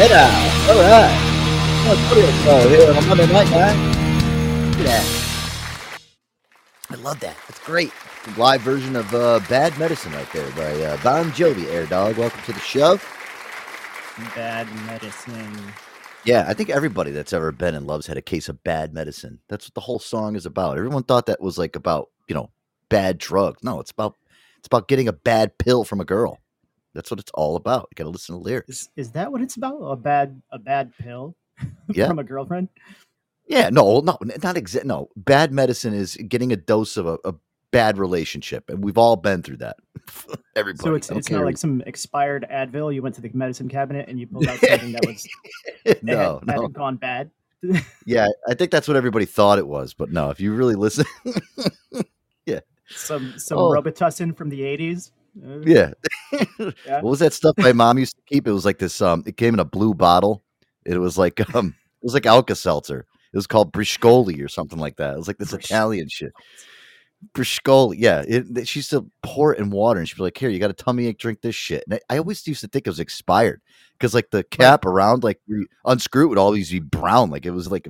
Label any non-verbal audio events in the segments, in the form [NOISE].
Hey now. All right. Let's put it here on Monday night, guys. Look at that. I love that. That's great. Live version of uh, Bad Medicine right there by uh, Bon Jovi, Air Dog. Welcome to the show. Bad medicine. Yeah, I think everybody that's ever been in love's had a case of bad medicine. That's what the whole song is about. Everyone thought that was like about, you know, bad drugs. No, it's about it's about getting a bad pill from a girl. That's what it's all about. You got to listen to lyrics. Is is that what it's about? A bad a bad pill [LAUGHS] Yeah. from a girlfriend? Yeah, no, oh, no, not exact. No, bad medicine is getting a dose of a, a bad relationship, and we've all been through that. [LAUGHS] Everybody. So it's it's not like some expired Advil. You went to the medicine cabinet and you pulled out [LAUGHS] something that was no, had, had gone bad. Yeah, I think that's what everybody thought it was, but no. If you really listen, yeah, Some some Oh. Robitussin from the eighties. Yeah. [LAUGHS] Yeah. What was that stuff my mom used to keep? It was like this. Um, it came in a blue bottle. It was like [LAUGHS] um, it was like Alka Seltzer. It was called Briscoli or something like that. It was like this Italian shit. Briscoli, yeah. It, it- she used to pour it in water, and she'd be like, "Here, you got a tummy ache. Drink this shit." And I, I always used to think it was expired because, like, the cap around, like, you unscrew it would always be brown, like it was like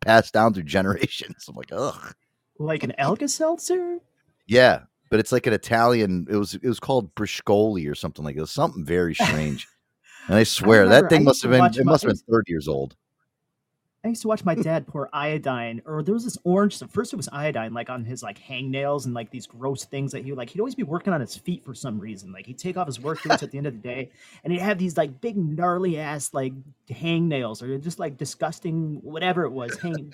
passed down through [LAUGHS] generations. I'm like, ugh, Like an Alka Seltzer? yeah. But it's like an Italian. It was it was called Briscoli or something like it was something very strange. And I [LAUGHS] swear that I thing must have been it must have been thirty years old. I used to watch my dad pour iodine, or there was this orange. So first, it was iodine, like on his like hangnails and like these gross things that he would like. He'd always be working on his feet for some reason. Like he'd take off his work boots at the end of the day, and he'd have these like big gnarly ass like hangnails, or just like disgusting whatever it was. Hang,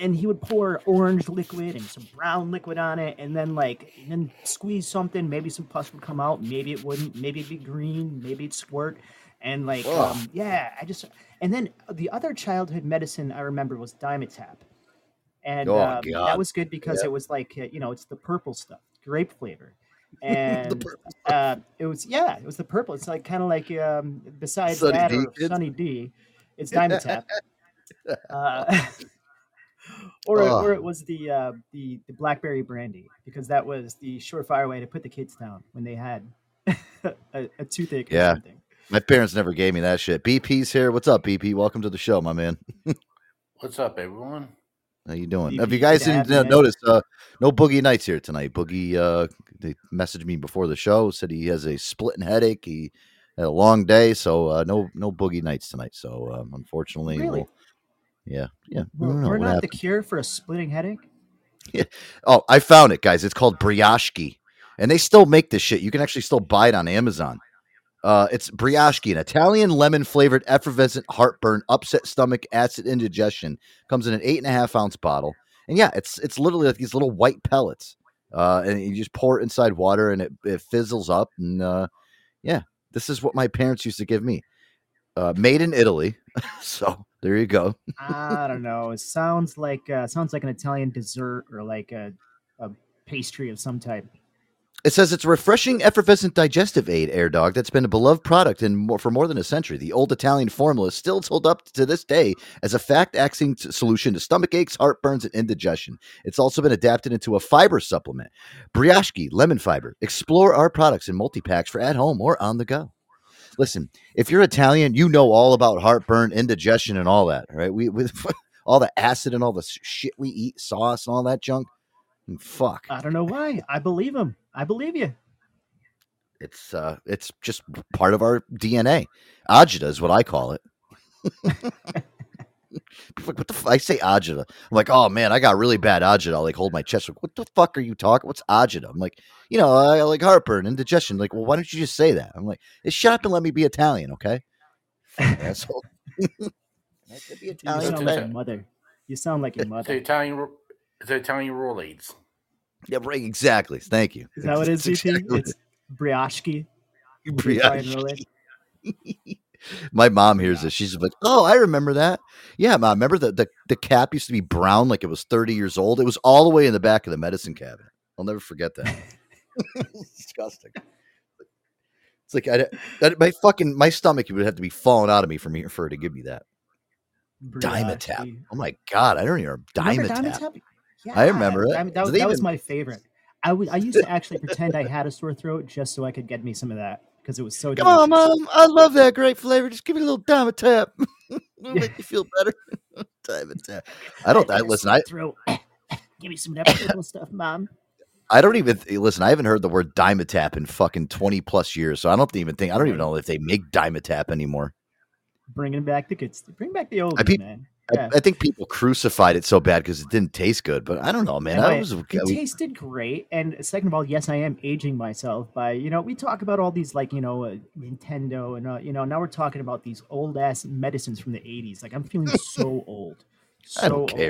and he would pour orange liquid and some brown liquid on it, and then like and then squeeze something. Maybe some pus would come out. Maybe it wouldn't. Maybe it'd be green. Maybe it'd squirt. And like, um, yeah, I just and then the other childhood medicine I remember was Dimetapp, and Oh, um, that was good because Yeah. it was like uh, you know it's the purple stuff, grape flavor, [LAUGHS] and uh, it was yeah, it was the purple. It's like kind of like um, besides Sunny that D, or. Sunny D, it's [LAUGHS] Dimetapp. uh, [LAUGHS] or Ugh. or it was the uh, the the blackberry brandy because that was the surefire way to put the kids down when they had a, a toothache or Yeah. something. My parents never gave me that shit. BP's here. What's up, BP? Welcome to the show, my man. [LAUGHS] What's up, everyone? How you doing? BP, Have you guys to didn't have you, uh, man. notice? Uh, no Boogie Nights here tonight. Boogie, uh, they messaged me before the show. Said he has a splitting headache. He had a long day, so uh, no no Boogie Nights tonight. So um, unfortunately, Really? we'll- yeah, yeah. I We're, don't we're not happened. the cure for a splitting headache. [LAUGHS] Oh, I found it, guys. It's called Brioschi, and they still make this shit. You can actually still buy it on Amazon. Uh, it's Brioschi, an Italian lemon flavored effervescent heartburn, upset stomach, acid indigestion. Comes in an eight and a half ounce bottle, and yeah, it's it's literally like these little white pellets. Uh, and you just pour it inside water, and it, it fizzles up. And uh, yeah, this is what my parents used to give me. Uh, made in Italy, [LAUGHS] so there you go. I don't know. It sounds like uh, sounds like an Italian dessert or like a, a pastry of some type. It says it's a refreshing, effervescent digestive aid, Air Dog, that's been a beloved product in more, for more than a century. The old Italian formula is still held up to this day as a fact-acting solution to stomach aches, heartburns, and indigestion. It's also been adapted into a fiber supplement. Brioschi lemon fiber. Explore our products in multi-packs for at home or on the go. Listen, if you're Italian, you know all about heartburn, indigestion, and all that, right? We with [LAUGHS] all the acid and all the shit we eat, sauce and all that junk. Hmm, fuck. I don't know why. I believe him. I believe you. It's uh, it's just part of our DNA. Agita is what I call it. [LAUGHS] Like, what the f-? I say agita. I'm like, oh man, I got really bad agita. I'll like hold my chest. Like, what the fuck are you talking? What's agita? I'm like, you know, I like heartburn, indigestion. Like, well, why don't you just say that? I'm like, hey, shut up and let me be Italian, okay? Fucking [LAUGHS] asshole. [LAUGHS] I could be Italian. You Italian. sound okay. like your mother. You sound like your mother. the. Italian, ro- it's the Italian rollades. Yeah, right. Exactly. Thank you. Is that what it is, exactly It's. Brioschi. [LAUGHS] My mom hears this. She's like, "Oh, I remember that. Yeah, mom. Remember the, the the cap used to be brown, like it was thirty years old. It was all the way in the back of the medicine cabinet. I'll never forget that. [LAUGHS] [LAUGHS] it's disgusting. It's like I, I, my fucking my stomach would have to be falling out of me from here for her to give me that Dimetapp. Oh my god, I don't even Remember Dimetapp. Dimetapp? Yeah, I remember it. Dimet- That, Do was, was my favorite. I would. I used to actually pretend I had a sore throat just so I could get me some of that. because it was so. Come on, mom. I love that great flavor. Just give me a little diamond tap. [LAUGHS] It'll make you [LAUGHS] feel better. [LAUGHS] diamond tap. I don't. I got a listen. I throat. [COUGHS] Give me some of that purple stuff, mom. I don't even listen. I haven't heard the word Dimetapp in fucking twenty plus years, so I don't even think I don't even know if they make Dimetapp anymore. Bringing back the kids, Bring back the old pe- man. I- Yeah. I, think people crucified it so bad because it didn't taste good, but I don't know, man. I I- was it tasted great, and second of all, yes, I am aging myself by you know we talk about all these like you know uh, Nintendo and uh, you know now we're talking about these old ass medicines from the '80s. Like I'm feeling [LAUGHS] so old. So I don't old.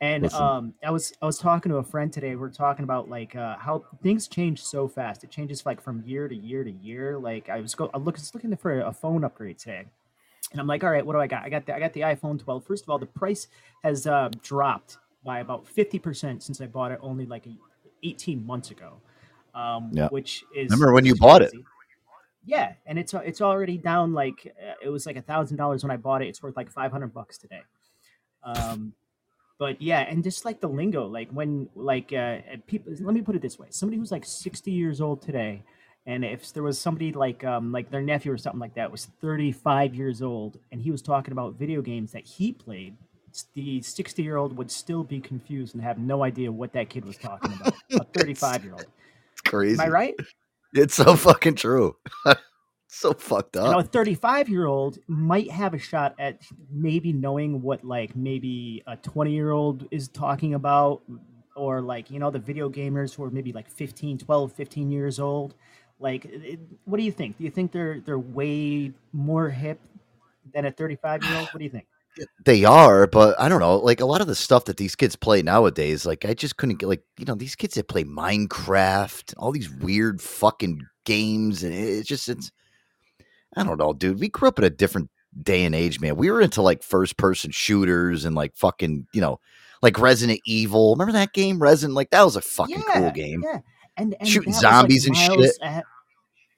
And um, I was I was talking to a friend today. We're talking about like uh, how things change so fast. It changes like from year to year to year. Like I was go I look, was looking for a phone upgrade today, and I'm like, all right, what do I got? I got the I got the iPhone 12. First of all, the price has uh, dropped by about 50 percent since I bought it only like 18 months ago. Um, Yeah. which is Remember when you is bought it? Yeah, and it's it's already down like uh, it was like a thousand dollars when I bought it. It's worth like 500 bucks today. Um, but yeah, and just like the lingo, like when like uh, people. Let me put it this way: somebody who's like 60 years old today, and if there was somebody like um like their nephew or something like that was 35 years old, and he was talking about video games that he played. The 60 year old would still be confused and have no idea what that kid was talking about. A [LAUGHS] 35 year old. It's crazy. Am I right? It's so fucking true. [LAUGHS] so fucked you know, a 35 year old might have a shot at maybe knowing what like maybe a 20 year old is talking about or like you know the video gamers who are maybe like 15 12 15 years old like it, what do you think do you think they're they're way more hip than a 35 year old what do you think They are, but I don't know. Like a lot of the stuff that these kids play nowadays, like I just couldn't get. Like you know, these kids that play Minecraft, all these weird fucking games, and it- it's just it's. I don't know, dude. We grew up in a different day and age, man. We were into like first person shooters and like fucking, you know, like Resident Evil. Remember that game, Resident? Like that was a fucking cool game. yeah and, and Shooting was, like, zombies and shit. ahead-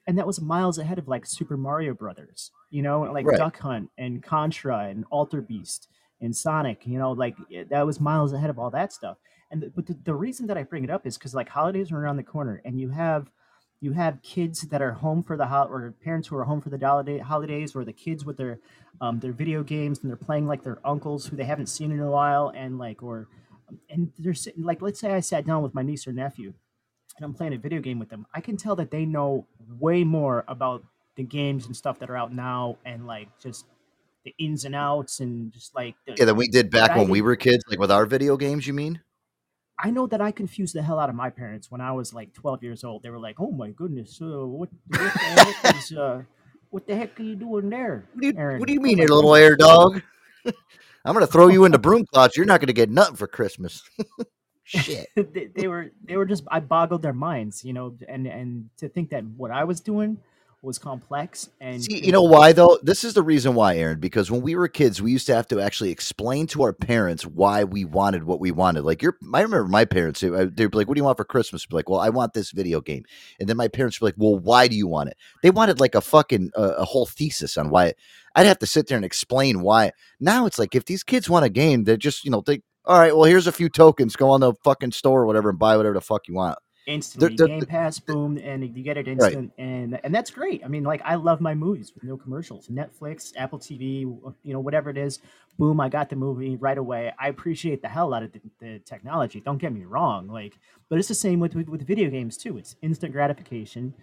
and that was miles ahead of like super mario brothers you know like Right. duck hunt and contra and Altered Beast and sonic you know like that was miles ahead of all that stuff and the, but the, the reason that i bring it up is because like holidays are around the corner and you have you have kids that are home for the hol- or parents who are home for the holiday holidays or the kids with their um, their video games and they're playing like their uncles who they haven't seen in a while and like or and they're sitting like let's say i sat down with my niece or nephew and I'm playing a video game with them, I can tell that they know way more about the games and stuff that are out now and like just the ins and outs and just like the, Yeah, that we did back I when we were kids, like with our video games. You mean? I know that I confused the hell out of my parents when I was like 12 years old. They were like, "Oh my goodness, uh, what, what the heck [LAUGHS] is uh, what the heck are you doing there?" What do you, Aaron?" what do you mean, like, you little "Oh air dog? [LAUGHS] I'm gonna throw you into broom cloths. You're not gonna get nothing for Christmas. [LAUGHS] Shit. [LAUGHS] they, they were they were just I boggled their minds, you know, and and to think that what I was doing was complex and See, you know why though? This is the reason why, Aaron. Because when we were kids, we used to have to actually explain to our parents why we wanted what we wanted. Like your, I remember my parents. they- They'd be like, "What do you want for Christmas?" Be like, "Well, I want this video game." And then my parents were like, "Well, why do you want it?" They wanted like a fucking uh, a whole thesis on why. I'd have to sit there and explain why. Now it's like if these kids want a game, they're just you know they. All right, well, here's a few tokens. Go on the fucking store or whatever and buy whatever the fuck you want. instantly they're- game pass boom and you get it instant and and that's great. I mean like i love my movies with no commercials. Netflix apple tv you know whatever it is boom i got the movie right away. I appreciate the hell out of the, the technology don't get me wrong like but it's the same with, with with video games too. It's instant gratification.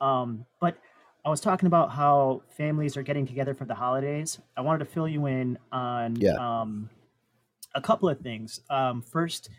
Um but i was talking about how families are getting together for the holidays. I wanted to fill you in on Yeah. um a couple of things um first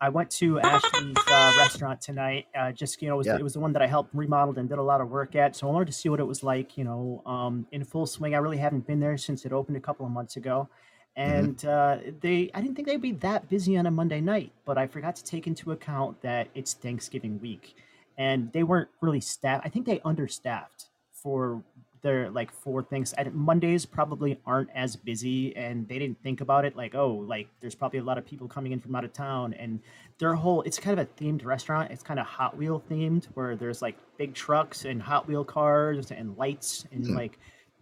I went to Ashley's uh, restaurant tonight. Uh, just you know, it was, Yeah. it was the one that I helped remodeled and did a lot of work at. So I wanted to see what it was like. You know, um, in full swing. I really haven't been there since it opened a couple of months ago, and uh, they I didn't think they'd be that busy on a Monday night. But I forgot to take into account that it's Thanksgiving week, and they weren't really staffed. I think they understaffed for their like four things. I, Mondays probably aren't as busy, and they didn't think about it. Like, oh, like there's probably a lot of people coming in from out of town, and their whole it's kind of a themed restaurant. It's kind of Hot Wheel themed, where there's like big trucks and Hot Wheel cars and lights and Hmm. like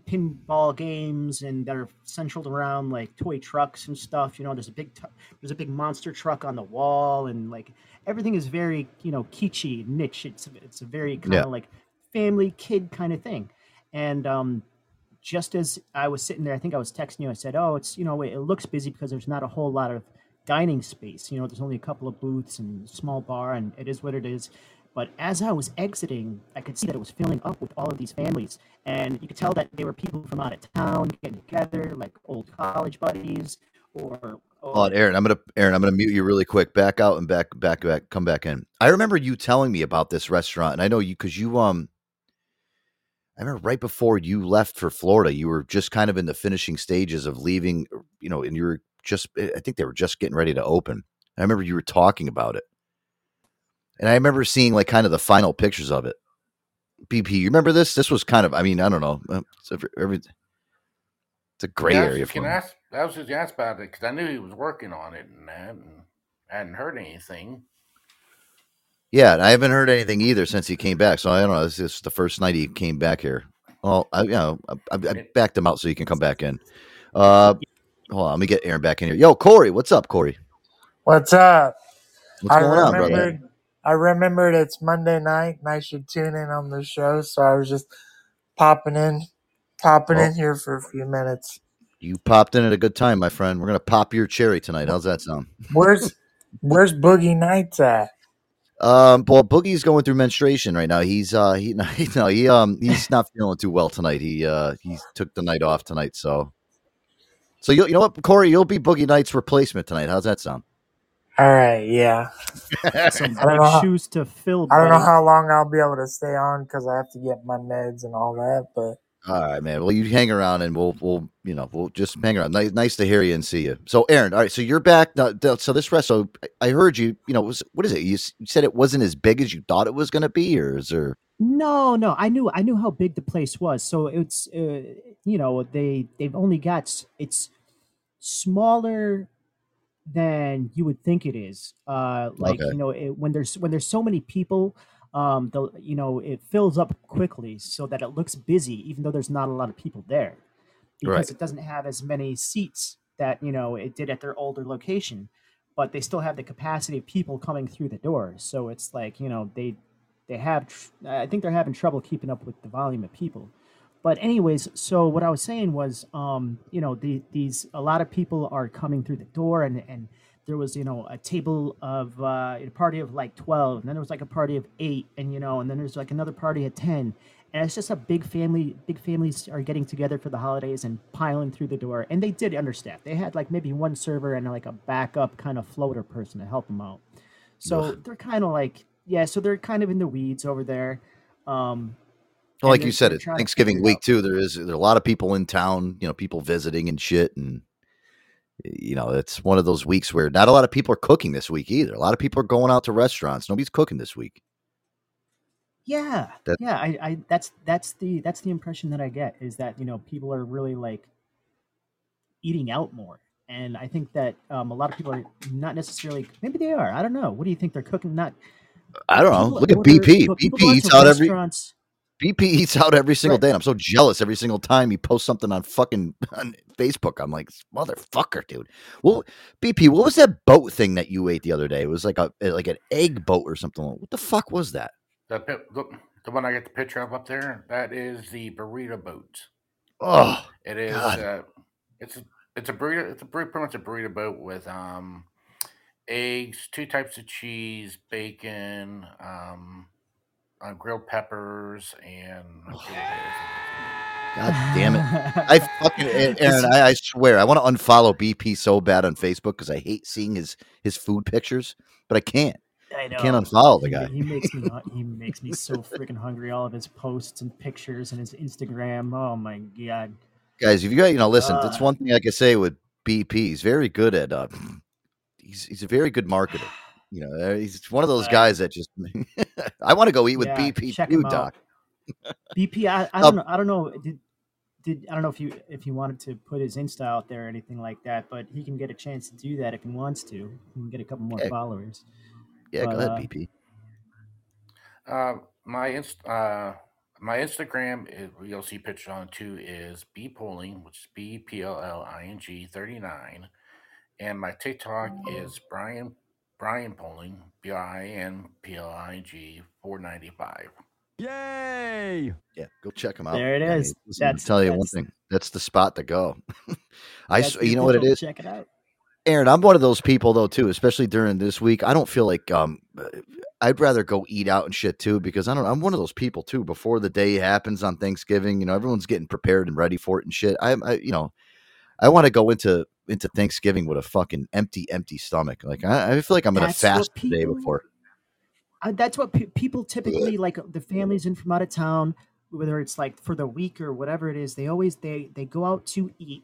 pinball games and that are centered around like toy trucks and stuff. You know, there's a big t- there's a big monster truck on the wall, and like everything is very you know kitschy, niche. It's it's a very kind of Yeah. like family kid kind of thing. And um, just as I was sitting there, I think I was texting you. I said, "Oh, it's you know, it looks busy because there's not a whole lot of dining space. You know, there's only a couple of booths and small bar, and it is what it is." But as I was exiting, I could see that it was filling up with all of these families, and you could tell that they were people from out of town getting together, like old college buddies, or, Hold on, Aaron. I'm gonna Aaron. I'm gonna mute you really quick. Back out and back, back, back. Come back in. I remember you telling me about this restaurant, and I know you because you um. I remember right before you left for Florida, you were just kind of in the finishing stages of leaving, you know, and you were just. I think they were just getting ready to open. I remember you were talking about it, and I remember seeing like kind of the final pictures of it. BP, you remember this? This was kind of. I mean, I don't know. uh, It's, every, it's a gray Yeah, area for me. ask. I was just gonna about it because I knew he was working on it and that, and I hadn't heard anything. Yeah, I haven't heard anything either since he came back. So I don't know. This is the first night he came back here. Well, I, you know, I, I, backed him out so he can come back in. Uh, hold on, let me get Aaron back in here. Yo, Corey, what's up, Corey? What's up? What's I going on, brother? remembered. I remembered it's Monday night, and I should tune in on the show. So I was just popping in, popping Well- in here for a few minutes. You popped in at a good time, my friend. We're gonna pop your cherry tonight. How's that sound? Where's Where's Boogie Nights at? Um, well, Boogie's going through menstruation right now. He's uh, [LAUGHS] he no, he um, he's not feeling too well tonight. He uh, he took the night off tonight. So, so you you know what, Corey, you'll be Boogie Night's replacement tonight. How's that sound? All right, yeah. [LAUGHS] some I don't big know how- shoes to fill. I don't know how long I'll be able to stay on because I have to get my meds and all that. But All right, man. Well, you hang around and we'll we'll you know we'll just hang around. Nice, nice to hear you and see you. So, Aaron, all right. So you're back. Now, so this rest. So I heard you. You know, was what is it? You, you said it wasn't as big as you thought it was going to be, or is there? No, no, I knew I knew how big the place was. So it's uh, you know they they've only got it's smaller than you would think it is. Uh, like Okay. you know it, when there's when there's so many people, um, the you know it fills up quickly so that it looks busy, even though there's not a lot of people there, because Right. it doesn't have as many seats that you know it did at their older location. But they still have the capacity of people coming through the door. So it's like you know they they have tr- i think they're having trouble keeping up with the volume of people but anyways so what i was saying was um you know the, these a lot of people are coming through the door and and there was you know a table of uh, a party of like 12 and then there was like a party of 8 and you know and then there's like another party of 10 and it's just a big family big families are getting together for the holidays and piling through the door and they did understaff they had like maybe one server and like a backup kind of floater person to help them out so they're kind of like yeah so they're kind of in the weeds over there um Well, like you said, it's Thanksgiving it week out. too. There is there are a lot of people in town. You know, people visiting and shit, and you know, it's one of those weeks where not a lot of people are cooking this week either. A lot of people are going out to restaurants. Nobody's cooking this week. Yeah, That- yeah. I, I that's that's the that's the impression that I get is that you know people are really like eating out more, and I think that um, a lot of people are not necessarily. Maybe they are. I don't know. What do you think they're cooking? Not. I don't know. Look at BP. BP eats out every restaurants- BP eats out every single Right. day. And I'm so jealous every single time he posts something on fucking [LAUGHS] on Facebook. I'm like, motherfucker, dude. Well, BP, what was that boat thing that you ate the other day? It was like a like an egg boat or something. What the fuck was that? The, the the one I got the picture of up there, that is the burrito boat. Oh, It is. God. Uh, it's a it's a burrito. It's a pretty much a burrito boat with um eggs, two types of cheese, bacon, um, uh, grilled peppers, and I forget what else god damn it. I fucking [LAUGHS] Aaron, I, I swear, I want to unfollow BP so bad on Facebook because I hate seeing his his food pictures, but I can't. I know. can't unfollow the guy. He makes me he [LAUGHS] makes me so freaking hungry. All of his posts and pictures and his Instagram. Oh my god. Guys, if you got you know, listen, that's Uh. one thing I can say with BP. He's very good at uh [SNIFFS] he's he's a very good marketer. You know, uh, he's one of those guys that just [LAUGHS] [LAUGHS] I want to go eat with Yeah, BP check too. Doc. BP, I, I Um, don't know. I don't know. Did, did I don't know if you if he wanted to put his Insta out there or anything like that, but he can get a chance to do that if he wants to. He can get a couple more Yeah. followers. Yeah, go ahead, uh, BP. Uh, my inst- uh, my Instagram is, you'll see pictures on too is b polling, which is b p l l i n g thirty nine, and my TikTok is Brian Brian Polling B I N P L I G 495. Yay! Yeah, go check them out. There it is. I mean, is. listen, I'll That's- tell you one thing. That's the spot to go. [LAUGHS] I, That's you know what it is. Check it out. Aaron. I'm one of those people though too, especially during this week. I don't feel like um, uh, I'd rather go eat out and shit too because I don't. I'm one of those people too. Before the day happens on Thanksgiving, you know, everyone's getting prepared and ready for it and shit. I'm, I, you know, I want to go into into Thanksgiving with a fucking empty, empty stomach. Like I, I feel like I'm gonna That's what fast the day before. Uh, that's what pe- people typically like. The families in from out of town, whether it's like for the week or whatever it is, they always they they go out to eat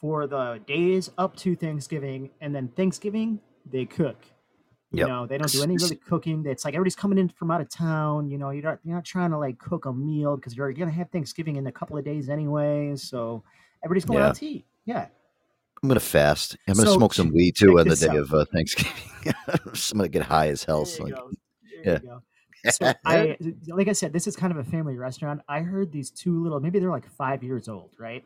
for the days up to Thanksgiving, and then Thanksgiving they cook. You Yep. know, they don't do [LAUGHS] any really cooking. It's like everybody's coming in from out of town. You know, you're not you're not trying to like cook a meal because you're gonna have Thanksgiving in a couple of days anyway. So everybody's going Yeah. out to eat. Yeah. I'm gonna fast. I'm gonna So, smoke some weed too on the day out. of uh, Thanksgiving. [LAUGHS] I'm gonna get high as hell. There So you like, go. There yeah. So [LAUGHS] I, like I said, this is kind of a family restaurant. I heard these two little, maybe they're like five years old, right?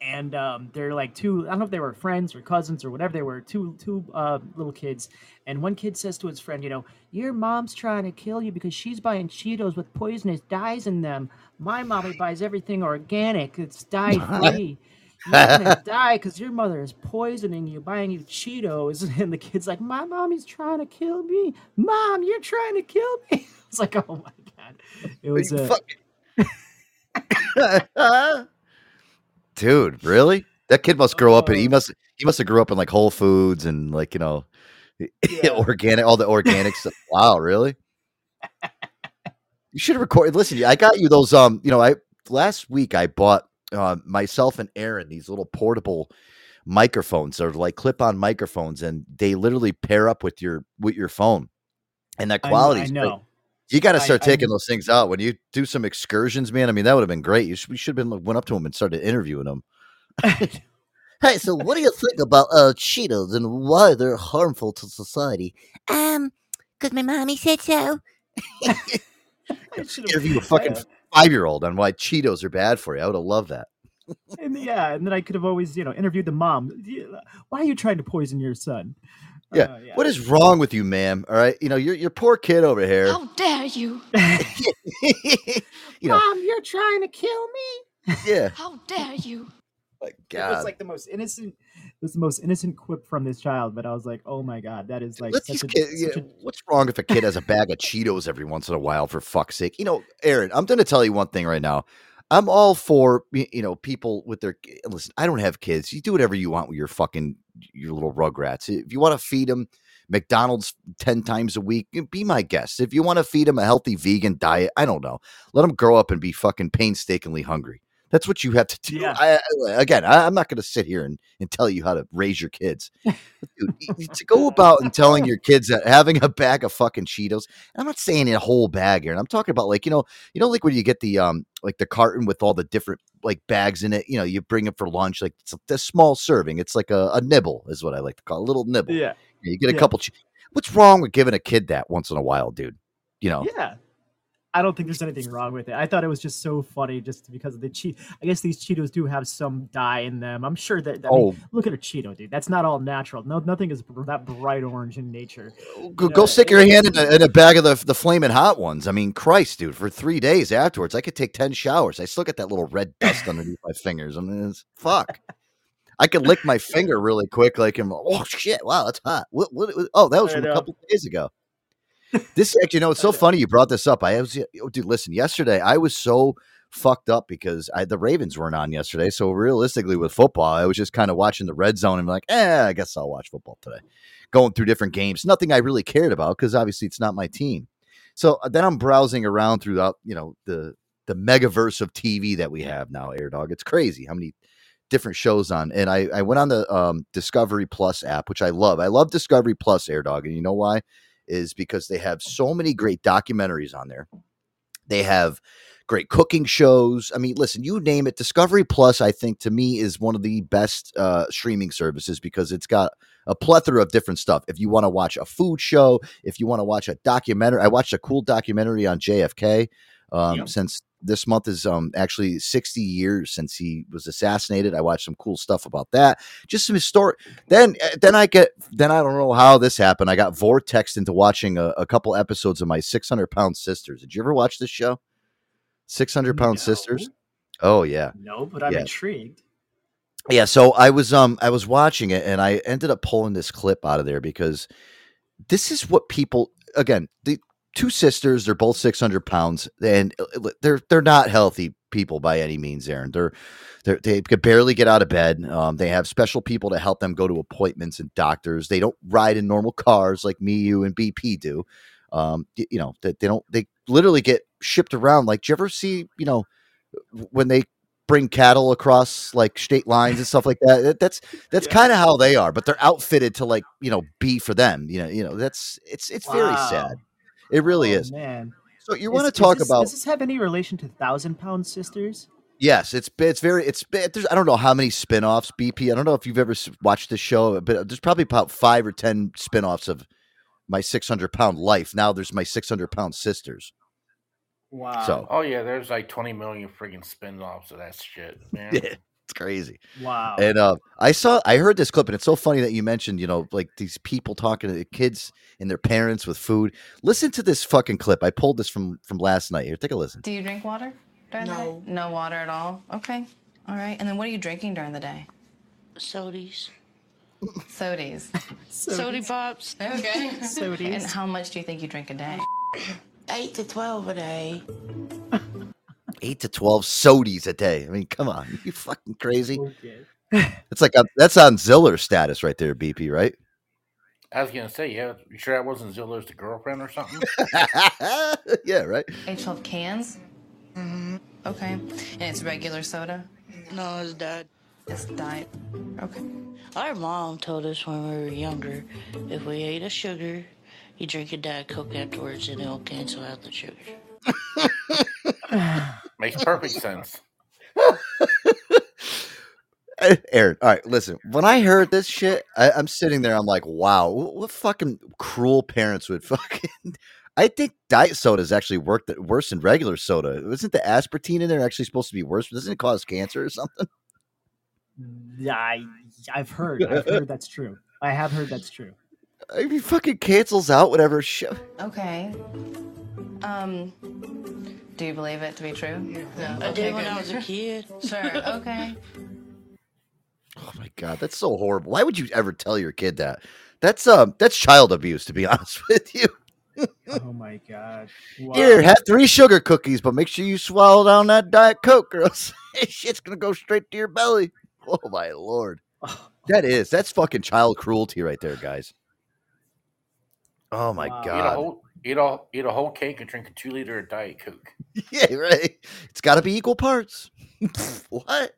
And um, they're like two. I don't know if they were friends or cousins or whatever they were. Two two uh, little kids, and one kid says to his friend, "You know, your mom's trying to kill you because she's buying Cheetos with poisonous dyes in them. My mommy buys everything organic. It's [LAUGHS] dye free." You're gonna [LAUGHS] die because your mother is poisoning you, buying you Cheetos, [LAUGHS] and the kid's like, "My mommy's trying to kill me. Mom, you're trying to kill me." [LAUGHS] It's like, oh my god, it was uh, a dude, really? That kid must grow up and he Oh. must he must have grew up in like Whole Foods and like you know, organic all the organic stuff. Wow, really? You should have recorded. Listen, I got you those. Um, you know, I last week I bought uh, myself and Aaron these little portable microphones. They're like clip-on microphones, and they literally pair up with your with your phone. And that I, quality, I know. you got to start I- taking those things out when you do some excursions, man. I mean, that would have been great. You should, we should have been went up to him and started interviewing him. [LAUGHS] Hey, so what do you think about uh, Cheetos and why they're harmful to society? Um, because my mommy said so. [LAUGHS] I should've- Interview a fucking yeah. Five year old on why Cheetos are bad for you. I would have loved that. and yeah, and then I could have always, you know, interviewed the mom. Why are you trying to poison your son? Yeah. Uh, What is wrong with you, ma'am? All right. You know, your your poor kid over here. How dare you? [LAUGHS] you know, Mom, you're trying to kill me. yeah. How dare you? My It God. was like the most innocent. It was the most innocent quip from this child, but I was like, oh my god, that is like such a, yeah, a- what's wrong if a kid has a bag of Cheetos every once in a while? For fuck's sake, you know, Aaron. I'm going to tell you one thing right now. I'm all for you know people with their listen. I don't have kids. You do whatever you want with your fucking your little rugrats. If you want to feed them McDonald's ten times a week, be my guest. If you want to feed them a healthy vegan diet, I don't know. Let them grow up and be fucking painstakingly hungry. That's what you have to do. Yeah. I, again, I, I'm not going to sit here and, and tell you how to raise your kids. [LAUGHS] Dude, to go about and telling your kids that having a bag of fucking Cheetos, and I'm not saying a whole bag here. And I'm talking about like, you know, you know, like when you get the um like the carton with all the different like bags in it, you know, you bring it for lunch, like it's a, a small serving. It's like a, a nibble, is what I like to call it, a little nibble. yeah, You get a yeah. couple. Che- What's wrong with giving a kid that once in a while, dude? You know, yeah. I don't think there's anything wrong with it. I thought it was just so funny, just because of the cheat. I guess these Cheetos do have some dye in them. I'm sure that. I mean, oh, look at a Cheeto, dude. That's not all natural. No, nothing is that bright orange in nature. go, know, go stick your hand in a, in a bag of the the flaming hot ones. I mean, Christ, dude, for three days afterwards, I could take ten showers. I still get that little red dust [LAUGHS] underneath my fingers. I mean, it's fuck. I could lick my finger really quick, like, and oh shit, wow, that's hot. What, what, what- oh, that was from a couple days ago. This actually, you know, it's so [LAUGHS] funny you brought this up. I was, oh, dude, listen, yesterday I was so fucked up because I, the Ravens weren't on yesterday. So realistically, with football, I was just kind of watching the red zone and like, eh, I guess I'll watch football today. Going through different games, nothing I really cared about because obviously it's not my team. So uh, then I'm browsing around throughout, you know, the the megaverse of TV that we have now, Air Dog. It's crazy how many different shows on. And I, I went on the um, Discovery Plus app, which I love. I love Discovery Plus, Air Dog. And you know why? Is because they have so many great documentaries on there. They have great cooking shows. I mean, listen, you name it. Discovery Plus, I think, to me, is one of the best uh, streaming services because it's got a plethora of different stuff. If you want to watch a food show, if you want to watch a documentary, I watched a cool documentary on JFK um, Yep. since this month is um, actually 60 years since he was assassinated. I watched some cool stuff about that. Just some historic. Then, uh, then I get. Then I don't know how this happened. I got vortexed into watching a, a couple episodes of my 600 pound sisters. Did you ever watch this show? Six hundred pound No. sisters. Oh yeah. No, but I'm Yeah. intrigued. Yeah, so I was um I was watching it and I ended up pulling this clip out of there because this is what people again the two sisters they're both 600 pounds and uh, they're they're not healthy people by any means Aaron they're, they're they could barely get out of bed um, they have special people to help them go to appointments and doctors they don't ride in normal cars like me you and BP do um you know that they don't they literally get shipped around like do you ever see you know when they bring cattle across like state lines and stuff like that. That- That's [LAUGHS] that's Yeah. kind of how they are, but they're outfitted to like you know be for them. You know, you know that's it's it's very sad. It really Oh, is. Man, So you want to talk this- about Does this have any relation to Thousand Pound Sisters? yes? It's it's very it's eh, there's I don't know how many spin-offs BP. I don't know if you've ever watched the show, but there's probably about five or ten spin-offs of my 600 pound life. Now there's my 600 pound sisters. Wow. So Oh yeah, there's like 20 million friggin' spin-offs of that shit, [LAUGHS] man. Yeah, it's crazy. wow. And uh, I saw, I heard this clip, and it's so funny that you mentioned, you know, like these people talking to the kids and their parents with food. Listen to this fucking clip. I pulled this from from last night. Here, take a listen. Do you drink water during the day? No water at all? Okay. All right. And then what are you drinking during the day? Sodies. Sodies. [LAUGHS] Sody pops. Okay. [LAUGHS] Sodies. And how much do you think you drink a day? 8 to 12 a day. Eight to twelve sodies a day. I mean, come on, [LAUGHS] you fucking crazy. Okay. [LAUGHS] It's like a, that's on Ziller status right there, BP, right? I was gonna say, yeah, you sure that wasn't Ziller's the girlfriend or something? [LAUGHS] yeah, right. Age 12 cans? Mm-hmm. Okay. And it's regular soda? No, it's dad. It's diet. Okay. Our mom told us when we were younger if we ate a sugar, you drink a Diet Coke afterwards and it'll cancel out the sugar. [SIGHS] Makes perfect sense. [LAUGHS] Eh, Aaron, all right, listen. When I heard this shit, I, I'm sitting there. I'm like, wow, what, what fucking cruel parents would [LAUGHS] fucking. I think diet soda has actually worked worse than regular soda. Isn't the aspartame in there actually supposed to be worse? Doesn't it cause cancer or something? I, I've heard. I've heard that's true. I have heard that's true. [LAUGHS] I mean, fucking cancels out whatever shit. Okay. Um, do you believe it to be true? No. I did when I was a kid. [LAUGHS] Sure. Okay. [LAUGHS] Oh my god, that's so horrible. Why would you ever tell your kid that? That's um, that's child abuse, to be [LAUGHS] honest with you. Oh my god. Wow. Here, have three sugar cookies, but make sure you swallow down that diet coke, girls. else shit's gonna go straight to your belly. Oh my lord. That is that's fucking child cruelty right there, guys. Oh my Wow. Eat a god. Eat a eat a whole cake and drink a two liter of Diet Coke. [LAUGHS] yeah, right. It's got to be equal parts. [LAUGHS] what?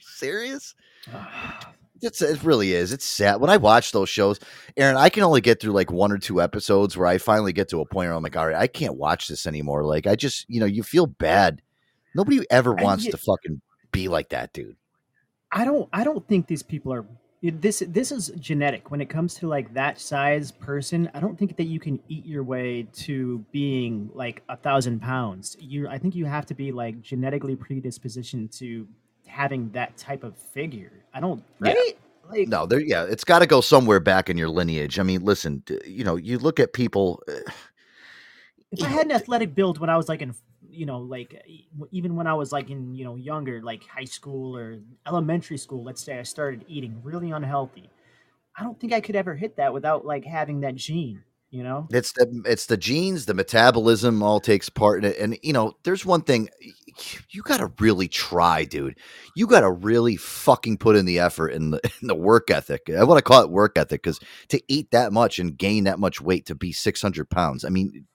Serious? [SIGHS] It's, it really is. It's sad. When I watch those shows, Aaron, I can only get through like one or two episodes where I finally get to a point where I'm like, all right, I can't watch this anymore. Like, I just, you know, you feel bad. Nobody ever wants to fucking be like that, dude. I don't I don't think these people are this this is genetic when it comes to like that size person. I don't think that you can eat your way to being like a thousand pounds. You I think you have to be like genetically predispositioned to having that type of figure. I don't Yeah. right? Like No, there, yeah, it's got to go somewhere back in your lineage. I mean, listen, you know, you look at people. uh, [SIGHS] if I had an athletic build when I was like in, you know, like even when I was like in, you know, younger, like high school or elementary school, let's say I started eating really unhealthy. I don't think I could ever hit that without like having that gene, you know? It's the it's the genes, the metabolism all takes part in it. And you know, there's one thing you got to really try, dude. You got to really fucking put in the effort and the, [LAUGHS] and the work ethic. I want to call it work ethic because to eat that much and gain that much weight to be 600 pounds. I mean,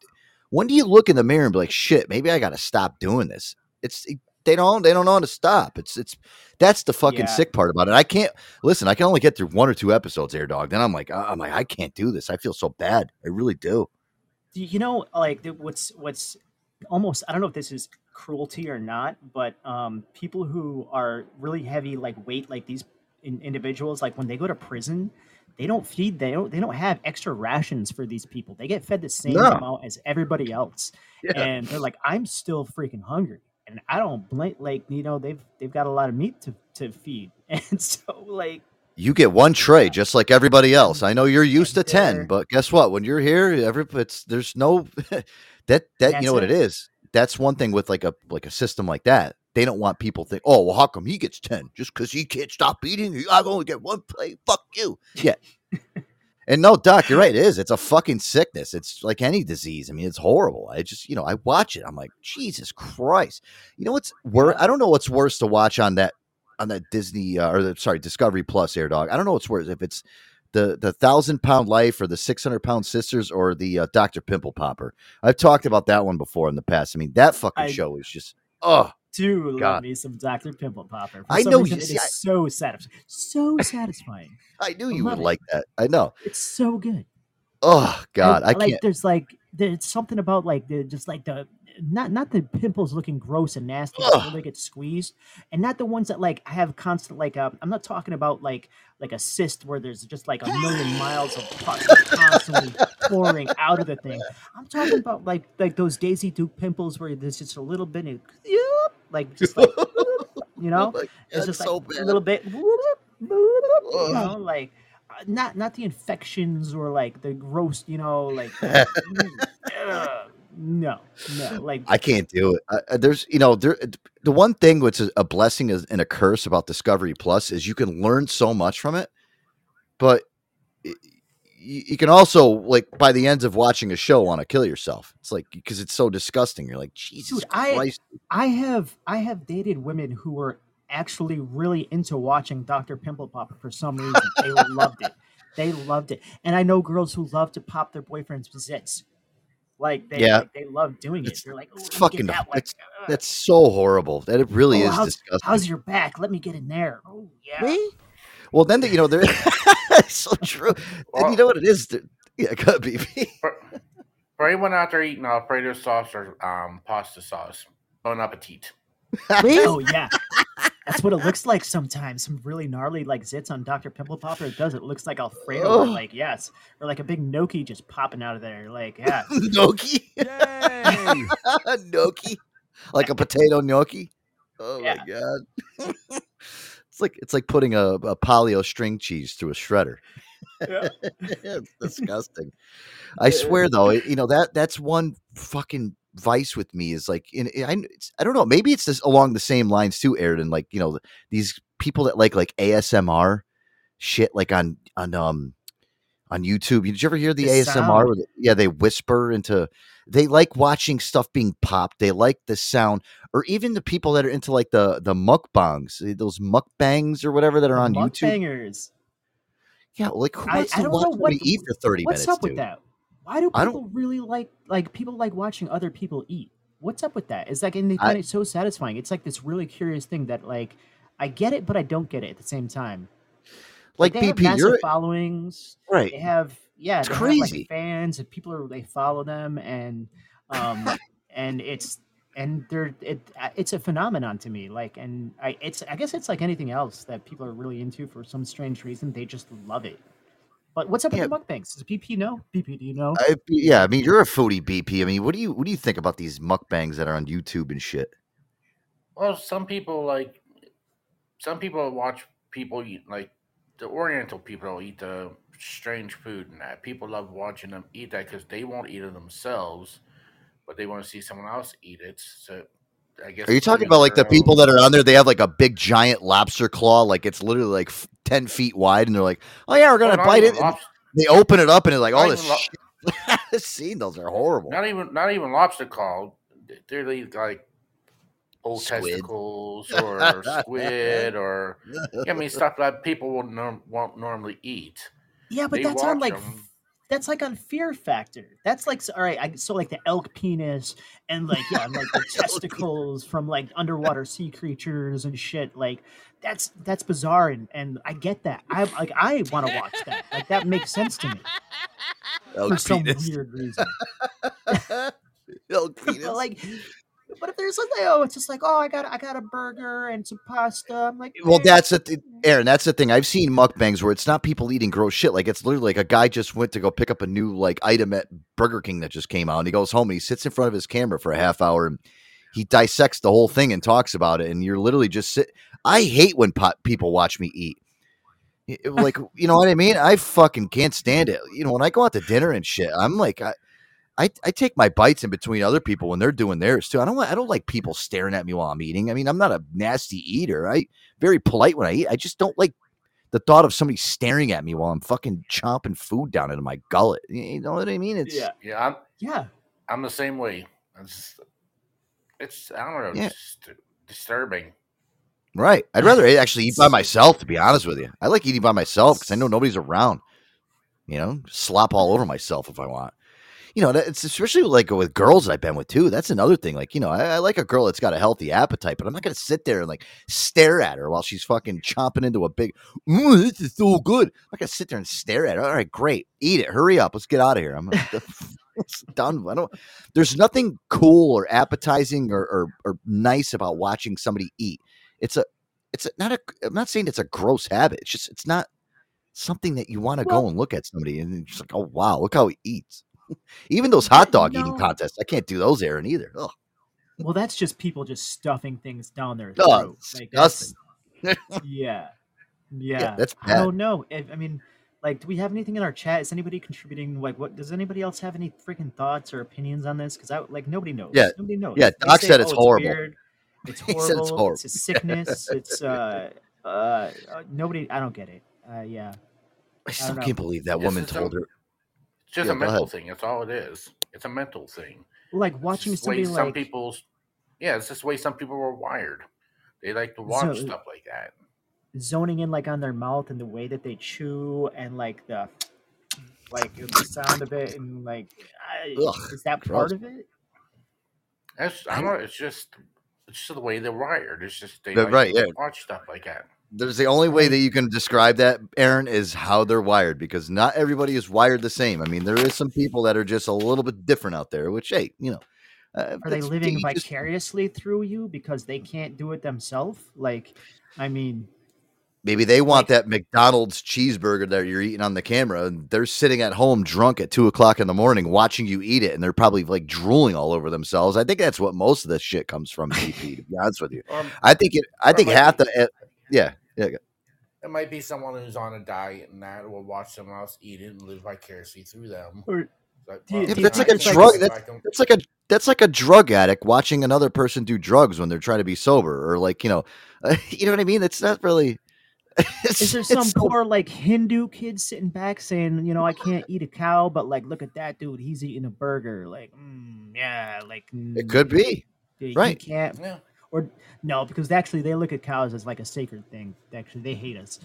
when do you look in the mirror and be like, shit, maybe I got to stop doing this? It's they don't they don't know how to stop. It's it's that's the fucking Yeah. sick part about it. I can't listen. I can only get through one or two episodes, Air Dog. Then I'm like, I'm like, I can't do this. I feel so bad. I really do. Do You know, like what's what's almost I don't know if this is cruelty or not, but um, people who are really heavy, like weight, like these in, individuals, like when they go to prison, they don't feed they don't they don't have extra rations for these people. They get fed the same No. amount as everybody else, Yeah. and they're like, I'm still freaking hungry, and I don't blink like you know they've they've got a lot of meat to to feed, [LAUGHS] and so like You get one tray just like everybody else. I know you're used to 10, but guess what? When you're here, every it's there's no [LAUGHS] that that you That's know what it it. is. that's one thing with like a like a system like that. They don't want people think, oh, well, how come he gets ten just because he can't stop eating? I only get one plate. Fuck you. Yeah. [LAUGHS] and no, Doc, you're right. It is. It's a fucking sickness. It's like any disease. I mean, it's horrible. I just, you know, I watch it. I'm like, Jesus Christ. You know what's worse? I don't know what's worse to watch on that on that Disney uh, or the, sorry Discovery Plus Air Dog. I don't know what's worse if it's the the thousand pound life or the six hundred pound sisters or the uh, Doctor Pimple Popper. I've talked about that one before in the past. I mean, that fucking I- show is just oh do love God. me some Dr. Pimple Popper. For I know reason, you- see, is I- so satisfying. So satisfying. I knew I you would it. like that. I know. It's so good. Oh God, I, like can't. there's like there's something about like the just like the not not the pimples looking gross and nasty before they get squeezed, and not the ones that like have constant like uh, I'm not talking about like like a cyst where there's just like a million [GASPS] miles of pus constantly pouring out of the thing. I'm talking about like like those Daisy Duke pimples where there's just a little bit of like just like [LAUGHS] you know Like, it's just so like bad. a little bit you know like uh, not not the infections or like the gross you know like [LAUGHS] ugh, no no like I can't do it. I, I- there's, you know, there. Uh, the one thing which is a blessing is, and a curse about Discovery Plus is you can learn so much from it, but y- you can also like by the ends of watching a show want to kill yourself. It's like because it's so disgusting. You're like Jesus Dude, I Christ. I have I have dated women who were actually really into watching Dr. Pimple Popper for some reason. They [LAUGHS] loved it. They loved it. And I know girls who love to pop their boyfriend's zits. Like they Yeah. like, they love doing it. It's- They're like, oh, It's let me get fucking. that one. That's so horrible. That it really Oh, is how's, disgusting. how's your back? Let me get in there. Oh yeah. Well, then the, you know they're [LAUGHS] so true. and you know what it is? They're- Yeah, it could be. For, for anyone out there eating Alfredo sauce or um, pasta sauce, bon appetit. [LAUGHS] oh yeah. That's what it looks like sometimes. Some really gnarly like zits on Dr. Pimple Popper. It does. It looks like Alfredo. or, Ugh. like yes, or like a big gnocchi just popping out of there. Like yeah. [LAUGHS] gnocchi. Yay! [LAUGHS] Gnocchi, like a potato gnocchi. Oh Yeah. my god! [LAUGHS] it's like it's like putting a, a paleo string cheese through a shredder. Yeah. it's disgusting. I swear though, you know that that's one fucking vice with me is like in I it's, I don't know maybe it's just along the same lines too, Aaron. Like you know these people that like like ASMR shit like on on um on YouTube. Did you ever hear the, The ASMR? they- yeah, they whisper into. They like watching stuff being popped. They like the sound, or even the people that are into like the the mukbangs, eh, those mukbangs or whatever that are on YouTube. Yeah, like who I, wants I to don't watch know what eat for thirty What's minutes? What's up with that? Why do I don't- people really like like people like watching other people eat? What's up with that? It's like and they find it so satisfying. It's like this really curious thing that like I get it, but I don't get it at the same time. Like they have massive you're followings. Right. They have yeah, It's crazy. Like, fans and people are they follow them and um [LAUGHS] and it's and they're it uh, it's a phenomenon to me like and I it's I guess it's like anything else that people are really into for some strange reason they just love it. But what's up with the mukbangs? Does BP know? BP, do you know? I, yeah, I mean, you're a foodie, BP. I mean, what do you what do you think about these mukbangs that are on YouTube and shit? Well, some people like some people watch people eat like the Oriental people eat the strange food and that. People love watching them eat that because they won't eat it themselves, but they want to see someone else eat it. So I guess Are you talking about like the people that are on there? They have like a big giant lobster claw, like it's literally like ten feet wide, and they're like, "Oh yeah, we're gonna bite it." lobster- they open it up, and it's like all not this. lo- shit. [LAUGHS] Seen those are horrible. Not even not even lobster claw. They're like old Squid. testicles [LAUGHS] or squid or I mean [LAUGHS] stuff that people won't, norm, won't normally eat. Yeah, but They that's on like 'em. That's like on Fear Factor. That's like all right. I, so like the elk penis and like yeah, like the [LAUGHS] testicles from like underwater sea creatures and shit. Like that's that's bizarre and and I get that. I like I want to watch that. Like that makes sense to me Elk for some weird reason. [LAUGHS] Elk [LAUGHS] but like, but if there's like oh, it's just like oh, I got I got a burger and some pasta. I'm like, Well, that's the th- Aaron. That's the thing. I've seen mukbangs where it's not people eating gross shit. Like it's literally like a guy just went to go pick up a new like item at Burger King that just came out, and he goes home and he sits in front of his camera for a half hour and he dissects the whole thing and talks about it. And you're literally just sit. I hate when pot- people watch me eat. Like you know what I mean? I fucking can't stand it. You know when I go out to dinner and shit, I'm like, I, I, I take my bites in between other people when they're doing theirs too. I don't want, I don't like people staring at me while I'm eating. I mean, I'm not a nasty eater. I very polite when I eat. I just don't like the thought of somebody staring at me while I'm fucking chomping food down into my gullet. You know what I mean? It's Yeah. Yeah, I'm Yeah. I'm the same way. It's, it's I don't know, Yeah. it's disturbing. right. I'd [LAUGHS] rather actually eat by myself, to be honest with you. I like eating by myself because I know nobody's around. You know, slop all over myself if I want. You know, it's especially like with girls that I've been with too. That's another thing. Like, you know, I, I like a girl that's got a healthy appetite, but I'm not going to sit there and like stare at her while she's fucking chomping into a big. "Mm, this is so good. I'm not going to sit there and stare at her. All right, great, eat it. Hurry up. Let's get out of here. I'm [LAUGHS] it's done. I don't. There's nothing cool or appetizing or, or or nice about watching somebody eat. It's a. It's a, not a. I'm not saying it's a gross habit. It's just. It's not something that you want to go and look at somebody and just like, oh wow, look how he eats. Even those hot dog eating contests, I can't do those, Aaron, either. Ugh. Well, that's just people just stuffing things down their Oh, throat. Like, that's- disgusting. [LAUGHS] yeah. Yeah. that's bad. I don't know. I, I mean, like, do we have anything in our chat? Is anybody contributing? Like, what does anybody else have any freaking thoughts or opinions on this? Because I like nobody knows. Yeah. nobody knows. Yeah, They Doc say, said it's "Oh, horrible." weird, It's [LAUGHS] He horrible. said it's horrible. It's a sickness. it's uh, [LAUGHS] uh, uh, nobody. I don't get it. Uh, yeah. I still don't can't believe that Yes, woman told her. It's just Yeah, a mental ahead. thing. That's all it is. It's a mental thing. Like watching just the way somebody some people's yeah, it's just the way some people were wired. They like to watch So- stuff like that. zoning in like on their mouth and the way that they chew and like the like the sound of it and like Ugh, is that gross. part of it? It's, I don't know. It's just it's just the way they're wired. It's just they like right, to yeah. watch stuff like that. There's the only way that you can describe that, Aaron, is how they're wired because not everybody is wired the same. I mean, there is some people that are just a little bit different out there, which, hey, you know, uh, Are they living just- vicariously through you because they can't do it themselves? Like, I mean, Maybe they want that McDonald's cheeseburger that you're eating on the camera, and they're sitting at home drunk at two o'clock in the morning watching you eat it, and they're probably like drooling all over themselves. I think that's what most of this shit comes from. TP, to be honest with you, Or I think it. I think half the, uh, yeah, yeah. it might be someone who's on a diet and that will watch someone else eat it and live vicariously through them. or Like, well, Yeah, but that's like a it's like- drug. That's, that's like a that's like a drug addict watching another person do drugs when they're trying to be sober, or like you know, [LAUGHS] you know what I mean. It's not really. [LAUGHS] It's, is there it's some so- poor like Hindu kid sitting back saying, you know, I can't eat a cow, but like, look at that dude, he's eating a burger. Like, mm, yeah, like It could be he right. can't yeah. Or no, because actually they look at cows as like a sacred thing. Actually, they hate us.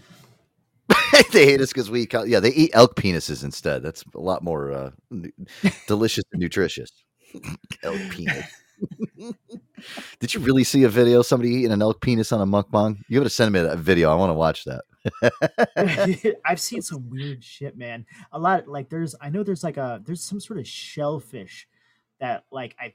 [LAUGHS] they hate us because we eat cow- yeah they eat elk penises instead. That's a lot more uh, delicious and nutritious. [LAUGHS] elk penis. [LAUGHS] Did you really see a video of somebody eating an elk penis on a mukbang? You got to send me that video. I want to watch that. I've seen some weird shit, man. A lot like there's I know there's like a there's some sort of shellfish that like I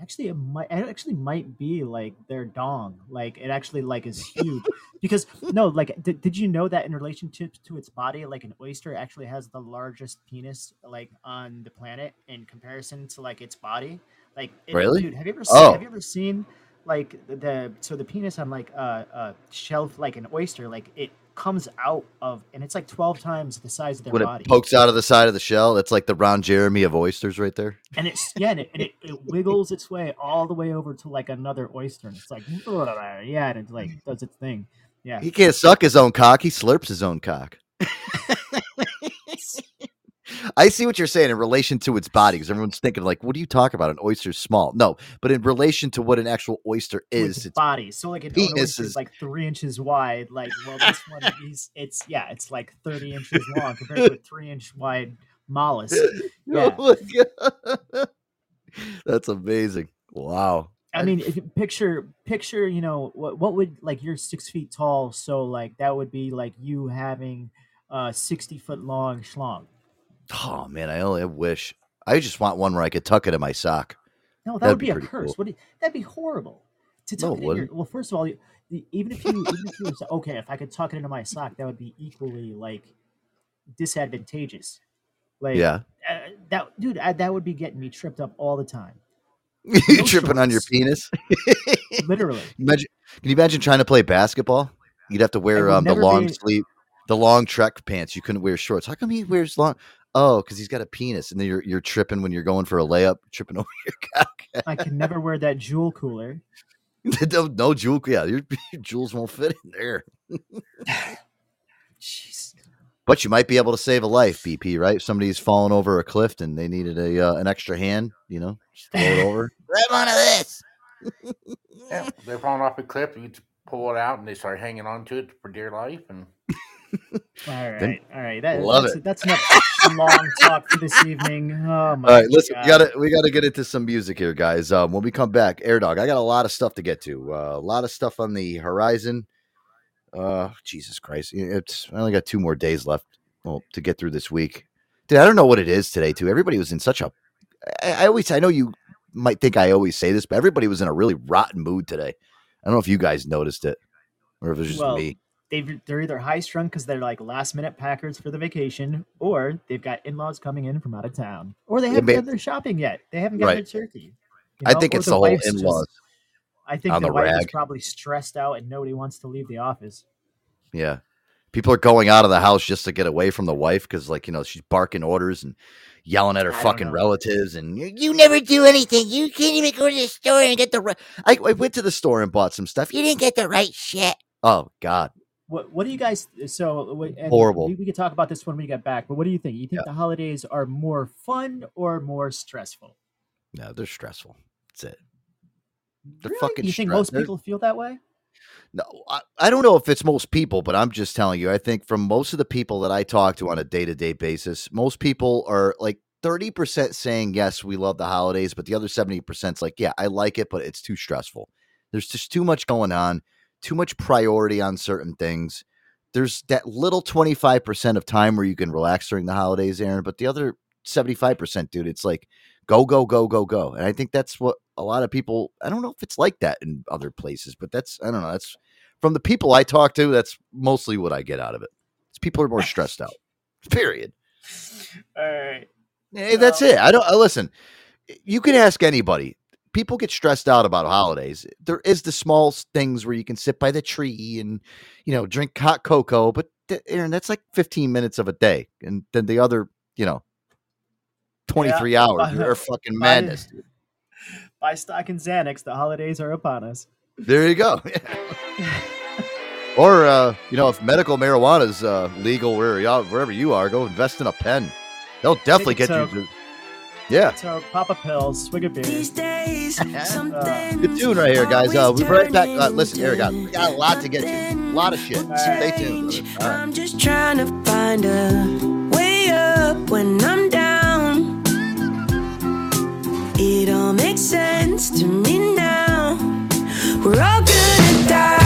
actually it might it actually might be like their dong. Like it actually like is huge [LAUGHS] because no like did, did you know that in relationship to its body like an oyster actually has the largest penis like on the planet in comparison to like its body like it- Really? dude have you ever seen Oh. have you ever seen like the, the so the penis on like uh, a, a shell like an oyster like it comes out of and it's like 12 times the size of their when body it pokes out of the side of the shell, that's like the Ron Jeremy of oysters right there. and it's yeah and, it, and it, it wiggles its way all the way over to like another oyster and it's like [LAUGHS] yeah and it like does its thing yeah He can't suck his own cock. He slurps his own cock. [LAUGHS] I see what you're saying in relation to its body because everyone's thinking like, what do you talk about? An oyster's small. No, but in relation to what an actual oyster is, its it's body so like an oyster is- like three inches wide like well this one [LAUGHS] is it's yeah it's like 30 inches long compared to a three inch wide mollusk [LAUGHS] oh yeah Oh my God. [LAUGHS] That's amazing. Wow. I mean, if you picture picture, you know, what what would like you're six feet tall, so like that would be like you having a sixty foot long schlong. Oh man, I only wish. I just want one where I could tuck it in my sock. No, that That'd would be be, a curse. cool. What? you- That'd be horrible. To tuck it it in your, well, first of all, you, even if you even if you were, okay, if I could tuck it into my sock, that would be equally like disadvantageous. Like, Yeah. uh, that dude, I, that would be getting me tripped up all the time. [LAUGHS] you No tripping on your penis? [LAUGHS] Literally. Imagine, can you imagine trying to play basketball? You'd have to wear um, the long be- sleeve, the long trek pants. You couldn't wear shorts. How come he wears long, Oh, because he's got a penis, and then you're you're tripping when you're going for a layup, tripping [LAUGHS] over your cock. I can never wear that jewel cooler. [LAUGHS] no, no jewel. Yeah, your, your jewels won't fit in there. [LAUGHS] Jeez. But you might be able to save a life, BP. Right? If somebody's fallen over a cliff and they needed a uh, an extra hand. You know, just throw it over. Grab onto this. Yeah, they're falling off a cliff. You pull it out, and they start hanging on to it for dear life. And [LAUGHS] All right, all right. That, Love that's, it. that's enough long talk for this evening. [LAUGHS] Oh my All right, listen, God. we gotta we gotta get into some music here, guys. Um, when we come back, Air Dog, I got a lot of stuff to get to. Uh, a lot of stuff on the horizon. Uh, Jesus Christ, it's I only got two more days left. Well, to get through this week, dude. I don't know what it is today. Too. Everybody was in such a. I, I always, I know you might think I always say this, but everybody was in a really rotten mood today. I don't know if you guys noticed it, or if it was just well, me. They've they're either high strung because they're like last minute packers for the vacation, or they've got in laws coming in from out of town, or they haven't done their shopping yet. They haven't got Right. their turkey. you I think or it's the whole in-laws. I think the, the wife is probably stressed out and nobody wants to leave the office. Yeah. People are going out of the house just to get away from the wife because, like, you know, she's barking orders and yelling at her I fucking relatives. And you, You never do anything. You can't even go to the store and get the right. I, I went to the store and bought some stuff. You didn't get the right shit. Oh, God. What What do you guys? So Horrible. We, we could talk about this when we get back. But what do you think? You think the holidays are more fun or more stressful? No, they're stressful. That's it. They're Really? fucking You think stress- most people feel that way? No, I, I don't know if it's most people, but I'm just telling you. I think from most of the people that I talk to on a day to day basis, most people are like 30% saying, yes, we love the holidays, but the other 70% is like, yeah, I like it, but it's too stressful. There's just too much going on, too much priority on certain things. There's that little 25% of time where you can relax during the holidays, Aaron, but the other 75%, dude, it's like go, go, go, go, go. And I think that's what a lot of people, I don't know if it's like that in other places, but that's, I don't know, that's from the people I talk to, that's mostly what I get out of it. It's people are more stressed out. [LAUGHS] Period. All right. Hey, that's it. I don't I, listen. You can ask anybody. People get stressed out about holidays. There is the small things where you can sit by the tree and you know drink hot cocoa, but Aaron, that's like 15 minutes of a day, and then the other, you know, 23 hours [LAUGHS] are fucking madness. dude. Buy stock in Xanax. The holidays are upon us. There you go. [LAUGHS] [LAUGHS] or uh, you know, if medical marijuana is uh, legal where you wherever you are, go invest in a pen. They'll definitely get a you. To, yeah. So pop a pill, swig a beer. [LAUGHS] Uh, Good tune right here, guys. Uh, we'll be right back. Uh, listen, here we got, we got a lot to get to. A lot of shit. Stay tuned. right. I'm just trying to find a way up when I'm down. It all makes sense to me now. We're all gonna die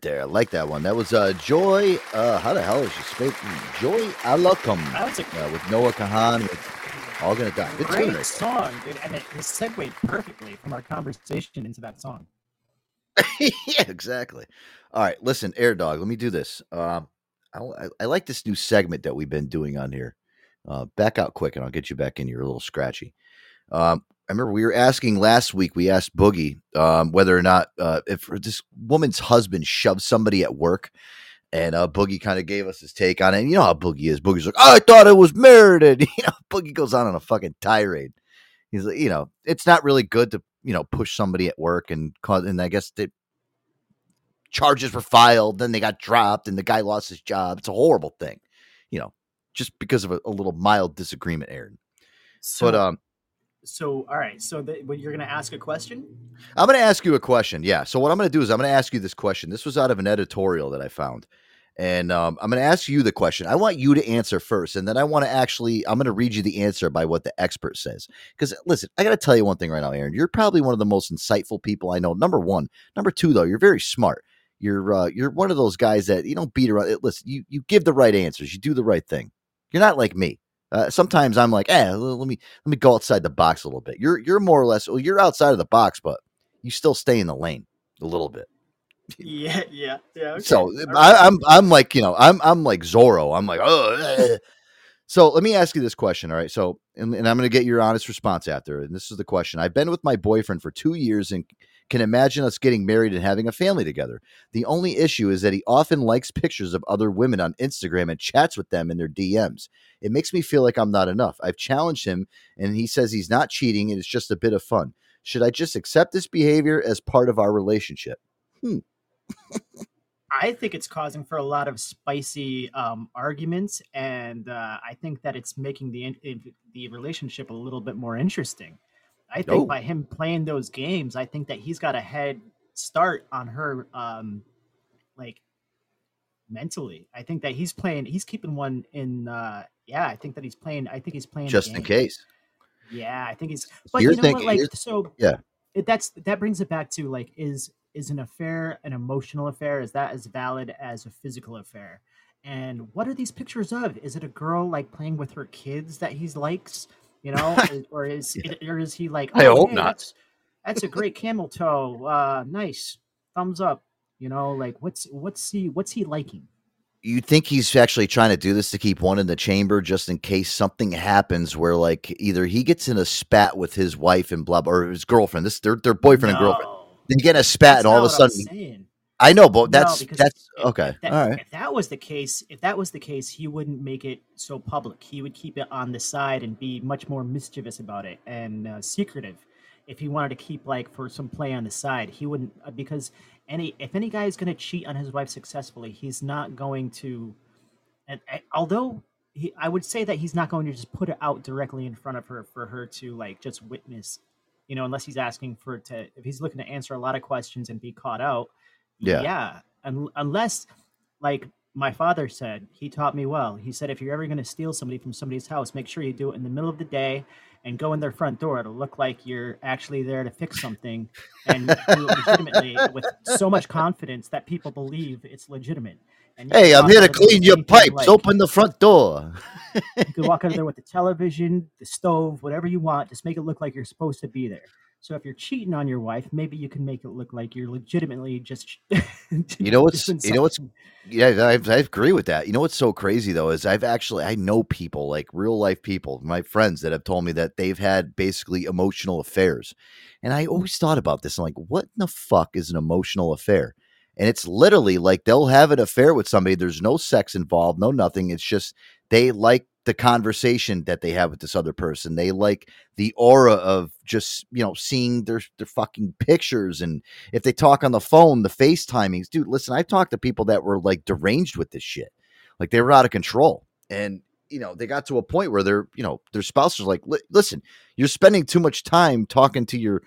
right there. I like that one. That was uh, Joy. Uh, how the hell is she spelled? Joy That's a uh, with Noah Kahan. All gonna die. Good great there. song, dude, and it, it segued perfectly from our conversation into that song. [LAUGHS] yeah, exactly. All right, listen, Air Dog. Let me do this. Um, I, I, I like this new segment that we've been doing on here. Uh, back out quick, and I'll get you back in. You're a little scratchy. Um, I remember we were asking last week. We asked Boogie um, whether or not uh, if this woman's husband shoved somebody at work, and uh, Boogie kind of gave us his take on it. And you know how Boogie is. Boogie's like, "I thought it was merited." [LAUGHS] You know, Boogie goes on on a fucking tirade. He's like, you know, it's not really good to you know push somebody at work and cause. And I guess that charges were filed, then they got dropped, and the guy lost his job. It's a horrible thing, you know, just because of a, a little mild disagreement, Aaron. So, but um, so all right. So the, you're gonna ask a question. I'm going to ask you a question. Yeah. So what I'm going to do is I'm going to ask you this question. This was out of an editorial that I found, and um, I'm going to ask you the question. I want you to answer first, and then I want to actually I'm going to read you the answer by what the expert says. Because listen, I got to tell you one thing right now, Aaron. You're probably one of the most insightful people I know. Number one. Number two, though, you're very smart. You're uh, you're one of those guys that you don't beat around. Listen, you you give the right answers. You do the right thing. You're not like me. Uh, sometimes I'm like, eh, let me let me go outside the box a little bit. You're you're more or less. Well, you're outside of the box, but you still stay in the lane a little bit. [LAUGHS] Yeah, yeah, yeah. Okay. So all I, right. I'm I'm like you know I'm I'm like Zorro. I'm like oh. So let me ask you this question. All right. So and, and I'm going to get your honest response after. And this is the question. I've been with my boyfriend for two years and can imagine us getting married and having a family together. The only issue is that he often likes pictures of other women on Instagram and chats with them in their DMs. It makes me feel like I'm not enough. I've challenged him and he says he's not cheating and it's just a bit of fun. Should I just accept this behavior as part of our relationship? Hmm. I think it's causing for a lot of spicy um, arguments, and uh, I think that it's making the the relationship a little bit more interesting. I think Oh. by him playing those games, I think that he's got a head start on her, um, like mentally. I think that he's playing. He's keeping one in. Uh, yeah, I think that he's playing. I think he's playing Just in case. Yeah, I think he's. But you're you know thinking- what? Like, so Yeah. it, that's that brings it back to like, is is an affair an emotional affair? Is that as valid as a physical affair? And what are these pictures of? Is it a girl like playing with her kids that he likes? You know, [LAUGHS] or is it, or is he like? I "Oh, hope hey, not." That's, that's a great camel toe. Uh, nice, thumbs up. You know, like what's what's he what's he liking? you think he's actually trying to do this to keep one in the chamber just in case something happens where like either he gets in a spat with his wife and blah, blah or his girlfriend this their, their boyfriend and girlfriend they get in a spat That's and all of a not what I'm sudden saying. I know but that's because that's if- okay if that, all right If that was the case, if that was the case, he wouldn't make it so public. He would keep it on the side and be much more mischievous about it and uh, secretive. If he wanted to keep like for some play on the side, he wouldn't uh, because any if any guy is going to cheat on his wife successfully, he's not going to. And, and although he, I would say that he's not going to just put it out directly in front of her for her to like just witness, you know, unless he's asking for it to. If he's looking to answer a lot of questions and be caught out, Yeah. yeah. Un- unless, like my father said, he taught me well. He said, if you're ever going to steal somebody from somebody's house, make sure you do it in the middle of the day and go in their front door. It'll look like you're actually there to fix something and do it legitimately with so much confidence that people believe it's legitimate. And hey i'm here to out of there clean your pipes like, open the front door you can walk out of there [LAUGHS] with the television, the stove, whatever you want. Just make it look like you're supposed to be there. So if you're cheating on your wife, maybe you can make it look like you're legitimately just. [LAUGHS] you know what's you know what's yeah I, I agree with that. You know what's so crazy though is i've actually i know people like real life people my friends that have told me that they've had basically emotional affairs. And i always thought about this. I'm like what in the fuck is an emotional affair? And it's literally like they'll have an affair with somebody. There's no sex involved no nothing. It's just they like the conversation that they have with this other person. They like the aura of just you know seeing their their fucking pictures and if they talk on the phone the facetimings. Dude listen i've talked to people that were like deranged with this shit. Like they were out of control. And you know they got to a point where their you know their spouse was like listen you're spending too much time talking to your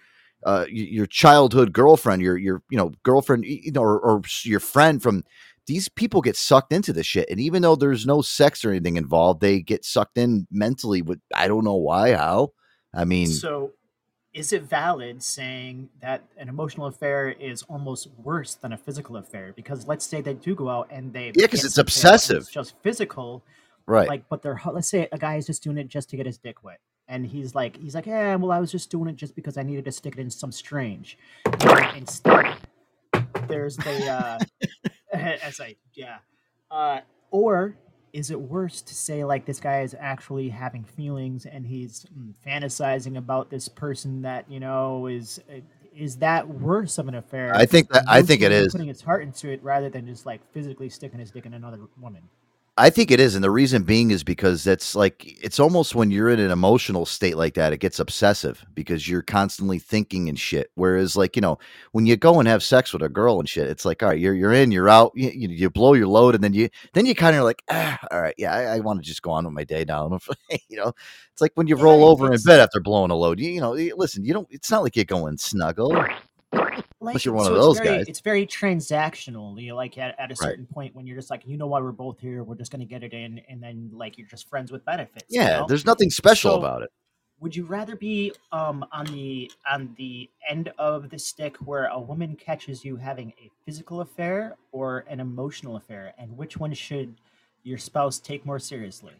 uh your childhood girlfriend your your you know girlfriend you know or, or your friend from these people get sucked into this shit and even though there's no sex or anything involved they get sucked in mentally with i don't know why how i mean So, is it valid saying that an emotional affair is almost worse than a physical affair? Because let's say they do go out and they Yeah, 'cause get it's and obsessive. It's just physical, Right. Like, but they're let's say a guy is just doing it just to get his dick wet, and he's like, he's like, yeah, well, I was just doing it just because I needed to stick it in some strange. Know, Instead, there's the uh, [LAUGHS] [LAUGHS] as I yeah, uh, or is it worse to say like this guy is actually having feelings and he's mm, fantasizing about this person that you know is uh, is that worse of an affair? I think that- I think it is putting his heart into it rather than just like physically sticking his dick in another woman. I think it is, and the reason being is because that's like it's almost when you're in an emotional state like that, it gets obsessive because you're constantly thinking and shit. Whereas, like you know, when you go and have sex with a girl and shit, it's like, all right, you're you're in, you're out, you, you, blow your load, and then you then you kind of like, ah, all right, yeah, I, I want to just go on with my day now. [LAUGHS] you know, it's like when you roll over in bed after blowing a load. You, you know, listen, you don't. It's not like you're going snuggle. Unless you're one so of those it's very, guys. It's very transactional. You know, like at, at a certain point when you're just like, you know why we're both here, we're just gonna get it in, and then like you're just friends with benefits. you Yeah, know? there's nothing special So, about it. Would you rather be um on the on the end of the stick where a woman catches you having a physical affair or an emotional affair, and which one should your spouse take more seriously?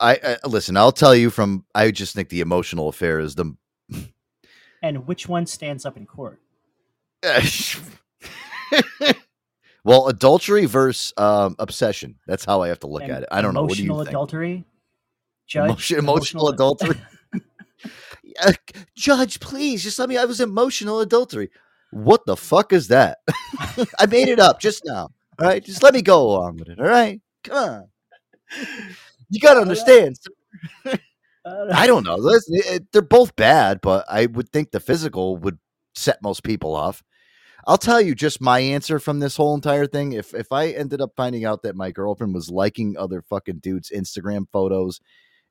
I, I listen. I'll tell you from. I just think the emotional affair is the And which one stands up in court? [LAUGHS] well, adultery versus um, obsession. That's how I have to look And at it. I don't know. What do you Emotional think? adultery. Judge, Emotion, [LAUGHS] emotional adultery. [LAUGHS] Uh, Judge, please just let me. I was emotional adultery. What the fuck is that? I made it up just now. All right, just let me go along with it. All right, come on. You got to understand. I don't know. Listen, it- it- they're both bad, but I would think the physical would set most people off. I'll tell you just my answer from this whole entire thing. If if I ended up finding out that my girlfriend was liking other fucking dudes' Instagram photos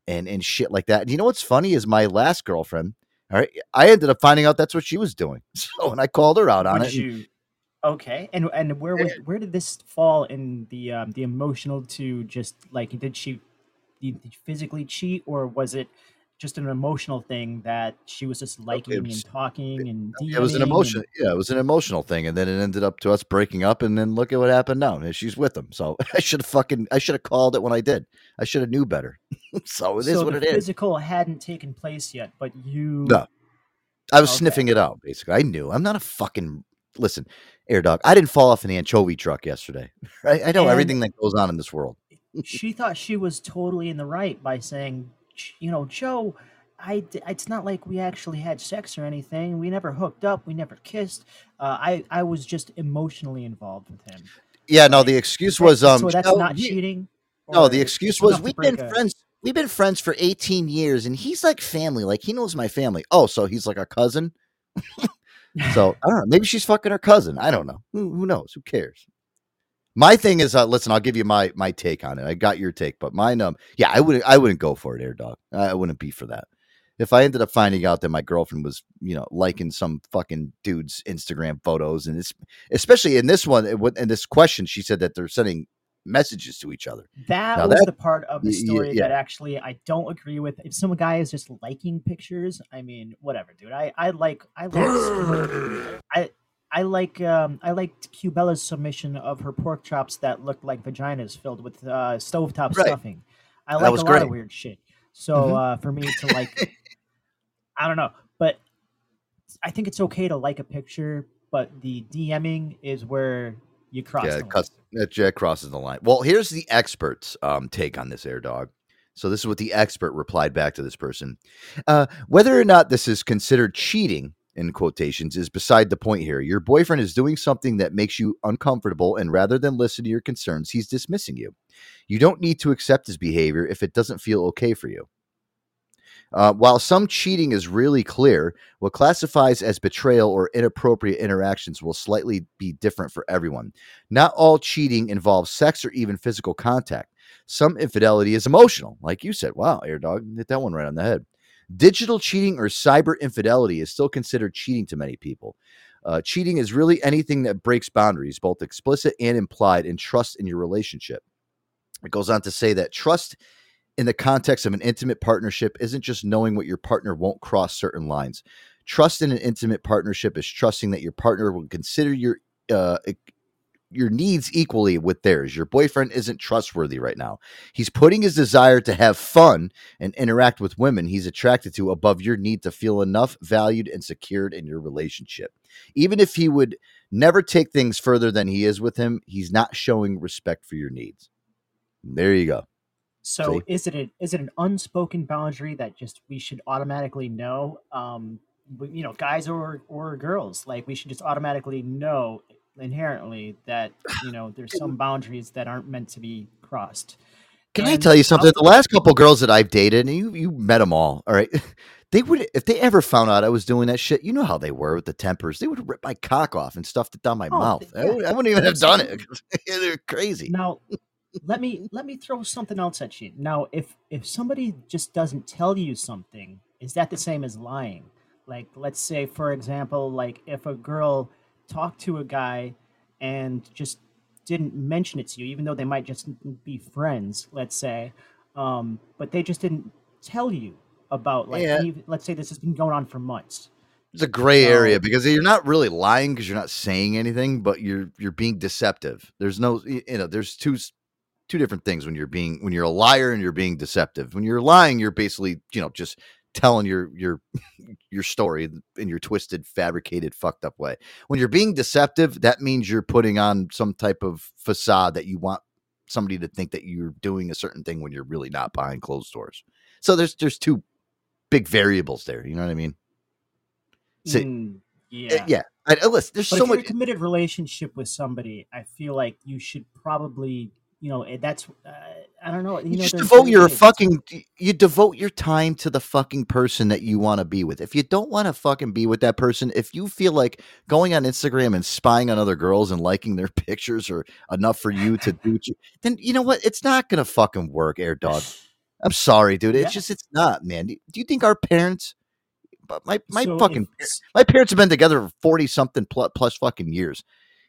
and and shit like that, and you know what's funny is my last girlfriend. All right, I ended up finding out that's what she was doing. [LAUGHS] So, and I called her out on Would it. and- you? Okay, and and where was where did this fall in the um, the emotional to just like did she did she physically cheat or was it just an emotional thing that she was just liking was- and talking and it was an DMing and- emotion. Yeah, it was an emotional thing, and then it ended up to us breaking up, and then look at what happened now. and She's with him, so [LAUGHS] I should have fucking I should have called it when I did. I should have knew better. [LAUGHS] so it is so what the it is. physical hadn't taken place yet, but you No, I was Okay. sniffing it out. Basically, I knew. I'm not a fucking listen, air dog. I didn't fall off an anchovy truck yesterday. [LAUGHS] Right? I know And- everything that goes on in this world. she thought she was totally in the right by saying, "J- you know, Joe, I, it's not like we actually had sex or anything. We never hooked up. We never kissed. Uh, I I was just emotionally involved with him. Yeah, no. The excuse was um. so that's Joe, not cheating. No, the excuse was we've been a- friends. We've been friends for 18 years, and he's like family. Like he knows my family. Oh, so he's like a cousin. [LAUGHS] so I don't know. Maybe she's fucking her cousin. I don't know. Who, who knows? Who cares? My thing is, uh, listen. I'll give you my my take on it. I got your take, but mine, um, yeah, I wouldn't. I wouldn't go for it, air dog. I, I wouldn't be for that. If I ended up finding out that my girlfriend was, you know, liking some fucking dude's Instagram photos, and it's especially in this one, in this question, she said that they're sending messages to each other. That Now was that- the part of the y- y- story that actually I don't agree with. If some guy is just liking pictures, I mean, whatever, dude. I I like I like I I like um I liked Cubella's submission of her pork chops that looked like vaginas filled with uh, stovetop Right. stuffing. I That like was a lot of weird shit. So Mhm. uh, for me to like, I don't know, but I think it's okay to like a picture, but the DMing is where you cross. yeah, the it line. cuts, that Jack crosses the line. Well, here's the expert's um, take on this air dog. So this is what the expert replied back to this person. Uh, whether or not this is considered cheating in quotations is beside the point here. Your boyfriend is doing something that makes you uncomfortable, and rather than listen to your concerns, he's dismissing you. You don't need to accept his behavior if it doesn't feel okay for you. Uh, while some cheating is really clear, what classifies as betrayal or inappropriate interactions will slightly be different for everyone. Not all cheating involves sex or even physical contact. Some infidelity is emotional, like you said. Wow, air dog, hit that one right on the head. Digital cheating or cyber infidelity is still considered cheating to many people. Uh, cheating is really anything that breaks boundaries, both explicit and implied, in trust in your relationship. It goes on to say that trust in the context of an intimate partnership isn't just knowing what your partner won't cross certain lines. Trust in an intimate partnership is trusting that your partner will consider your uh, your needs equally with theirs. Your boyfriend isn't trustworthy right now. He's putting his desire to have fun and interact with women he's attracted to above your need to feel enough valued and secured in your relationship. Even if he would never take things further than he is with him, he's not showing respect for your needs. There you go. So See? is it a, is it an unspoken boundary that just we should automatically know? Um, you know, guys or or girls, like we should just automatically know inherently that you know there's some boundaries that aren't meant to be crossed. Can I tell you something? The last couple girls that I've dated, and you you met them all, all right. [LAUGHS] They would if they ever found out I was doing that shit. You know how they were with the tempers. They would rip my cock off and stuffed it down my Oh, mouth. I, yeah, would, I wouldn't even have done it. [LAUGHS] They're crazy. Now, let me let me throw something else at you. Now, if if somebody just doesn't tell you something, is that the same as lying? Like, let's say, for example, like if a girl talked to a guy and just didn't mention it to you, even though they might just be friends, let's say, um, but they just didn't tell you about like, Yeah. any, let's say this has been going on for months. It's a gray area because you're not really lying because you're not saying anything, but you're you're being deceptive. There's no you know, there's two two different things when you're being when you're a liar and you're being deceptive. When you're lying, you're basically, you know, just telling your your [LAUGHS] your story in your twisted, fabricated, fucked up way. When you're being deceptive, that means you're putting on some type of facade that you want somebody to think that you're doing a certain thing when you're really not behind closed doors. So there's there's two big variables there. You know what I mean? So, Mm, uh, yeah. yeah. I, listen, there's But so if you're much. a committed relationship with somebody, I feel like you should probably, you know, eh, that's uh, I don't know. You, You know, just devote your fucking. You devote your time to the fucking person that you want to be with. If you don't want to fucking be with that person, if you feel like going on Instagram and spying on other girls and liking their [LAUGHS] pictures are enough for you to do, then you know what? It's not gonna fucking work, air dog. I'm sorry, dude. It's Yeah. just it's not, man. Do you think our parents? But my my So fucking my parents have been together for forty something plus, plus fucking years.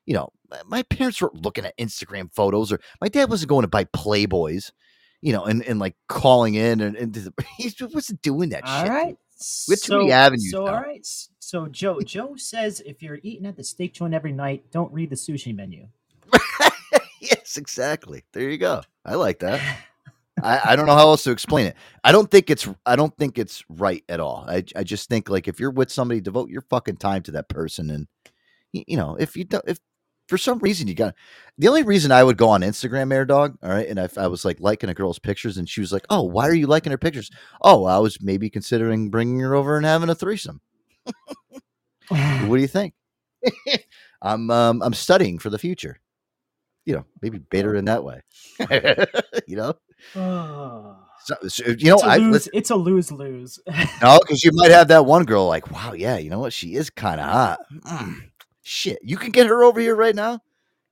You know, my- parents were looking at Instagram photos, or my dad wasn't going to buy Playboys. You know, and, and like calling in and, and [LAUGHS] he wasn't doing that All shit. right. Have too many avenues So now. all right. So Joe Joe says if you're eating at the steak joint every night, don't read the sushi menu. [LAUGHS] yes, exactly. There you go. I like that. I, I don't know how else to explain it. I don't think it's I don't think it's right at all. I I just think like if you're with somebody, devote your fucking time to that person, and y- you know if you don't if for some reason you got the only reason I would go on Instagram, Air Dog, all right, and if I was like liking a girl's pictures, and she was like, "Oh, why are you liking her pictures?" Oh, I was maybe considering bringing her over and having a threesome. what do you think? [SIGHS] [LAUGHS] I'm um, I'm studying for the future. You know, maybe bait her in that way. [LAUGHS] you know, Oh, [SIGHS] so, so, you know, it's a I lose. It's a lose lose. no, because you might have that one girl like, wow, yeah, you know what, she is kind of hot. [LAUGHS] Mm, shit, you can get her over here right now.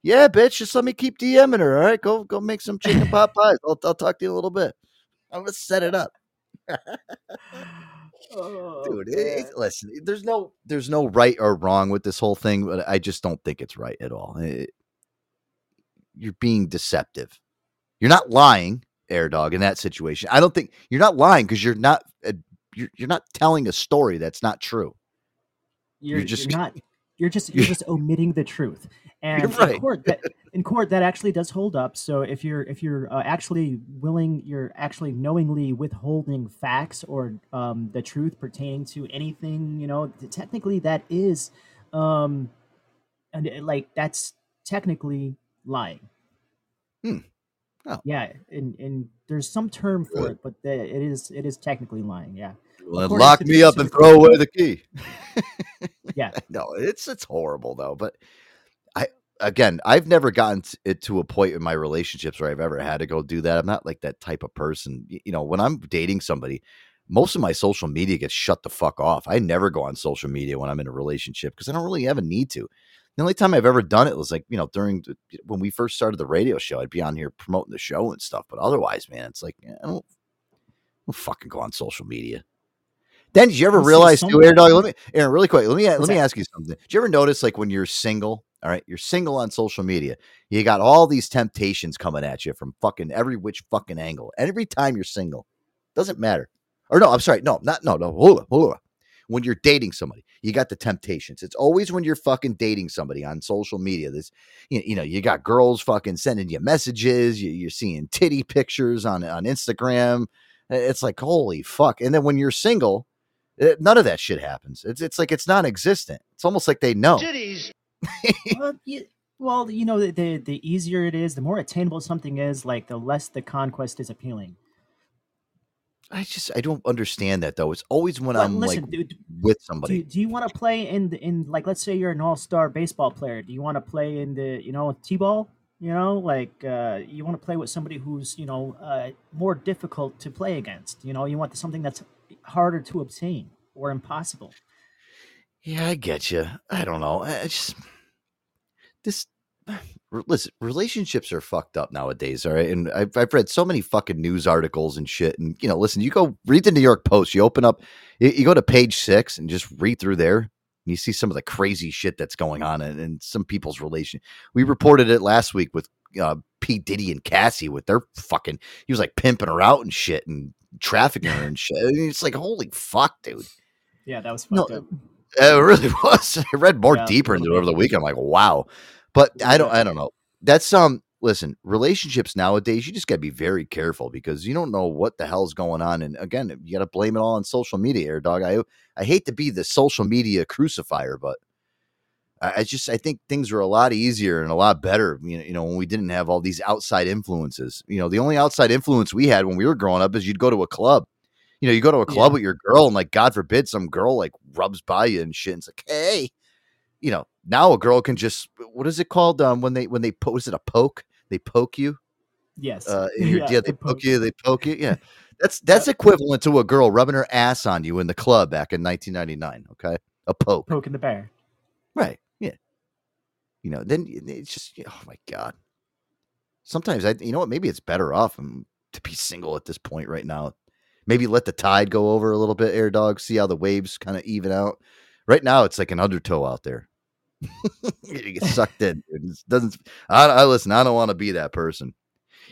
Yeah, bitch, just let me keep DMing her. All right, go go make some chicken pot [LAUGHS] pies. I'll, I'll talk to you a little bit. I'm gonna set it up. [LAUGHS] Oh, dude. It, it- listen, there's no there's no right or wrong with this whole thing, but I just don't think it's right at all. It- you're being deceptive. You're not lying, air dog, in that situation. I don't think you're not lying because you're not uh, you're, you're not telling a story that's not true. you're, You're just- you're not you're just you're just omitting the truth [LAUGHS] and right. in court that [LAUGHS] in court that actually does hold up so if you're if you're uh, actually willing you're actually knowingly withholding facts or um, the truth pertaining to anything you know technically that is um and it- like that's technically lying Hmm. Oh. yeah and and there's some term for Really? it but the, it is it is technically lying yeah Well, lock me up and throw away the key. [LAUGHS] yeah [LAUGHS] no, it's it's horrible though. But I again, I've never gotten it to a point in my relationships where I've ever had to go do that. I'm not like that type of person. You know, when I'm dating somebody, most of my social media gets shut the fuck off. I never go on social media when I'm in a relationship because I don't really have a need to. The only time I've ever done it was like, you know, during the, when we first started the radio show, I'd be on here promoting the show and stuff. But otherwise, man, it's like, eh, I don't, I don't fucking go on social media. Then did you ever realize too, Air Dog? Let me, Aaron, really quick. Let me let me ask you something. Did you ever notice, like, when you're single? All right, you're single on social media. You got all these temptations coming at you from fucking every which fucking angle. And every time you're single, doesn't matter. Or no, I'm sorry, no, not no, no. Hold on, hold on. when you're dating somebody, you got the temptations. It's always when you're fucking dating somebody on social media. This, you, you know, you got girls fucking sending you messages. You, you're seeing titty pictures on on Instagram. It's like holy fuck. And then when you're single, eh, none of that shit happens. It's it's like it's non-existent. It's almost like they know. [LAUGHS] well, you, well, you know, the, the the easier it is, the more attainable something is, like the less the conquest is appealing. I just I don't understand that though. It's always when Well, I'm listen, like dude, with Do, somebody. do you want to play in the, in like let's say you're an all-star baseball player? Do you want to play in the you know t-ball? You know, like uh, you want to play with somebody who's you know uh, more difficult to play against. You know, you want something that's harder to obtain or impossible. Yeah, I get you. I don't know. I just this. Listen, relationships are fucked up nowadays. All right, and I've I've read so many fucking news articles and shit. And you know, listen, you go read the New York Post. You open up, you, you go to page six and just read through there. And you see some of the crazy shit that's going on in, in some people's relation. We reported it last week with uh, P Diddy and Cassie with their fucking. He was like pimping her out and shit and trafficking her and shit. Mean, it's like holy fuck, dude. Yeah, that was No, up. [LAUGHS] It really was. [LAUGHS] I read more Yeah, deeper into it over the weekend. I'm like, wow. But I don't. I don't know. That's um. Listen, relationships nowadays, you just got to be very careful because you don't know what the hell's going on. And again, you got to blame it all on social media, air dog. I I hate to be the social media crucifier, but I, I just I think things were a lot easier and a lot better. You know, you know, when we didn't have all these outside influences. You know, the only outside influence we had when we were growing up is you'd go to a club. You know, you go to a club with your girl, and like God forbid, some girl like rubs by you and shit. And it's like, hey, you know, now a girl can just what is it called? Um, when they when they po- was it a poke? They poke you. Yes. Uh, Yeah, yeah, they poke poke. you. They poke you. Yeah, [LAUGHS] that's that's equivalent to a girl rubbing her ass on you in the club back in 1999. Okay, a poke. Poking the bear. Right. You know, then it's just oh my god. Sometimes I, you know what? Maybe it's better off um, to be single at this point right now. Maybe let the tide go over a little bit, air dog. See how the waves kind of even out. Right now, it's like an undertow out there. [LAUGHS] you get sucked in. It doesn't. I, I listen. I don't want to be that person.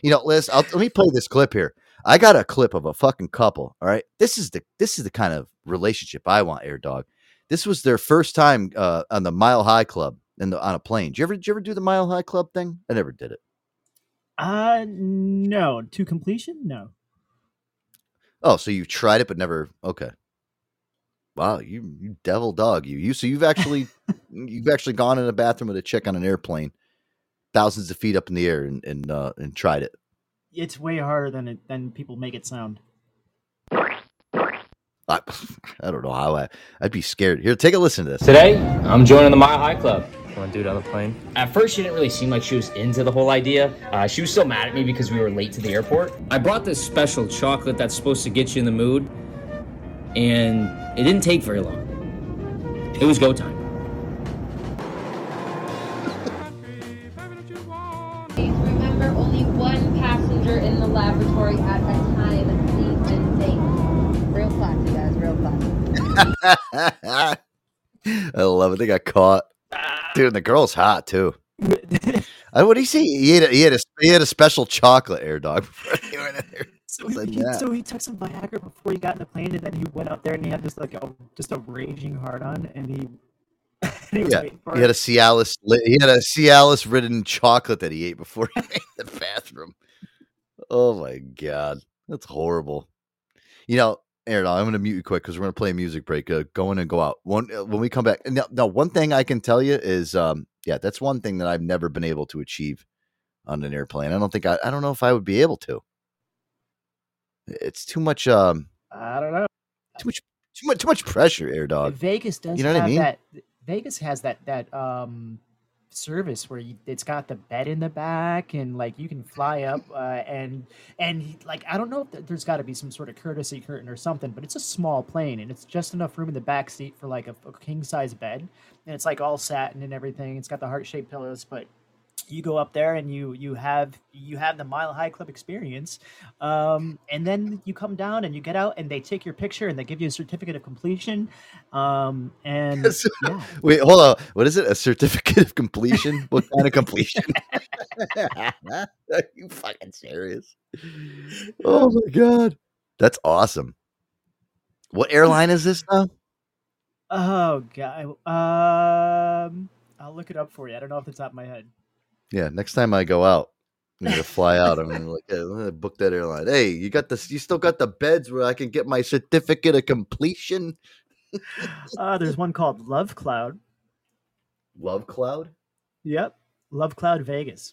You know, Liz. I'll, let me play this clip here. I got a clip of a fucking couple. All right, this is the this is the kind of relationship I want, air dog. This was their first time uh, on the Mile High Club and on a plane. Did you ever did you ever do the Mile High Club thing? I never did it. Uh, no. To completion, no. Oh, so you've tried it but never. Okay. Wow, you you devil dog. You you so you've actually [LAUGHS] you've actually gone in a bathroom with a chick on an airplane, thousands of feet up in the air, and and uh, and tried it. It's way harder than it than people make it sound. I, [LAUGHS] I don't know how I I'd be scared. Here, take a listen to this. Today, I'm joining the Mile High Club. Want to do it on the plane? At first, she didn't really seem like she was into the whole idea. Uh, she was still mad at me because we were late to the airport. I brought this special chocolate that's supposed to get you in the mood, and it didn't take very long. It was go time. Remember, only one passenger in the laboratory at a time. Please and safe. Real classy, guys. Real classy. [LAUGHS] I love it. They got caught, dude. And the girl's hot too. [LAUGHS] Uh, what did he say? He had a, he had a he had a special chocolate air dog. [LAUGHS] So he, Said he- so he took some Viagra before he got in the plane, and then he went out there and he had just like a just a raging hard on, and he, [LAUGHS] and he was Yeah, waiting for he had a. Cialis. He had a Cialis ridden chocolate that he ate before he made the bathroom. Oh my god, that's horrible. You know, Aaron, I'm going to mute you quick because we're going to play a music break. Uh, go in and go out. One uh, when we come back. No, no, one thing I can tell you is, um, yeah, that's one thing that I've never been able to achieve on an airplane. I don't think I. I don't know if I would be able to. It's too much. Um, I don't know. too much. Too much. Too much pressure, air dog. Vegas does You know what I mean? that. Vegas has that that um service where you, it's got the bed in the back and like you can fly up [LAUGHS] uh, and and like I don't know if th- there's got to be some sort of courtesy curtain or something, but it's a small plane and it's just enough room in the back seat for like a, a king size bed and it's like all satin and everything. It's got the heart shaped pillows, but you go up there and you you have you have the mile high club experience um, and then you come down and you get out and they take your picture and they give you a certificate of completion um, and [LAUGHS] yeah Wait, hold on. What is it? A certificate of completion? What kind of completion? [LAUGHS] [LAUGHS] Are you fucking serious? Oh my god, that's awesome. What airline is this now? Oh god. Um, I'll look it up for you. I don't know off the top of my head. Yeah, next time I go out, I'm gonna fly out. I'm gonna like, hey, I'm gonna book that airline. Hey, you got this? You still got the beds where I can get my certificate of completion? [LAUGHS] Uh, there's one called Love Cloud. Love Cloud. Yep, Love Cloud Vegas.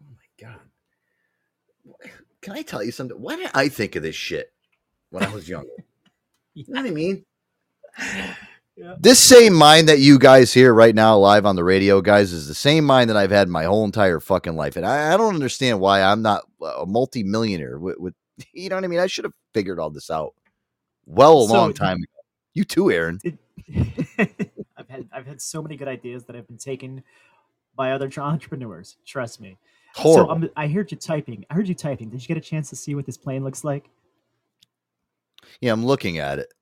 Oh my god. Can I tell you something? Why did I think of this shit when I was younger? [LAUGHS] You know what I mean? This same mind that you guys hear right now live on the radio, guys, is the same mind that I've had my whole entire fucking life. And I, I don't understand why I'm not a multimillionaire with, with, [LAUGHS] you know what I mean? I should have figured all this out well a So- long time ago. You too, Aaron. [LAUGHS] I've had I've had so many good ideas that have been taken by other [LAUGHS] entrepreneurs. Trust me. Horrible. So um, I heard you typing. I heard you typing. Did you get a chance to see what this plane looks like? Yeah, I'm looking at it.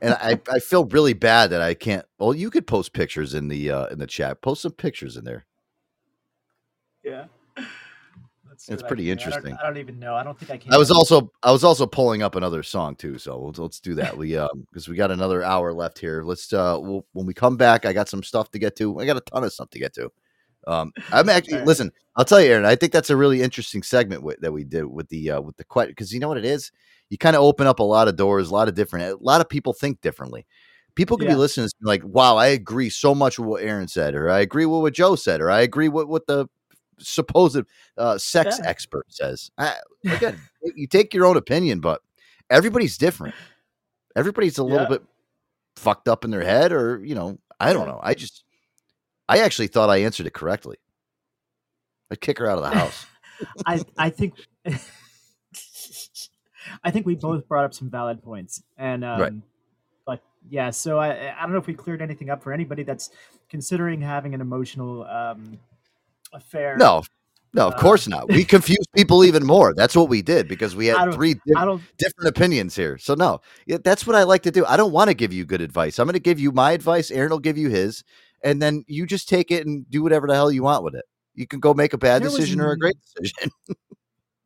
And I, I feel really bad that I can't. Well, you could post pictures in the uh, in the chat. Post some pictures in there. Yeah. It's what I pretty. I don't- interesting. I don't, even know. I don't think I can. I was also I was also pulling up another song too. So let's, let's do that. We um because we got another hour left here. Let's uh we'll, when we come back, I got some stuff to get to. I got a ton of stuff to get to. Um, I'm [LAUGHS] actually Alright. listen. I'll tell you, Aaron. I think that's a really interesting segment with, that we did with the uh, with the question because you know what it is. You kind of open up a lot of doors, a lot of different. A lot of people think differently. People can Yeah. be listening and like, "Wow, I agree so much with what Aaron said," or "I agree with what Joe said," or "I agree with what the supposed uh, sex Yeah. expert says." I, again, you take your own opinion, but everybody's different. Everybody's a little Yeah. bit fucked up in their head, or you know, I don't know. I just, I actually thought I answered it correctly. I'd kick her out of the house. [LAUGHS] I I think [LAUGHS] I think we both brought up some valid points, and um, Right. but yeah. So I I don't know if we cleared anything up for anybody that's considering having an emotional um, affair. No, no, of Uh, course not. We [LAUGHS] confuse people even more. That's what we did because we had three different opinions here. So no, that's what I like to do. I don't want to give you good advice. I'm going to give you my advice. Aaron will give you his, and then you just take it and do whatever the hell you want with it. You can go make a bad There was decision or a great decision. [LAUGHS]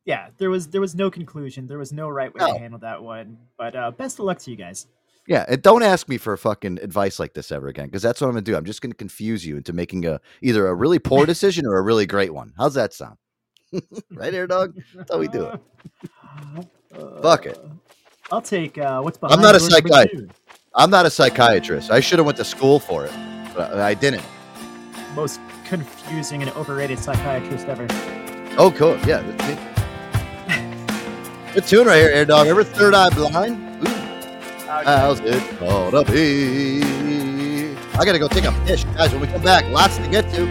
Yeah, there was there was no conclusion. There was no right way No. to handle that one. But uh, best of luck to you guys. Yeah, and don't ask me for fucking advice like this ever again, because that's what I'm gonna do. I'm just gonna confuse you into making a either a really poor [LAUGHS] decision or a really great one. How's that sound? [LAUGHS] right, air dog. That's how we do it. Fuck it. I'll take uh, what's behind. I'm not a psychiatrist. I'm not a psychiatrist. I should have went to school for it, but I didn't. Most confusing and overrated psychiatrist ever. Oh, cool. Yeah. Good tune right here, air dog. Ever third eye blind? Ooh. How's it be? I gotta go take a piss, guys. When we come back, lots to get to.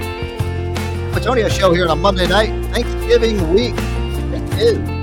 Antonio show here on a Monday night, Thanksgiving week. It is.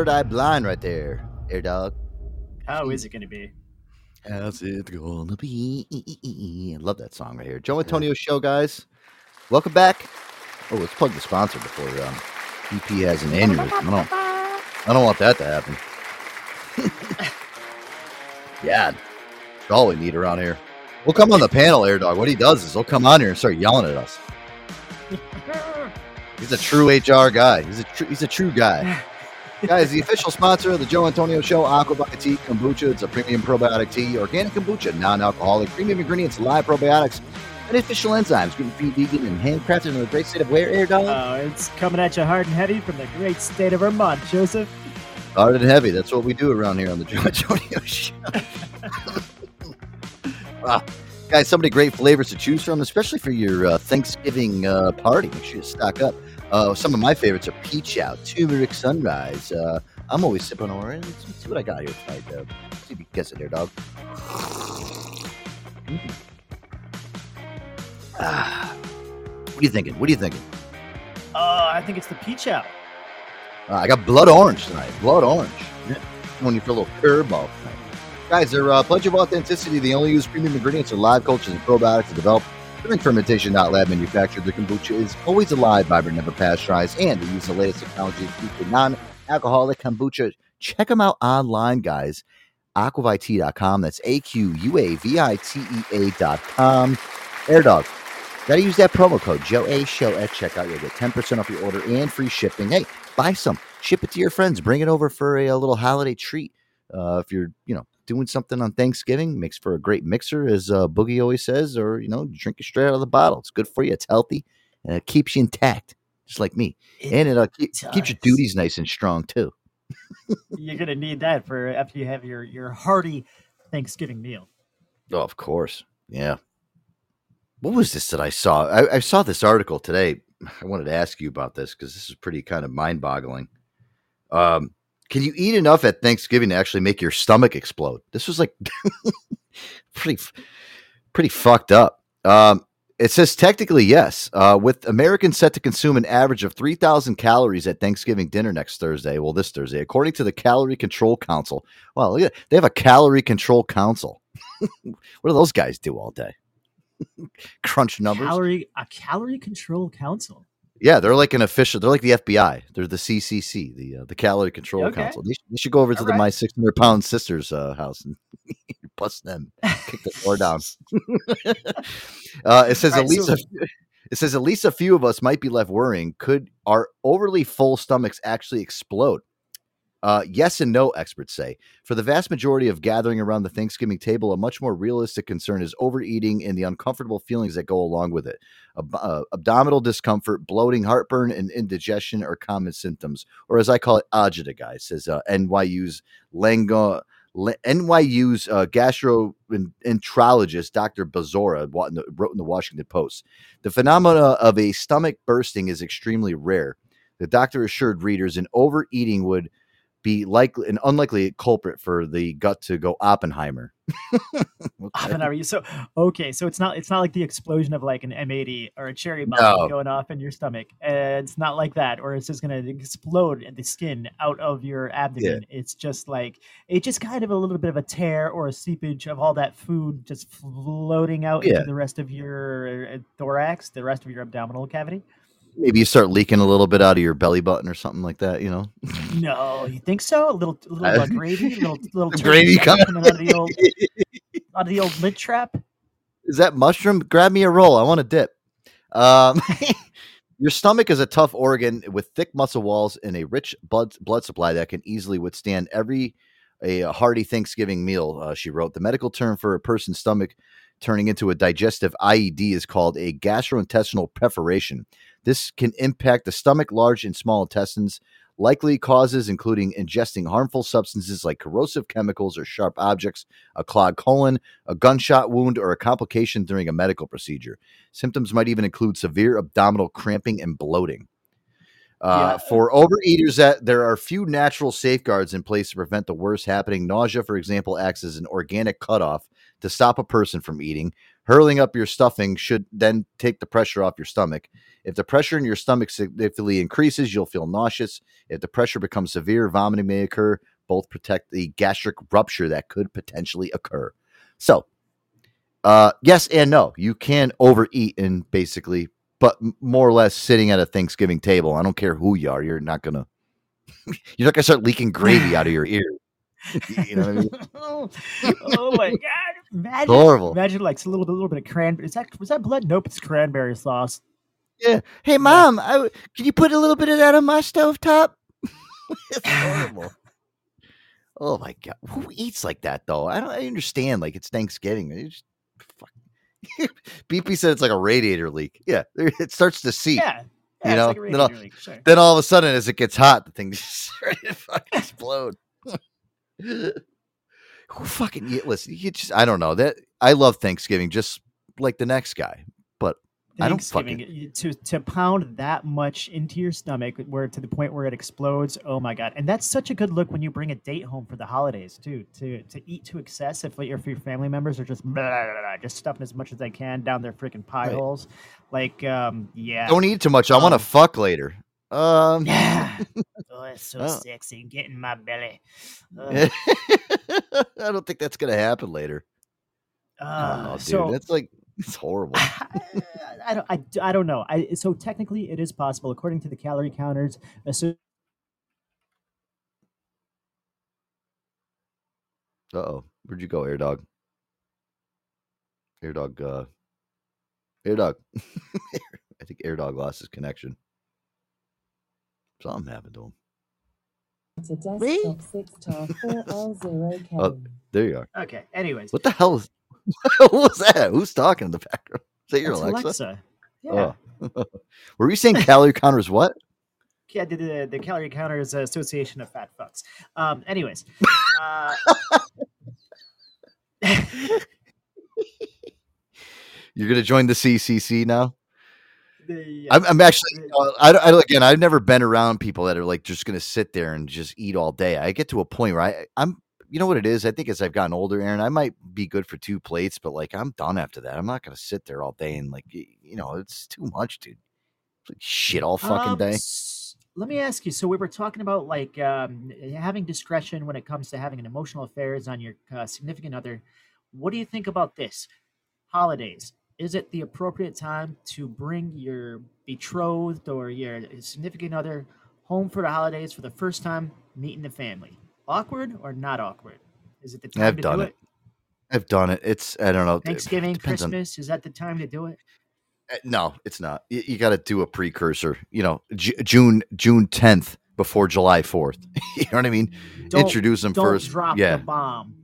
Third eye blind right there, air dog. How is it going to be? How's it gonna be? I love that song right here. Joe Antonio Show, guys. Welcome back. Oh, let's plug the sponsor before um, EP has an aneurysm. I don't, I don't want that to happen. [LAUGHS] yeah, that's all we need around here. We'll come on the panel, Air Dog. What he does is he'll come on here and start yelling at us. [LAUGHS] He's a true HR guy. He's a true. He's a true guy. [LAUGHS] Guys, the official sponsor of the Joe Antonio Show, Aquavitea Kombucha. It's a premium probiotic tea, organic kombucha, non-alcoholic, premium ingredients, live probiotics, beneficial enzymes, gluten-free, vegan, and handcrafted in the great state of where, Air Dog? Oh, it's coming at you hard and heavy from the great state of Vermont, Joseph. Hard and heavy. That's what we do around here on the Joe Antonio [LAUGHS] Show. [LAUGHS] wow. Guys, so many great flavors to choose from, especially for your uh, Thanksgiving uh, party. Make sure you stock up. Uh, some of my favorites are Peach Out, Turmeric Sunrise. Uh, I'm always sipping orange. Let's see what I got here tonight, though. See if you can guess it there, dog. Mm. Ah. What are you thinking? What are you thinking? Uh, I think it's the peach out. Uh, I got blood orange tonight. Blood orange. Yeah. When you feel a little curveball tonight. Guys, they're uh, pledge of authenticity. They only use premium ingredients and live cultures and probiotics to develop. During fermentation, lab manufactured, the kombucha is always alive, vibrant, never pasteurized, and they use the latest technology to keep the non-alcoholic kombucha. Check them out online, guys. Aquavitea.com. That's A Q U A V I T E A.com. Air Dog. Got to use that promo code Joe A Show at checkout. You'll get 10% off your order and free shipping. Hey, buy some, ship it to your friends, bring it over for a, a little holiday treat. Uh, if you're, you know, doing something on Thanksgiving, makes for a great mixer, as uh, Boogie always says, or you know, drink it straight out of the bottle. It's good for you. It's healthy, and it keeps you intact, just like me, and it uh, keep, keeps your duties nice and strong too. You're gonna need that for after you have your your hearty Thanksgiving meal. Oh, of course, yeah. What was this that I saw? I, I saw this article today. [SIGHS] I wanted to ask you about this because this is pretty kind of mind-boggling. Um, can you eat enough at Thanksgiving to actually make your stomach explode? This was like [LAUGHS] pretty, pretty fucked up. Um, it says technically yes. Uh, with Americans set to consume an average of 3,000 calories at Thanksgiving dinner next Thursday. Well, this Thursday, according to the Calorie Control Council. Well, look at they have a Calorie Control Council. [LAUGHS] what do those guys do all day? [LAUGHS] Crunch numbers. Calorie a calorie control council. Yeah, they're like an official. They're like the FBI. They're the CCC, the uh, the Calorie Control Okay. Council. They should, they should go over to All the right. my six hundred pound sister's uh, house and [LAUGHS] bust them, kick the door down. [LAUGHS] uh, it says All at right, least so- a, it says at least a few of us might be left worrying. Could our overly full stomachs actually explode? Uh, yes and no, experts say. For the vast majority of gathering around the Thanksgiving table, a much more realistic concern is overeating and the uncomfortable feelings that go along with it. Ab- uh, abdominal discomfort, bloating, heartburn, and indigestion are common symptoms, or as I call it, agita, guys, says uh, NYU's Langone. NYU's uh, gastroenterologist Dr. Bazora wrote in the Washington Post. The phenomena of a stomach bursting is extremely rare. The doctor assured readers an overeating would be likely an unlikely culprit for the gut to go Oppenheimer. [LAUGHS] Oppenheimer. So okay, so it's not it's not like the explosion of like an M80 or a cherry bomb No. going off in your stomach. Uh, it's not like that, or it's just gonna explode the skin out of your abdomen. It's just like it's just kind of a little bit of a tear or a seepage of all that food just floating out Yeah. into the rest of your uh, thorax, the rest of your abdominal cavity. Maybe you start leaking a little bit out of your belly button or something like that, you know? No, you think so? A little, a little Uh, uh, gravy, little, [LAUGHS] little gravy coming coming- out of the old, out of the old lid trap. Is that mushroom? Grab me a roll. I want a dip. Um, [LAUGHS] your stomach is a tough organ with thick muscle walls and a rich blood blood supply that can easily withstand every a hearty Thanksgiving meal. Uh, she wrote the medical term for a person's stomach turning into a digestive IED is called a gastrointestinal perforation. This can impact the stomach, large and small intestines. Likely causes including ingesting harmful substances like corrosive chemicals or sharp objects, a clogged colon, a gunshot wound, or a complication during a medical procedure. Symptoms might even include severe abdominal cramping and bloating. Uh, For overeaters, that there are few natural safeguards in place to prevent the worst happening. Nausea, for example, acts as an organic cutoff to stop a person from eating. Hurling up your stuffing should then take the pressure off your stomach. If the pressure in your stomach significantly increases, you'll feel nauseous. If the pressure becomes severe, vomiting may occur. Both protect the gastric rupture that could potentially occur. So, uh, yes and no. You can overeat and basically, but more or less sitting at a Thanksgiving table. I don't care who you are. You're not gonna. [LAUGHS] You're not gonna start leaking gravy out of your ear. You know what I mean? [LAUGHS] oh, oh my god! Imagine, Horrible. Imagine like a little bit, little bit of cranberry. Is that was that blood? Nope, it's cranberry sauce. Yeah. Hey, mom, I w can you put a little bit of that on my stovetop? [LAUGHS] it's horrible. [LAUGHS] Oh my god, who eats like that though? I don't. I understand. Like it's Thanksgiving. It's just, fuck. BP said it's like a radiator leak. Yeah, it starts to seep. Yeah, yeah, you know. like then, all, sure. then all of a sudden, as it gets hot, the thing just started to fucking explode. Who fucking? Listen, you just I don't know that. I love Thanksgiving just like the next guy, but I don't fucking. to to pound that much into your stomach where to the point where it explodes. Oh my god! And that's such a good look when you bring a date home for the holidays too. To to eat to excess if, your- if your family members are just blah, [LAUGHS] blah, blah, just stuffing as much as they can down their freaking pie Right. holes. Like um yeah. Don't eat too much. I want to Um, fuck later. Um, Yeah. [LAUGHS] oh, it's so Oh. sexy. Get in my belly. [LAUGHS] I don't think that's gonna happen later. I Uh, know, dude. so that's like [LAUGHS] it's horrible. I don't, I, I don't know. I, so technically, it is possible, according to the calorie counters. So Uh oh, where'd you go, Air Dog? Air Dog, uh, Air Dog. I think Air Dog lost his connection. Something happened to him. To desktop six tar four L zero K. [LAUGHS] Oh, there you are. Okay. Anyways, What the hell is? [LAUGHS] what was that? Who's talking in the background? [LAUGHS] Is that your That's Alexa? Alexa. Yeah. Oh. Were you saying calorie counters? What? yeah, the, the, the Calorie Counters Association of Fat Fucks. Um, anyways, uh, You're gonna join the CCC now? The, I'm, I'm actually, uh, I, I, again, I've never been around people that are like just going to sit there and just eat all day. I get to a point where I, I'm, you know what it is? I think as I've gotten older, Aaron, I might be good for two plates, but like I'm done after that. I'm not going to sit there all day and like, you know, it's too much, dude. It's like shit all fucking Um, day. Let me ask you. So we were talking about like um, having discretion when it comes to having an emotional affairs on your uh, significant other. What do you think about this? Holidays. Is it the appropriate time to bring your betrothed or your significant other home for the holidays for the first time, meeting the family? Awkward or not awkward? Is it the time I've to done do it. I've done it. It's, I don't know. Thanksgiving, depends on- Christmas. Is that the time to do it? Uh, No, it's not. You, you got to do a precursor. You know, Ju- June June tenth before July fourth. [LAUGHS] you know what I mean? Don't- Introduce them don't first. Drop yeah, the bomb.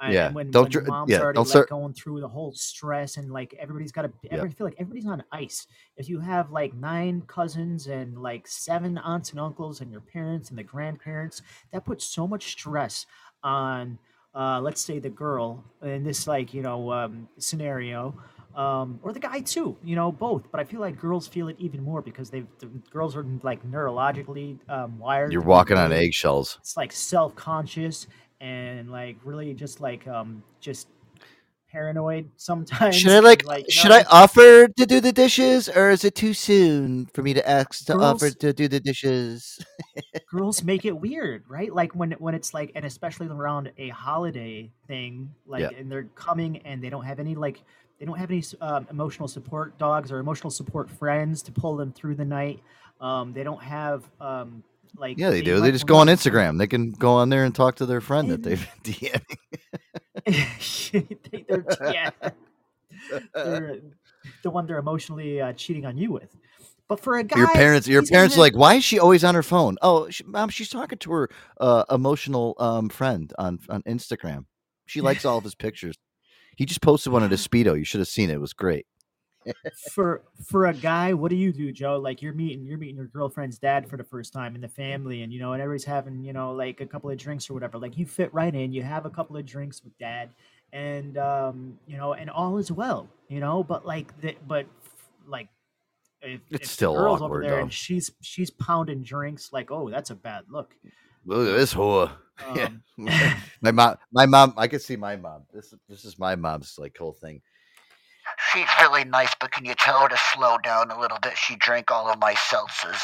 And- Yeah, when, don't when mom's yeah, already like start- going through the whole stress and like everybody's got to. Yeah. I feel like everybody's on ice. If you have like nine cousins and like seven aunts and uncles and your parents and the grandparents, that puts so much stress on. Uh, let's say the girl in this like you know um, scenario. Um, or the guy too, you know, both. But I feel like girls feel it even more because they the girls are like neurologically um, wired. you're walking on eggshells. it's like self-conscious and like really just like um just paranoid [LAUGHS] sometimes Should I like? like should know, I offer to do the dishes, or is it too soon for me to ask to offer to do the dishes? [LAUGHS] girls make it weird right like when when it's like and especially around a holiday thing like Yeah. and they're coming and they don't have any like they don't have any um, emotional support dogs or emotional support friends to pull them through the night um they don't have um like Yeah, they do. They just go on Instagram. They can go on there and talk to their friend that they've [LAUGHS] DMing. [LAUGHS] They- they're, yeah, [LAUGHS] they're the one they're emotionally uh, cheating on you with. But for a guy, Your parents, your parents are like, why is she always on her phone? Oh, she, mom, she's talking to her uh, emotional um, friend on on Instagram. She likes all of his pictures. He just posted one of his speedo. You should have seen it. It was great. For for a guy, what do you do, Joe? Like you're meeting you're meeting your girlfriend's dad for the first time in the family, and you know, and everybody's having you know like a couple of drinks or whatever. Like you fit right in. You have a couple of drinks with dad, and um, you know, and all is well, you know. But like the but like. If, It's if still girl's awkward, over there though. and she's she's pounding drinks like oh that's a bad look Look at this whore. [LAUGHS] yeah. Um, [LAUGHS] my mom my mom I could see my mom. This this is my mom's like whole thing. She's really nice, but can you tell her to slow down a little bit? She drank all of my seltzers.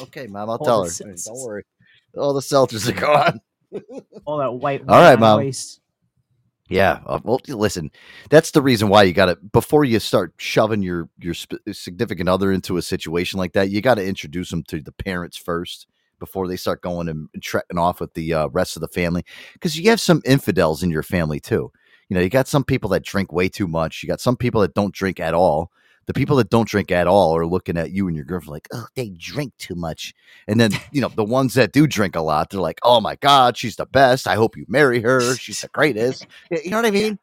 [LAUGHS] okay, mom, I'll All tell the her. Don't worry. All the seltzers are gone. [LAUGHS] All that white. All right, Mom. waste. Yeah. uh, Well, listen, that's the reason why you got to before you start shoving your your sp- significant other into a situation like that. You got to introduce them to the parents first before they start going and trekking off with the uh, rest of the family. Because you have some infidels in your family too. You know, you got some people that drink way too much. You got some people that don't drink at all. The people that don't drink at all are looking at you and your girlfriend like, oh, they drink too much. And then, you know, the ones that do drink a lot, they're like, oh my God, she's the best. I hope you marry her. She's the greatest. You know what I mean?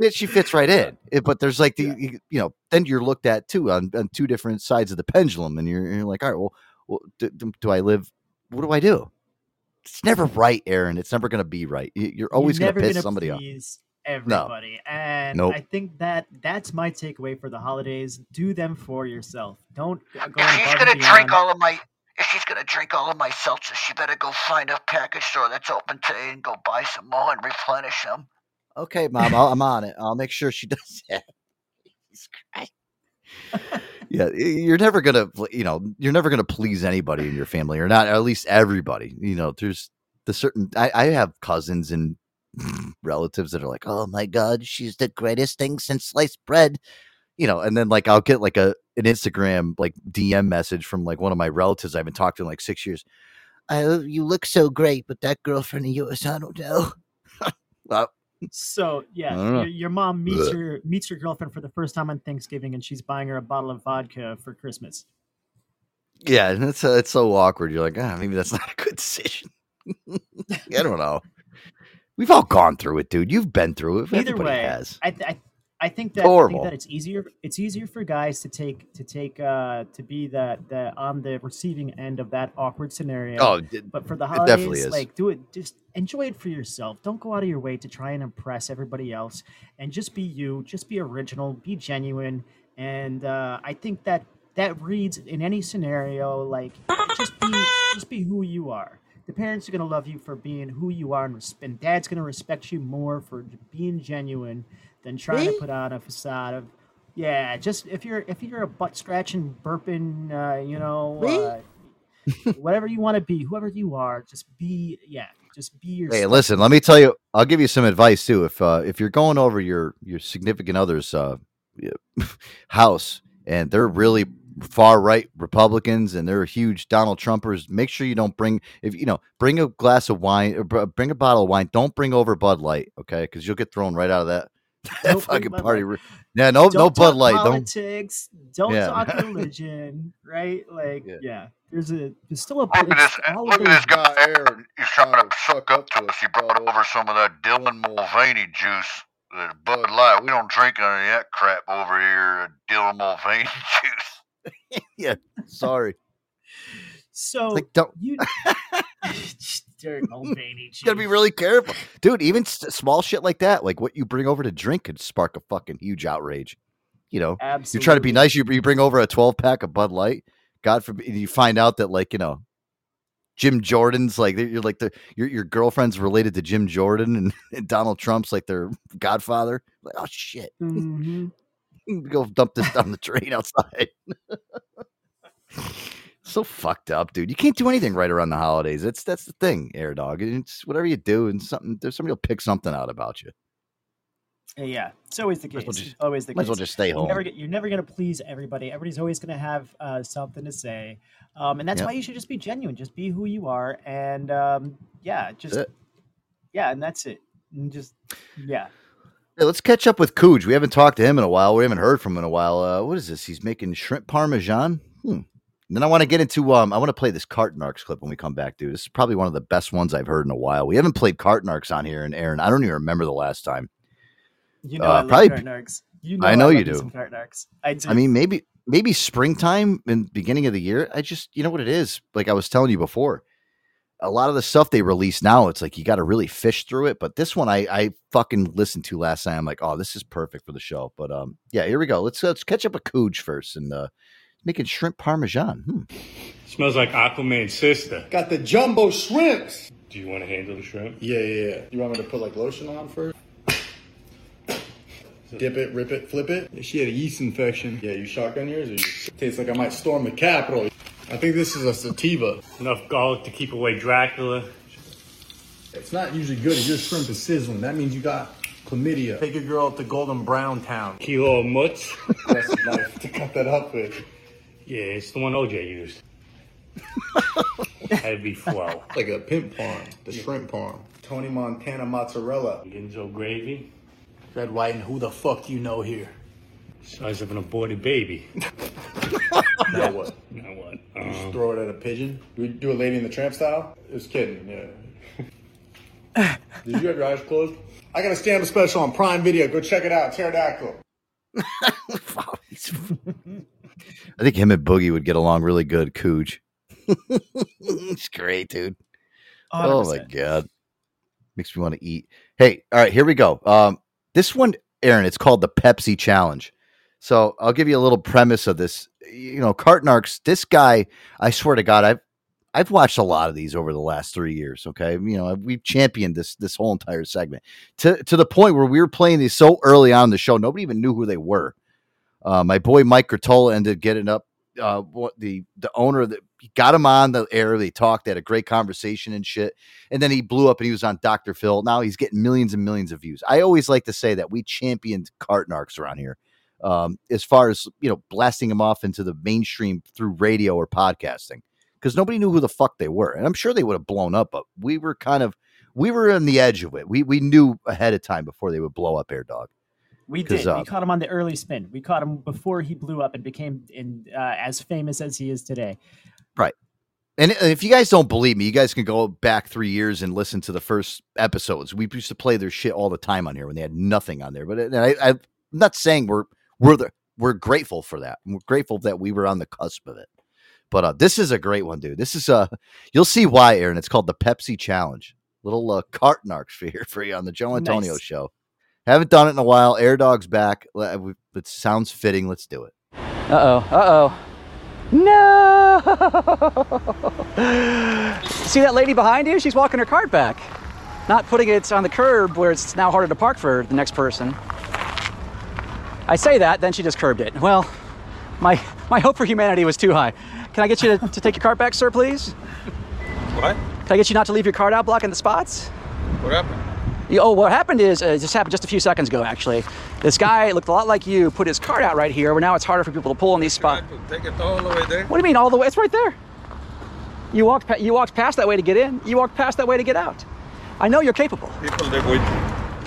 Yeah, She fits right in. It- but there's like the, you, you know, then you're looked at too on, on two different sides of the pendulum. And you're, you're like, all right, well, well do, do- I live? What do I do? It's never right, Aaron. It's never going to be right. You- You're always going to piss gonna somebody off. please everybody. And Nope. I think that that's my takeaway for the holidays. Do them for yourself. Don't go If she's gonna drink all of my, if she's gonna drink all of my seltzers, she better go find a package store that's open today and go buy some more and replenish them. Okay, mom, I'll, I'm on it. I'll make sure she [LAUGHS] does that. [LAUGHS] yeah, you're never gonna, you know, you're never gonna please anybody in your family, or not, at least everybody. You know, there's the certain. I, I have cousins and [LAUGHS] relatives that are like, "Oh my god, she's the greatest thing since sliced bread," you know, and then like I'll get like a an Instagram like DM message from like one of my relatives I haven't talked to in like six years. I, you look so great, but that girlfriend of yours, I don't know. [LAUGHS] well, So yeah, I don't know. your, your mom meets Ugh. her meets your girlfriend for the first time on Thanksgiving, and she's buying her a bottle of vodka for Christmas. Yeah, and it's uh, it's so awkward. You're like, ah, maybe that's not a good [LAUGHS] decision. I don't know. We've all gone through it, dude. You've been through it. Either Everybody way, has. I, th- I I think that I think that it's easier it's easier for guys to take to take uh to be that the on the receiving end of that awkward scenario. Oh, it- but for the it holidays, definitely is. like do it just enjoy it for yourself. Don't go out of your way to try and impress everybody else, and just be you. Just be original. Be genuine. And uh, I think that that reads in any scenario like just be just be who you are. The parents are gonna love you for being who you are, and, res- and dad's gonna respect you more for being genuine than trying to put on a facade of yeah. Just if you're if you're a butt scratching, burping, uh, you know, uh, [LAUGHS] whatever you want to be, whoever you are, just be yeah, just be yourself. Hey, listen. Let me tell you. I'll give you some advice too. If uh, if you're going over your your significant other's uh, [LAUGHS] house and they're really far right Republicans and they're huge Donald Trumpers, make sure you don't bring if you know bring a glass of wine or bring a bottle of wine. Don't bring over Bud Light, okay? Because you'll get thrown right out of that. [LAUGHS] that fucking party. Light. Yeah, no, no Don't Bud talk Light. Don't. Politics. Don't Yeah. talk [LAUGHS] religion. Right? Like yeah. There's a there's still a Look at this, all look of at this guy here. He's trying to suck up to us. He brought over some of that Dylan Mulvaney juice, the Bud Light. We don't drink any of that crap over here. uh, Dylan Mulvaney [LAUGHS] juice. Yeah, sorry. So like, don't you [LAUGHS] Derek Mulvaney. You gotta be really careful, dude. Even s- small shit like that, like what you bring over to drink, could spark a fucking huge outrage. You know, you try to be nice. You, you bring over a twelve pack of Bud Light. God forbid, you find out that like you know, Jim Jordan's like you're like the your your girlfriend's related to Jim Jordan, and, [LAUGHS] and Donald Trump's like their godfather. Like, oh shit, Mhm. Go dump this down the drain outside. [LAUGHS] so fucked up, dude. You can't do anything right around the holidays. That's that's the thing, air dog. It's whatever you do, and something there's somebody will pick something out about you. Yeah, it's always the case. well just- always the might case. as well just stay You're never, home. you're never gonna please everybody. Everybody's always gonna have uh, something to say, um, and that's Yep. why you should just be genuine. Just be who you are, and um, yeah, just yeah, and that's it. And just yeah. Hey, let's catch up with Cooge. We haven't talked to him in a while. We haven't heard from him in a while. Uh, what is this? He's making shrimp parmesan. Hmm. Then I want to get into. Um, I want to play this Cart Narcs clip when we come back, dude. This is probably one of the best ones I've heard in a while. We haven't played Cart Narcs on here, and Aaron, I don't even remember the last time. You know, Uh, I probably- Cart Narcs. You know, I know love you do. I do. I mean, maybe maybe springtime and beginning of the year. I just you know what it is. Like I was telling you before, a lot of the stuff they release now, it's like you got to really fish through it. But this one, I I fucking listened to last night. I'm like, oh, this is perfect for the show. But um, yeah, here we go. Let's let's catch up with Cooge first and uh, Making shrimp parmesan. Hmm. Smells like Aquaman's sister. Got the jumbo shrimps. Do you want to handle the shrimp? Yeah, yeah, yeah. You want me to put like lotion on first? Dip it, rip it, flip it. Yeah, she had a yeast infection. Yeah, you shotgun yours? Or you... Tastes like I might storm the Capitol. I think this is a sativa. Enough garlic to keep away Dracula. It's not usually good if your shrimp is sizzling. That means you got chlamydia. Take your girl up to Golden Brown Town. Kilo of mutts. That's the knife to cut that up with. Yeah, it's the one OJ used. Had to be flow. [LAUGHS] Like a pimp palm, the shrimp palm. Tony Montana mozzarella. Ginzo gravy. Red, white, and who the fuck do you know here? Size of an aborted baby. [LAUGHS] now what? Now what? You just Um, throw it at a pigeon? Do we do a lady in the tramp style? Just kidding, yeah. Did you have your eyes closed? I got a stand up special on Prime Video. Go check it out. Pterodactyl. [LAUGHS] I think him and Boogie would get along really good, Cooge. [LAUGHS] it's great, dude. Oh my god. Makes me want to eat. Hey, all right, here we go. Um, this one, Aaron, it's called the Pepsi Challenge. So I'll give you a little premise of this. You know, Cart Narcs, this guy, I swear to God, I've I've watched a lot of these over the last three years. Okay, you know, we've championed this this whole entire segment to to the point where we were playing these so early on the show, nobody even knew who they were. Uh, my boy Mike Gertola ended up getting up. Uh, what the the owner he got him on the air. They talked, they had a great conversation and shit. And then he blew up and he was on Dr. Phil. Now he's getting millions and millions of views. I always like to say that we championed Cart Narcs around here. Um, as far as you know, blasting them off into the mainstream through radio or podcasting, because nobody knew who the fuck they were, and I'm sure they would have blown up, but we were kind of we were on the edge of it. We we knew ahead of time before they would blow up Air Dog. we did. uh, we caught him on the early spin. We caught him before he blew up and became in, uh, as famous as he is today. Right. And if you guys don't believe me, you guys can go back three years and listen to the first episodes. We used to play their shit all the time on here when they had nothing on there. But and I, I'm not saying we're we're the, we're grateful for that. We're grateful that we were on the cusp of it. But uh, this is a great one, dude. This is uh you'll see why, Aaron. It's called the Pepsi Challenge. Little uh, cart narc [LAUGHS] for here for you on the Joe Antonio Nice. show. Haven't done it in a while. Air Dog's back. It sounds fitting. Let's do it. Uh oh, uh oh. No! [LAUGHS] See that lady behind you? She's walking her cart back. Not putting it on the curb where it's now harder to park for the next person. I say that, then she just curbed it. Well, my, my hope for humanity was too high. Can I get you to, to take your cart back, sir, please? What? Can I get you not to leave your cart out blocking the spots? What happened? You- Oh, what happened is, uh, it just happened just a few seconds ago, actually. This guy looked a lot like you, put his cart out right here, where now it's harder for people to pull in these spots. Take it all the way there. What do you mean all the way? It's right there. You walked, pa- you walked past that way to get in. You walked past that way to get out. I know you're capable. People, they're waiting.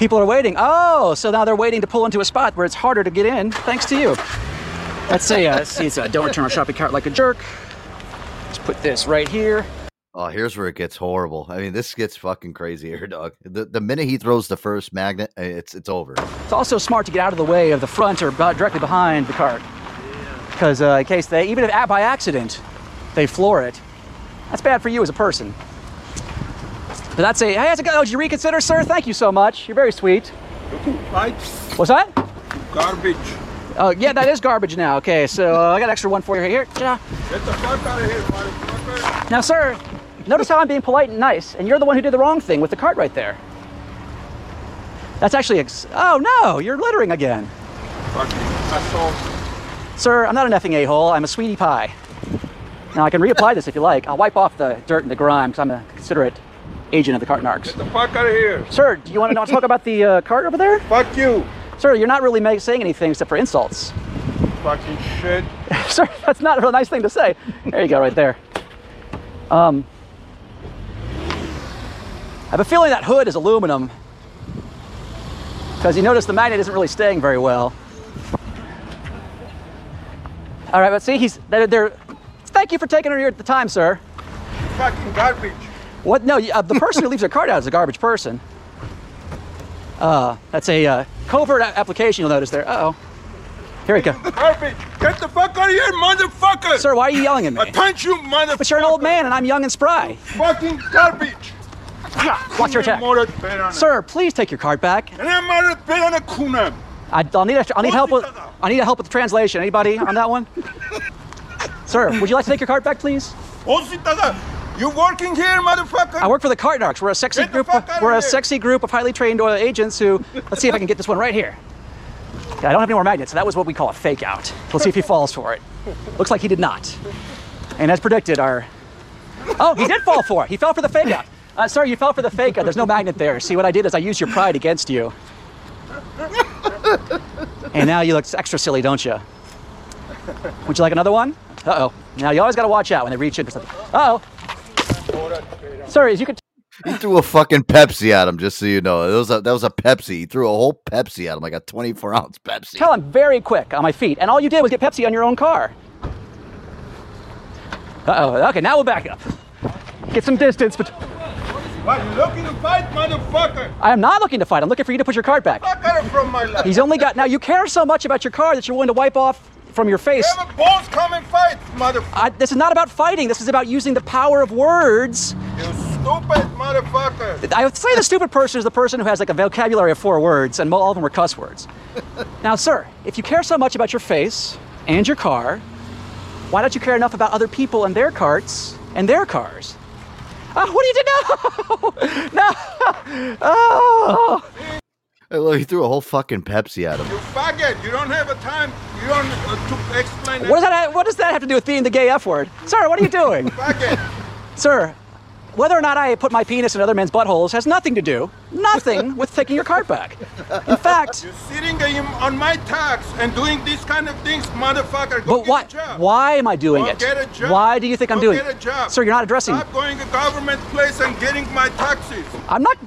People are waiting. Oh, so now they're waiting to pull into a spot where it's harder to get in, thanks to you. Let's say, uh, let's see, it's uh, don't return our shopping cart like a jerk. Let's put this right here. Oh, here's where it gets horrible. I mean, this gets fucking crazy, Air [LAUGHS] Dog. The, the minute he throws the first magnet, eh, it's it's over. It's also smart to get out of the way of the front or bu- directly behind the cart. Because uh, in case they, even if by accident, they floor it, that's bad for you as a person. But that's a, hey, how's it going? Oh, did you reconsider, sir? Thank you so much. You're very sweet. Right? What's that? Garbage. Oh, yeah, that is garbage now. Okay, so uh, I got an extra one for you here. Yeah. Get the fuck out of here, motherfucker. Now, sir, notice how I'm being polite and nice, and you're the one who did the wrong thing with the cart right there. That's actually, ex- oh no, you're littering again. Fucking asshole. Sir, I'm not an effing a-hole. I'm a sweetie pie. Now I can reapply this if you like. I'll wipe off the dirt and the grime because I'm a considerate agent of the cart narcs. Get the fuck out of here. Sir, do you want to talk about the uh, cart over there? Fuck you. Sir, you're not really saying anything except for insults. Fucking shit. [LAUGHS] Sir, that's not a real nice thing to say. There you go, right there. Um, I have a feeling that hood is aluminum because you notice the magnet isn't really staying very well. All right, but see, he's they're thank you for taking her here at the time, sir. Fucking garbage. What? No, uh, the person who leaves their card out is a garbage person. Uh, that's a uh, covert a- application. You'll notice there. Uh oh. Here we go. Garbage. Get the fuck out of here, motherfucker. Sir, why are you yelling at me? I punch you, motherfucker. But you're an old man, and I'm young and spry. Fucking garbage. [LAUGHS] Watch your attack. Sir, please take your card back. I'm out of bed on a. I, I'll need. I'll need help with. I need help with the translation. Anybody on that one? [LAUGHS] Sir, would you like to take your card back, please? Ositaga, you working here, motherfucker? I work for the Cart Narcs. We're a sexy group. fuck we're a here. sexy group of highly trained uh, agents who. Let's see if I can get this one right here. Yeah, I don't have any more magnets, so that was what we call a fake out. Let's see if he falls for it. Looks like he did not. And as predicted, our. Oh, he did fall for it. He fell for the fake out. Uh, sir, you fell for the fake out. There's no magnet there. See, what I did is I used your pride against you. And now you look extra silly, don't you? Would you like another one? Uh oh. Now you always got to watch out when they reach in for something. Uh oh. Sir, as you can. He threw a fucking Pepsi at him, just so you know. That was a that was a Pepsi. He threw a whole Pepsi at him, like a 24 ounce Pepsi. Tell I'm very quick on my feet, and all you did was get Pepsi on your own car. Uh oh. Okay, now we'll back up. Get some distance, but What, you looking to fight, motherfucker? I am not looking to fight. I'm looking for you to put your cart back. Fuck out from my life. He's only got. Now you care so much about your car that you're willing to wipe off from your face. Balls come and fight, motherfucker. This is not about fighting. This is about using the power of words. You stupid motherfucker. I would say the stupid person is the person who has like a vocabulary of four words, and all of them are cuss words. [LAUGHS] now, sir, if you care so much about your face and your car, why don't you care enough about other people and their carts and their cars? Oh, what do you do? [LAUGHS] No, no. [LAUGHS] Oh. Hey, look, he threw a whole fucking Pepsi at him. You faggot. You don't have a time. You don't uh, to explain. What does that? What does that have to do with being the gay F word, sir? What are you [LAUGHS] doing, Faggot. sir? Whether or not I put my penis in other men's buttholes has nothing to do, nothing [LAUGHS] with taking your cart back. In fact, You're sitting on my tax and doing these kind of things, motherfucker. Go but why? get a job. Why am I doing Go it? get a job. Why do you think I'm doing get it, a job. sir? You're not addressing. Stop going to government place and getting my taxes. I'm not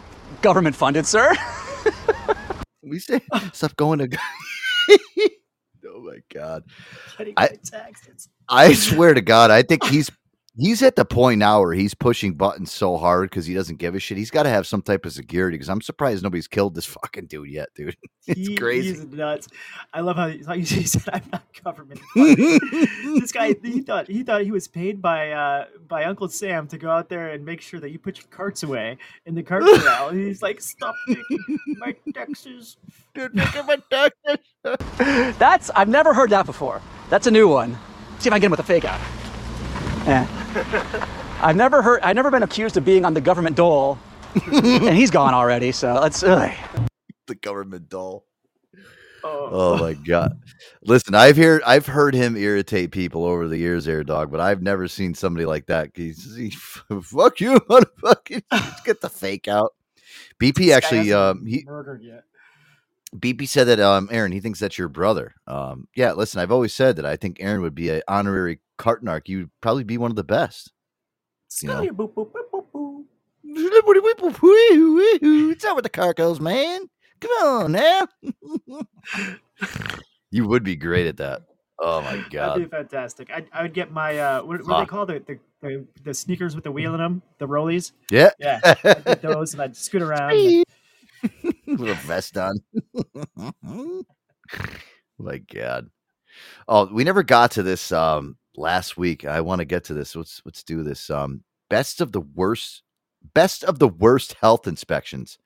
government funded, sir. [LAUGHS] We say [LAUGHS] stop going to. [LAUGHS] oh my god! I- I swear to God, I think he's he's at the point now where he's pushing buttons so hard because he doesn't give a shit. He's got to have some type of security because I'm surprised nobody's killed this [LAUGHS] fucking dude yet, dude. [LAUGHS] It's He- crazy. He's nuts. I love how, how [LAUGHS] you said I'm not government. this guy he thought he thought he was paid by uh, by Uncle Sam to go out there and make sure that you put your carts away in the cart corral. And he's like, "Stop taking my taxes." Dude, taking my taxes." That's I've never heard that before. That's a new one. See if I can get him with a fake out. Eh. I've never heard. I've never been accused of being on the government dole, [LAUGHS] and he's gone already. So let's. Ugh. the government dole. Oh my god! Listen, I've heard I've heard him irritate people over the years, Air Dog, but I've never seen somebody like that. He's, he, fuck you, [LAUGHS] motherfucker! Get the fake out. BP This guy actually, hasn't um, he murdered yet. BP said that um, Aaron, he thinks that's your brother. Um, yeah, listen, I've always said that I think Aaron would be an honorary Cart Narc. You'd probably be one of the best. You know, Boop, boop, boop, boop, boop. What's up with the carcos, man? Come on now. you would be great at that. Oh my god, That'd be fantastic. I, I would get my uh, what, what do they call the, the the the sneakers with the wheel in them, the rollies. Yeah. yeah. I'd get those and I'd scoot around. and- with a vest on. my god. Oh, we never got to this um last week. I want to get to this. Let's let's do this. Um best of the worst best of the worst health inspections.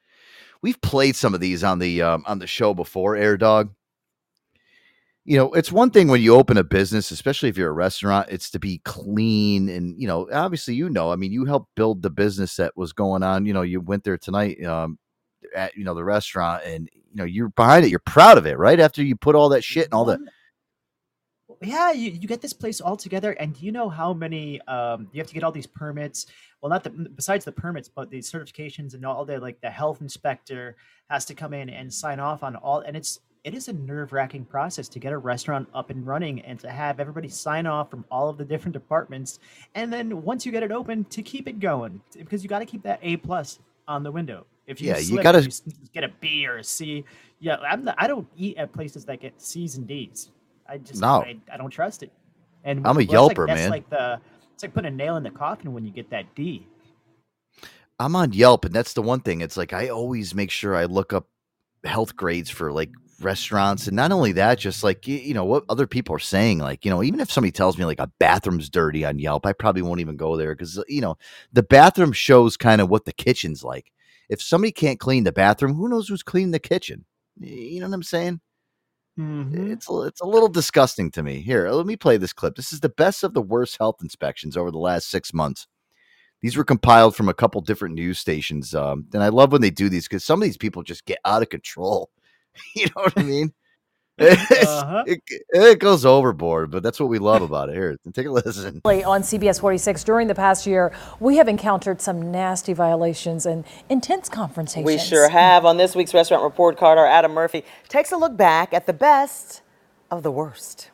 We've played some of these on the um, on the show before, Air Dog. You know, it's one thing when you open a business, especially if you're a restaurant, it's to be clean and you know, obviously you know, I mean, you helped build the business that was going on. You know, you went there tonight um at you know the restaurant and you know, you're behind it, you're proud of it, right? After you put all that shit and all that yeah, you, you get this place all together, and do you know how many um, you have to get all these permits? Well, not the besides the permits, but the certifications and all the like the health inspector has to come in and sign off on all, and it's it is a nerve wracking process to get a restaurant up and running and to have everybody sign off from all of the different departments, and then once you get it open, to keep it going because you got to keep that A plus on the window. If you Yeah, you gotta- you get a B or a C, yeah, I'm the, I don't eat at places that get C's and D's. I just No. I, I don't trust it. And I'm a well, Yelper, like, man. Like the it's like putting a nail in the coffin when you get that D. I'm on Yelp, and that's the one thing. It's like I always make sure I look up health grades for like restaurants, and not only that, just like you know what other people are saying. Like you know, even if somebody tells me like a bathroom's dirty on Yelp, I probably won't even go there because you know the bathroom shows kind of what the kitchen's like. If somebody can't clean the bathroom, who knows who's cleaning the kitchen? You know what I'm saying? Mm-hmm. It's it's a little disgusting to me. Here, let me play this clip. This is the best of the worst health inspections over the last six months. These were compiled from a couple different news stations, um, and I love when they do these because some of these people just get out of control. [LAUGHS] you know what I mean? It's- Uh-huh. it, it goes overboard, but that's what we love about it. Here, take a listen. [LAUGHS] On CBS 46, during the past year, we have encountered some nasty violations and intense confrontations. We sure have. On this week's Restaurant Report Card, our Adam Murphy takes a look back at the best of the worst.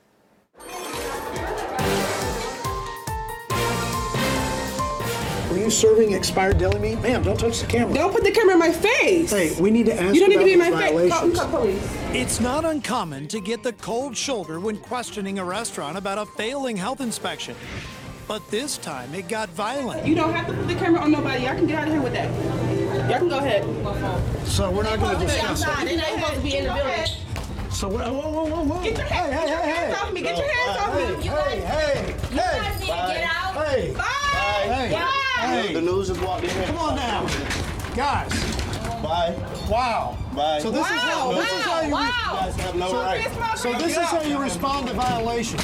You serving expired deli meat? Ma'am, don't touch the camera. Don't put the camera in my face. Hey, we need to ask You don't need to be in about my these face. Call, violations. call police. It's not uncommon to get the cold shoulder when questioning a restaurant about a failing health inspection. But this time it got violent. You don't have to put the camera on nobody. Y'all can get out of here with that. Y'all can go ahead. So we're not going to discuss outside. it. They're not supposed to be in the building. So what? whoa, whoa, whoa, whoa. Get your hey, hands- hey, get your hey, hands hey. off me. Get your hands off me. You hey, guys- hey, you hey. guys need to get out. Hey. Bye. Hey. Bye. Hey. The news is walking in. Come on now. Guys. Bye. Wow. Bye. So this is how Wow, this is how you wow, re- wow. You guys have no so, right. so this is how you respond to violations.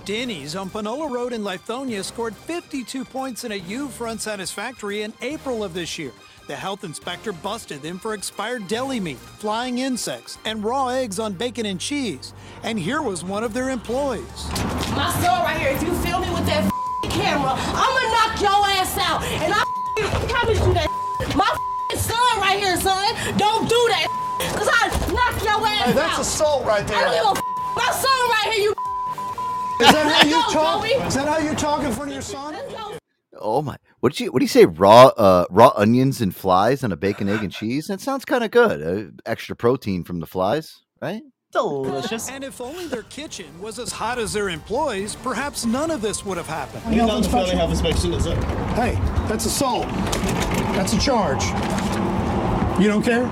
[LAUGHS] Denny's on Panola Road in Lithonia scored 52 points in a U for unsatisfactory in April of this year. The health inspector busted them for expired deli meat, flying insects, and raw eggs on bacon and cheese. And here was one of their employees. My son right here. If you film me with that f***ing [LAUGHS] camera, I'ma knock your ass out. And I [LAUGHS] f***ing promise you that. [LAUGHS] My f***ing son right here, son. Don't do that. Cause I knock your ass Hey, that's out. assault right there. I don't give a f- My son right here, you. Is that how you talk? Joey. Is that how you talk in front of your son? Oh my! What did you what do you say? Raw uh, raw onions and flies on a bacon, egg, and cheese. That sounds kind of good. Uh, extra protein from the flies, right? Delicious. And if only their kitchen was as hot as their employees, perhaps none of this would have happened. Health inspection is up. Hey, that's assault. That's a charge. You don't care?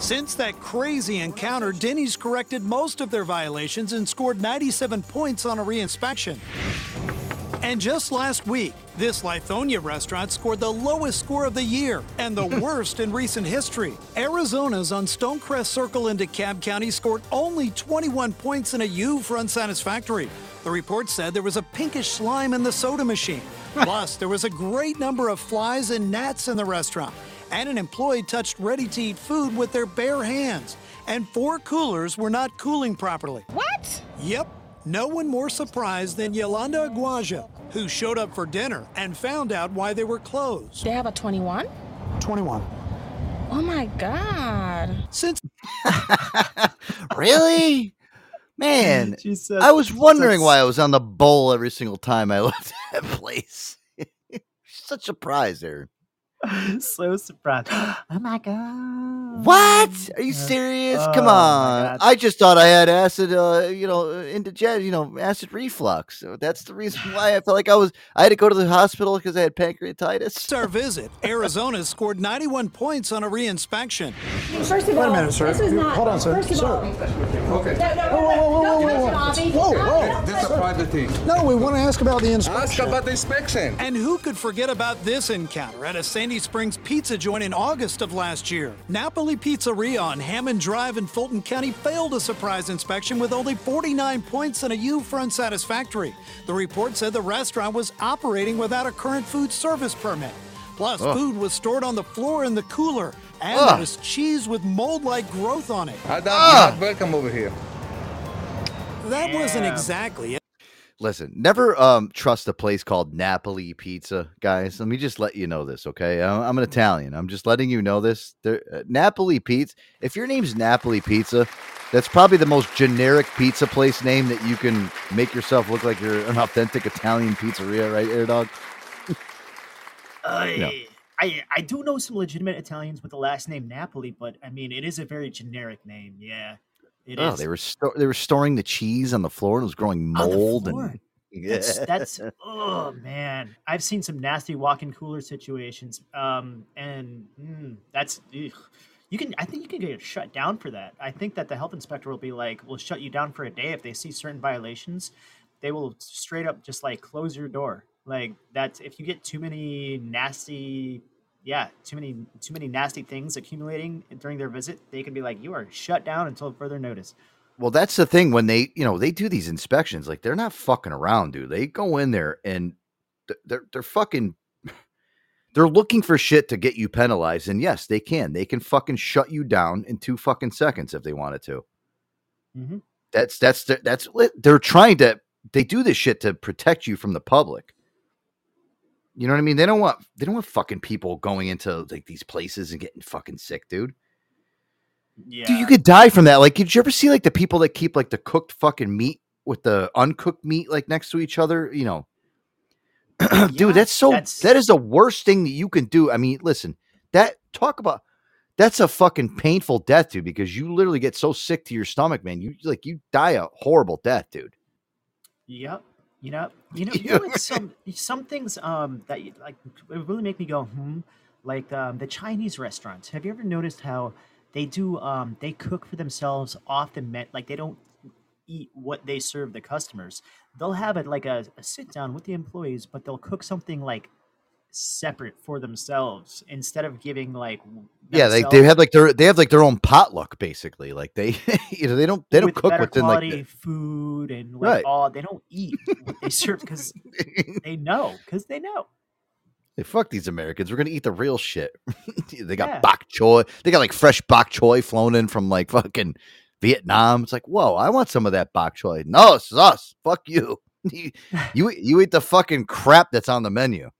Since that crazy encounter, Denny's corrected most of their violations and scored 97 points on a reinspection. And just last week, this Lithonia restaurant scored the lowest score of the year and the [LAUGHS] worst in recent history. Arizona's on Stonecrest Circle in DeKalb County scored only 21 points in a U for unsatisfactory. The report said there was a pinkish slime in the soda machine. [LAUGHS] Plus, there was a great number of flies and gnats in the restaurant. And an employee touched ready to eat food with their bare hands. And four coolers were not cooling properly. What? Yep. No one more surprised than Yolanda Aguaja, who showed up for dinner and found out why they were closed. They have a 21? 21. Oh my god. Since [LAUGHS] Really? Man, [LAUGHS] She said- I was wondering why I was on the bowl every single time I [LAUGHS] left that place. Such a surprise there. [LAUGHS] so surprised. [GASPS] Oh my god. What? Are you serious? Come Oh my on. I just thought I had acid, uh, you know, indigestion, you know, acid reflux. So that's the reason why I felt like I was. I had to go to the hospital because I had pancreatitis. [LAUGHS] our visit, Arizona scored 91 points on a reinspection. First of Wait a minute, sir. this is not. hold on, sir. First of Sir. all, Okay. No, no, Whoa, whoa, whoa, whoa, don't whoa, whoa, whoa, No, whoa. This is it. private thing. No, we want to ask about the inspection. Ask about the inspection. And who could forget about this encounter at a Sandy Springs pizza joint in August of last year? Napoli Pizzeria on Hammond Drive in Fulton County failed a surprise inspection with only 49 points and a U for unsatisfactory. The report said the restaurant was operating without a current food service permit. Plus, Ugh. food was stored on the floor in the cooler, and Ugh. there was cheese with mold like growth on it. Ah. welcome over here. That wasn't exactly it. Listen, never um, trust a place called Napoli Pizza, guys. Let me just let you know this, okay? I'm an Italian. I'm just letting you know this. There, uh, Napoli Pizza. If your name's Napoli Pizza, that's probably the most generic pizza place name that you can make yourself look like you're an authentic Italian pizzeria, right, Air Dog? No. I I do know some legitimate Italians with the last name Napoli, but I mean it is a very generic name. Yeah, it is. oh, they were sto- they were storing the cheese on the floor and it was growing mold and [LAUGHS] That's that's oh man, I've seen some nasty walk-in cooler situations. Um, and mm, that's ugh. you can I think you can get shut down for that. I think that the health inspector will be like, will shut you down for a day if they see certain violations. They will straight up just like close your door. Like that's if you get too many nasty, yeah, too many too many nasty things accumulating during their visit, they can be like, you are shut down until further notice. Well, that's the thing when they, you know, they do these inspections, like they're not fucking around, dude. They go in there and they're they're fucking [SIGHS] they're looking for shit to get you penalized. And yes, they can. They can fucking shut you down in two fucking seconds if they wanted to. Mhm. That's that's that's they're trying to they do this shit to protect you from the public. You know what I mean? They don't want they don't want fucking people going into like these places and getting fucking sick, dude. Yeah. Dude, you could die from that. Like, did you ever see like the people that keep like the cooked fucking meat with the uncooked meat like next to each other? You know, [CLEARS THROAT] dude, that's so that is the worst thing that you can do. I mean, listen, that talk about that's a fucking painful death, dude, because you literally get so sick to your stomach, man. You like you die a horrible death, dude. Yep. You know, you know, you know like [LAUGHS] some some things um that you- like it really make me go hmm. Like um, the Chinese restaurants. Have you ever noticed how they do um they cook for themselves often meant like they don't eat what they serve the customers. They'll have it like a, a sit down with the employees, but they'll cook something like separate for themselves instead of giving like Yeah, they, they have like their they have like their own potluck basically. Like they [LAUGHS] you know they don't they don't cook within like quality the- food and like Right. all they don't eat what they serve because [LAUGHS] they know because they know Hey, fuck these Americans. We're gonna eat the real shit. [LAUGHS] they got Yeah. bok choy. They got like fresh bok choy flown in from like fucking Vietnam. It's like, whoa, I want some of that bok choy. No, it's us. Fuck you, you, you eat the fucking crap that's on the menu.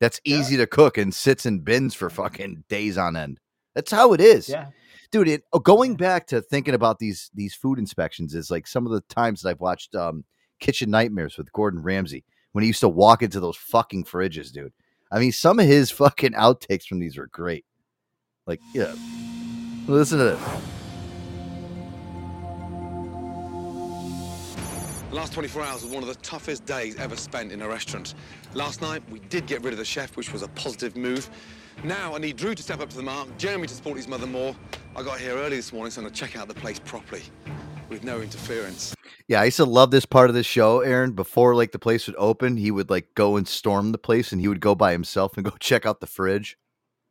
That's easy to cook and sits in bins for fucking days on end. That's how it is. Yeah. Dude, it, oh, going back to thinking about these these food inspections is like some of the times that I've watched um, Kitchen Nightmares with Gordon Ramsay when he used to walk into those fucking fridges, dude. I mean, some of his fucking outtakes from these were great. Like, yeah. Listen to this. The last 24 hours was one of the toughest days ever spent in a restaurant. Last night, we did get rid of the chef, which was a positive move. Now, I need Drew to step up to the mark, Jeremy to support his mother more. I got here early this morning, so I'm going to check out the place properly, with no interference. Yeah, I used to love this part of the show, Aaron. Before like the place would open, he would like go and storm the place and he would go by himself and go [LAUGHS] check out the fridge.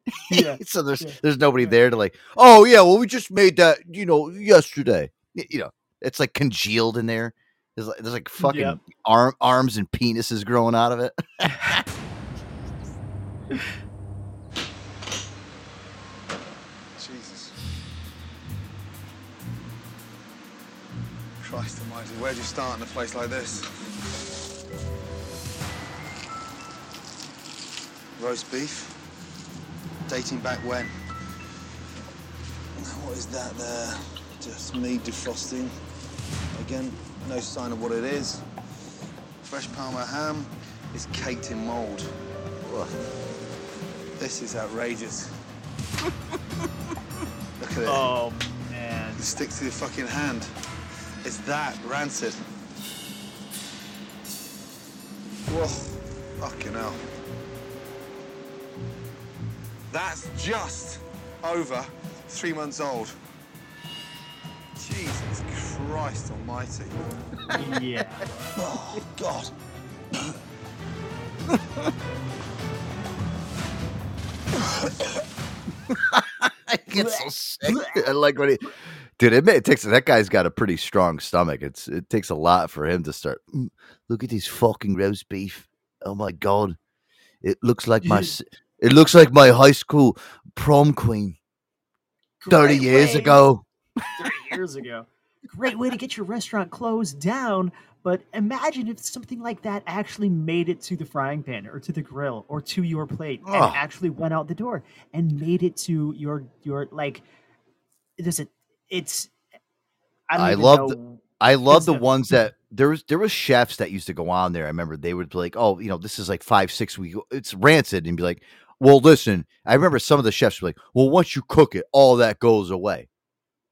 [LAUGHS] Yeah. so there's there's nobody there to like, oh yeah, well we just made that, you know, yesterday. You know, it's like congealed in there. There's like there's like fucking Yep. arm arms and penises growing out of it. [LAUGHS] Jesus. Christ almighty, where'd you start in a place like this? Roast beef? Dating back when? What is that there? Just me defrosting. Again, no sign of what it is. Fresh Parma ham is caked in mould. Ugh. This is outrageous. [LAUGHS] Look at it. oh man It sticks to your fucking hand. It's that rancid. Whoa, fucking hell. That's just over three months old. Jesus Christ almighty. yeah [LAUGHS] Oh, God. [LAUGHS] I get so sick. [LAUGHS] I like what he Dude, it, it takes that guy's got a pretty strong stomach. It's it takes a lot for him to start. "Mm, look at this fucking roast beef. Oh my god, it looks like my it looks like my high school prom queen thirty Great years way. ago. 30 years ago great way to get your restaurant closed down but imagine if something like that actually made it to the frying pan or to the grill or to your plate and actually went out the door and made it to your your like there's a it's I, don't I love the, I love the ones that there was there was chefs that used to go on there. I remember they would be like, "Oh, you know, this is like five six weeks. It's rancid," and be like, "Well, listen." I remember some of the chefs were like, "Well, once you cook it, all that goes away."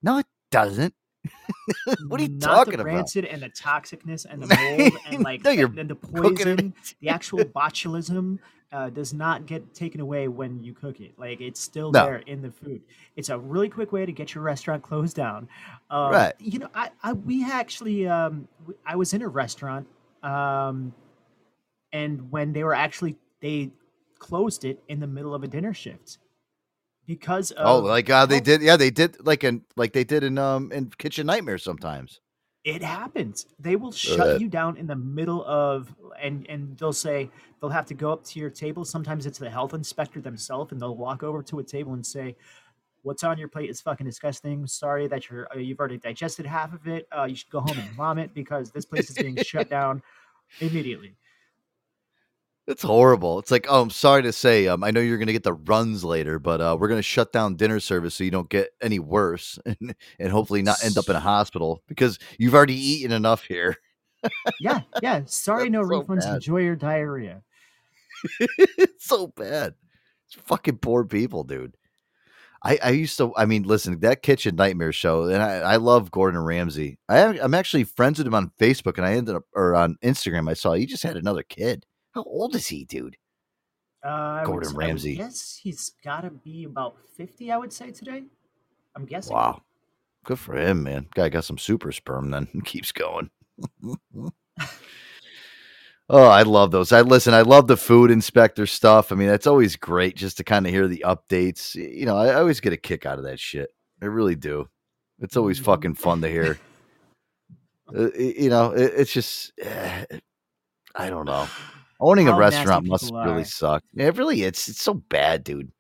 No, it doesn't. [LAUGHS] what are you not talking the about? rancid and the toxicness and the [LAUGHS] mold and like No, you're and, the poison, the actual botulism uh, does not get taken away when you cook it. Like it's still No. there in the food. It's a really quick way to get your restaurant [LAUGHS] closed down. Um, Right. You know, I, I we actually um, I was in a restaurant, um, and when they were actually they closed it in the middle of a dinner shift because Oh, like uh, they did. Yeah, they did like in like they did in um in Kitchen Nightmares sometimes. It happens. They will shut you down in the middle of, and and they'll say they'll have to go up to your table. Sometimes it's the health inspector themselves, and they'll walk over to a table and say, "What's on your plate is fucking disgusting. Sorry that you're uh, you've already digested half of it. Uh, you should go home and vomit because this place is being shut down immediately." It's horrible. It's like, oh, I'm sorry to say, um, I know you're gonna get the runs later, but uh, we're gonna shut down dinner service so you don't get any worse, [LAUGHS] and, and hopefully not end up in a hospital because you've already eaten enough here. Yeah, yeah. [LAUGHS] Sorry, no so refunds. bad. Enjoy your diarrhea. it's [LAUGHS] so bad. It's fucking poor people, dude. I, I used to, I mean, listen, that Kitchen Nightmare show, and I, I love Gordon Ramsay. I am, I'm actually friends with him on Facebook, and I ended up, or on Instagram, I saw he just had another kid. How old is he, dude? Uh, Gordon s- I would Ramsay. guess he's got to be about fifty. I would say today. I'm guessing. Wow. Good for him, man. Guy got some super sperm then. [LAUGHS] Keeps going. [LAUGHS] oh, I love those. I listen, I love the food inspector stuff. I mean, that's always great just to kind of hear the updates. You know, I, I always get a kick out of that shit. I really do. It's always Mm-hmm. fucking fun to hear. [LAUGHS] Uh, you know, it, it's just, eh, I don't know. Owning a restaurant must people really suck. It really, it's it's so bad, dude.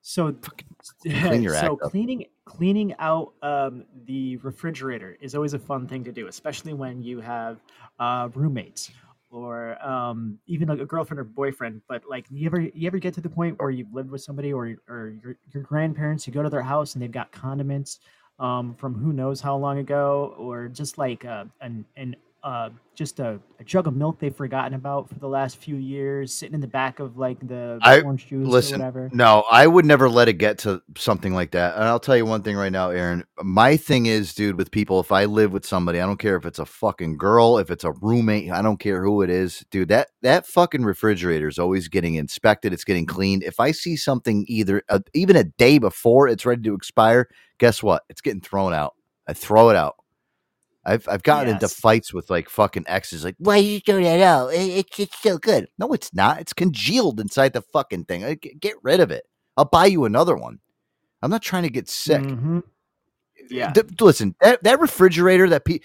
So, [LAUGHS] [LAUGHS] clean your so cleaning cleaning out um, the refrigerator is always a fun thing to do, especially when you have uh, roommates or um, even like a girlfriend or boyfriend. But like, you ever you ever get to the point where you've lived with somebody or or your, your grandparents, you go to their house and they've got condiments um, from who knows how long ago, or just like uh, an an uh, just a, a jug of milk they've forgotten about for the last few years, sitting in the back of like the, I orange juice or whatever. No, I would never let it get to something like that. And I'll tell you one thing right now, Aaron. My thing is, dude, with people, if I live with somebody, I don't care if it's a fucking girl, if it's a roommate, I don't care who it is, dude. That that fucking refrigerator is always getting inspected. It's getting cleaned. If I see something either uh, even a day before it's ready to expire, guess what? It's getting thrown out. I throw it out. I've I've gotten into fights with like fucking exes, like why you throw that out? It, it's it's so good. No, it's not. It's congealed inside the fucking thing. Get rid of it. I'll buy you another one. I'm not trying to get sick. Mhm. Yeah. Th- listen, that, that refrigerator, that pe-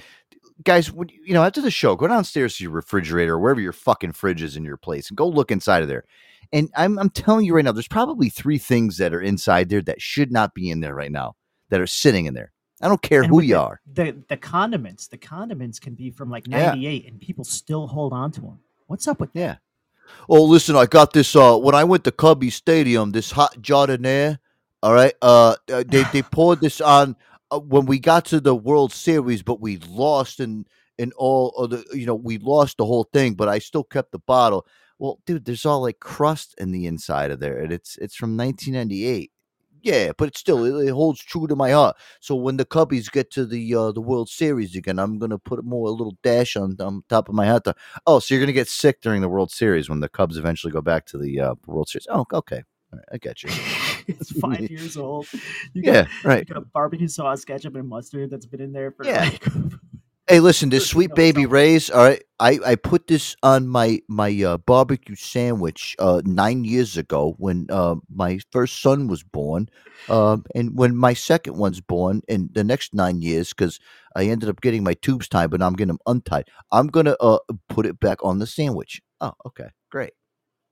guys, when, you know, after the show, go downstairs to your refrigerator, wherever your fucking fridge is in your place, and go look inside of there. And I'm I'm telling you right now, there's probably three things that are inside there that should not be in there right now that are sitting in there. I don't care And who you the, are. The the condiments, the condiments can be from like Yeah. 98 and people still hold on to them. What's up with Yeah. Oh, listen, I got this. Uh, when I went to Cubby Stadium, this hot jardiniere. All right. Uh, uh, they they [LAUGHS] poured this on uh, when we got to the World Series, but we lost and and all of the you know we lost the whole thing, but I still kept the bottle. Well, dude, there's all like crust in the inside of there, and it's it's from 1998. Yeah, but still it, it holds true to my heart. So when the Cubbies get to the uh, the World Series again, I'm gonna put more a little dash on on top of my hat. To, oh, so you're gonna get sick during the World Series when the Cubs eventually go back to the uh, World Series? Oh, okay, right, I get you. [LAUGHS] it's five [LAUGHS] years old. You Yeah, got, right. You got barbecue sauce, ketchup, and mustard that's been in there for Yeah. like [LAUGHS] Hey, listen, this sweet baby Ray's. All right, I I put this on my my uh, barbecue sandwich uh, nine years ago when uh, my first son was born, um, and when my second one's born in the next nine years, because I ended up getting my tubes tied, but now I'm getting them untied. I'm gonna uh, put it back on the sandwich. Oh, okay, great.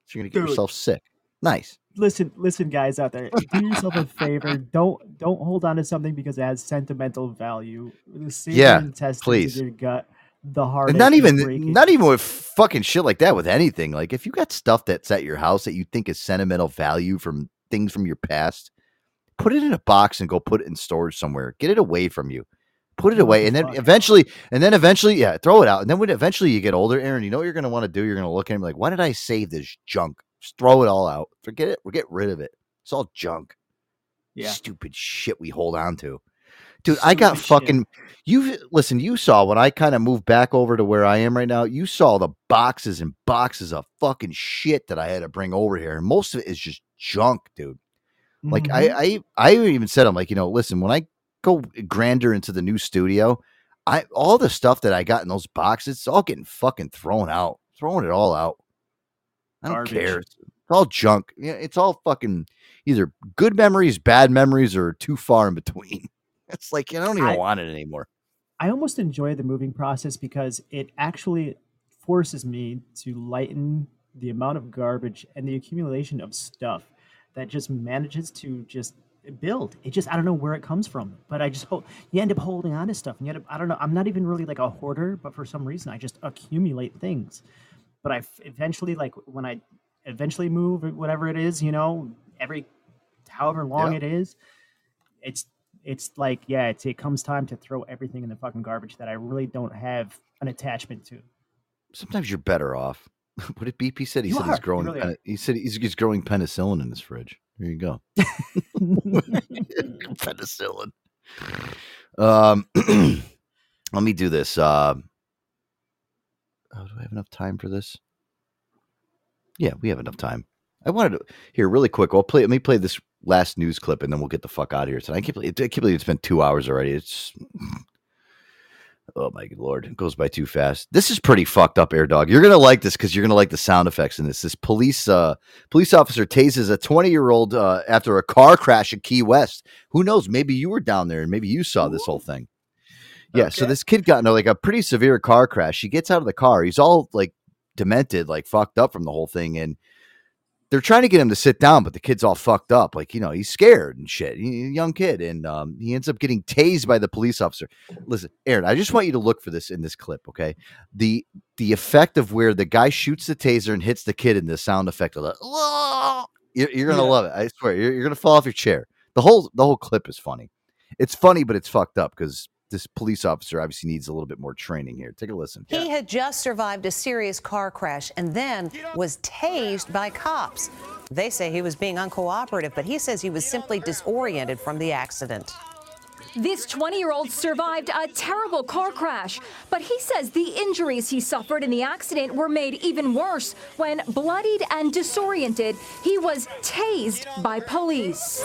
So you're gonna get Dude. yourself sick. Nice. Listen, listen, guys out there, do yourself a favor. Don't don't hold on to something because it has sentimental value. The same Yeah, intestines please. your gut, the heart. And not even not even with fucking shit like that with anything. Like if you got stuff that's at your house that you think is sentimental value from things from your past, put it in a box and go put it in storage somewhere. Get it away from you. Put it away and then fuck? eventually and then eventually yeah, throw it out. And then when eventually you get older, Aaron, you know what you're gonna want to do? You're gonna look at him like, why did I save this junk? Just throw it all out. Forget it. Or get rid of it. It's all junk. Yeah. Stupid shit we hold on to. Dude, I got shit. fucking you listen, you saw when I kind of moved back over to where I am right now, you saw the boxes and boxes of fucking shit that I had to bring over here. And most of it is just junk, dude. Like Mhm. I, I I even said I'm like, you know, listen, when I go grander into the new studio, I all the stuff that I got in those boxes, it's all getting fucking thrown out. Throwing it all out. I don't Garbage. care. It's all junk. Yeah, it's all fucking either good memories, bad memories, or too far in between. [LAUGHS] It's like I don't even I- want it anymore. I almost enjoy the moving process because it actually forces me to lighten the amount of garbage and the accumulation of stuff that just manages to just build. It just I don't know where it comes from, but I just hold. You end up holding on to stuff, and you end up, I don't know. I'm not even really like a hoarder, but for some reason I just accumulate things. But I eventually like when I eventually move, whatever it is, you know, every however long Yeah. it is, it's it's like yeah, it's, it comes time to throw everything in the fucking garbage that I really don't have an attachment to. Sometimes you're better off. [LAUGHS] what did BP said? He You said are, he's growing. really are. he said he's, he's growing penicillin in his fridge. There you go. [LAUGHS] [LAUGHS] penicillin. Um, [CLEARS THROAT] let me do this. Uh, oh, do I have enough time for this? Yeah, we have enough time. I wanted to here really quick. I'll play. Let me play this last news clip, and then we'll get the fuck out of here tonight. I can't believe, I can't believe it's been two hours already. It's oh my lord, it goes by too fast. This is pretty fucked up, Air Dog. You're gonna like this because you're gonna like the sound effects in this. This police uh police officer tases a 20 year old uh, after a car crash at Key West. Who knows? Maybe you were down there and maybe you saw this whole thing. Yeah, so this kid got into like a pretty severe car crash. He gets out of the car. He's all like demented, like fucked up from the whole thing, and they're trying to get him to sit down, but the kid's all fucked up. Like, you know, he's scared and shit. He's a young kid. And um, he ends up getting tased by the police officer. Listen, Aaron, I just want you to look for this in this clip, okay? The the effect of where the guy shoots the taser and hits the kid and the sound effect of the you're, you're gonna Yeah. love it. I swear, you're, you're gonna fall off your chair. The whole the whole clip is funny. It's funny, but it's fucked up because this police officer obviously needs a little bit more training here. Take a listen. He had just survived a serious car crash and then was tased by cops. They say he was being uncooperative, but he says he was simply disoriented from the accident. This 20 year old survived a terrible car crash, but he says the injuries he suffered in the accident were made even worse when, bloodied and disoriented, he was tased by police.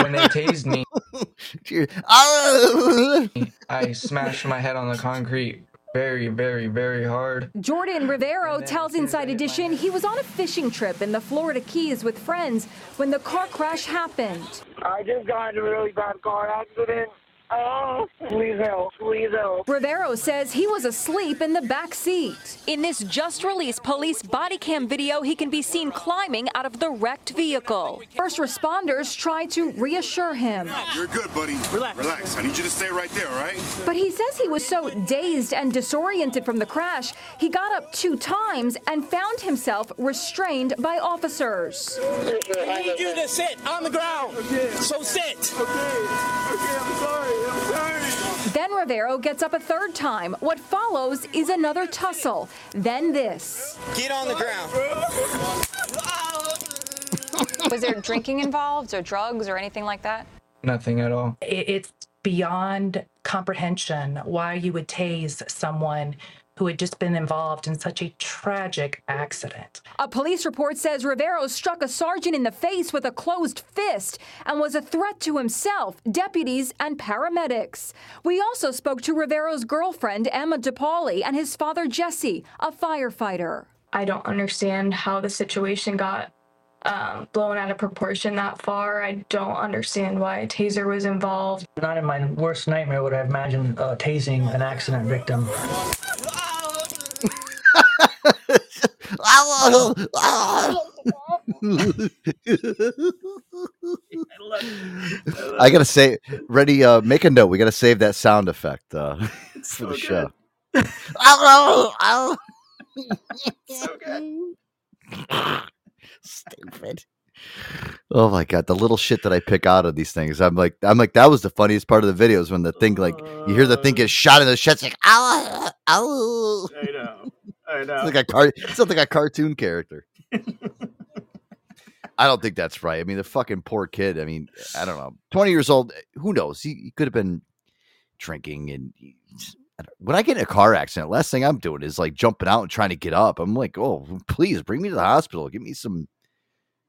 When they tased me, [LAUGHS] ah! [LAUGHS] I smashed my head on the concrete very, very, very hard. Jordan Rivero tells Inside Edition he was on a fishing trip in the Florida Keys with friends when the car crash happened. I just got in a really bad car accident. Oh, please help, please help. Rivero says he was asleep in the back seat. In this just released police body cam video, he can be seen climbing out of the wrecked vehicle. First responders try to reassure him. You're good, buddy. Relax. Relax. I need you to stay right there, all right? But he says he was so dazed and disoriented from the crash, he got up two times and found himself restrained by officers. I need you to sit on the ground. So sit. Okay. Okay, I'm sorry. I'm sorry. Then Rivero gets up a third time. What follows is another tussle. Then this. Get on the ground. Was there drinking involved or drugs or anything like that? Nothing at all. It's beyond comprehension why you would tase someone who had just been involved in such a tragic accident. A police report says Rivero struck a sergeant in the face with a closed fist and was a threat to himself, deputies, and paramedics. We also spoke to Rivero's girlfriend, Emma DePauli, and his father, Jesse, a firefighter. I don't understand how the situation got um, blown out of proportion that far. I don't understand why a taser was involved. Not in my worst nightmare would I imagine uh, tasing an accident victim. I gotta say, ready? Uh, make a note. We gotta save that sound effect uh, [LAUGHS] for the show. so good. [LAUGHS] Stupid. Oh my god, the little shit that I pick out of these things. I'm like, I'm like, that was the funniest part of the videos when the thing, like, you hear the thing get shot in the chest, like, ow, ow. I know. I know. It's like a car. It's like a cartoon character. I don't think that's right. I mean, the fucking poor kid. I mean, I don't know. Twenty years old. Who knows? He, he could have been drinking. And I don't- when I get in a car accident, last thing I'm doing is like jumping out and trying to get up. I'm like, oh, please bring me to the hospital. Give me some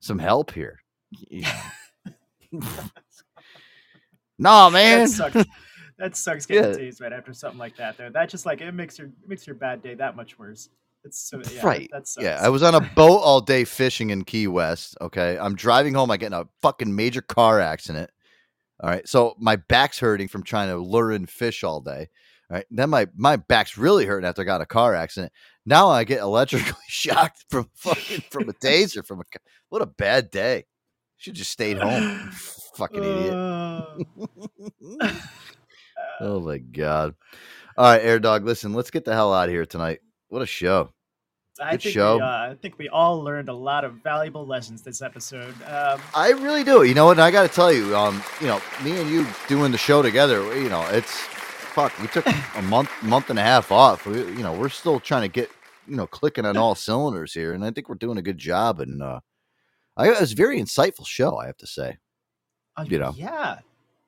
some help here. [LAUGHS] [LAUGHS] Yeah. no, man. That sucks. Getting Yeah. tased right after something like that. Though that just like it makes your it makes your bad day that much worse. It's so yeah, right. That sucks. yeah, I was on a [LAUGHS] boat all day fishing in Key West. Okay. I'm driving home. I get in a fucking major car accident. All right. So my back's hurting from trying to lure in fish all day. All right. Then my, my back's really hurting after I got a car accident. Now I get [LAUGHS] electrically shocked from [LAUGHS] fucking from a taser from a what a bad day. Should just stayed home. fucking idiot. Uh. Oh my god. All right, Air Dog. Listen, let's get the hell out of here tonight. What a show. I think show. We, uh, I think we all learned a lot of valuable lessons this episode. Um, I really do. You know what? I got to tell you, um, you know, me and you doing the show together. You know, it's fuck. We took a [LAUGHS] month, month and a half off. We, you know, we're still trying to get, you know, clicking on [LAUGHS] all cylinders here, and I think we're doing a good job. And uh, I, it was a very insightful show, I have to say. uh, You know, yeah,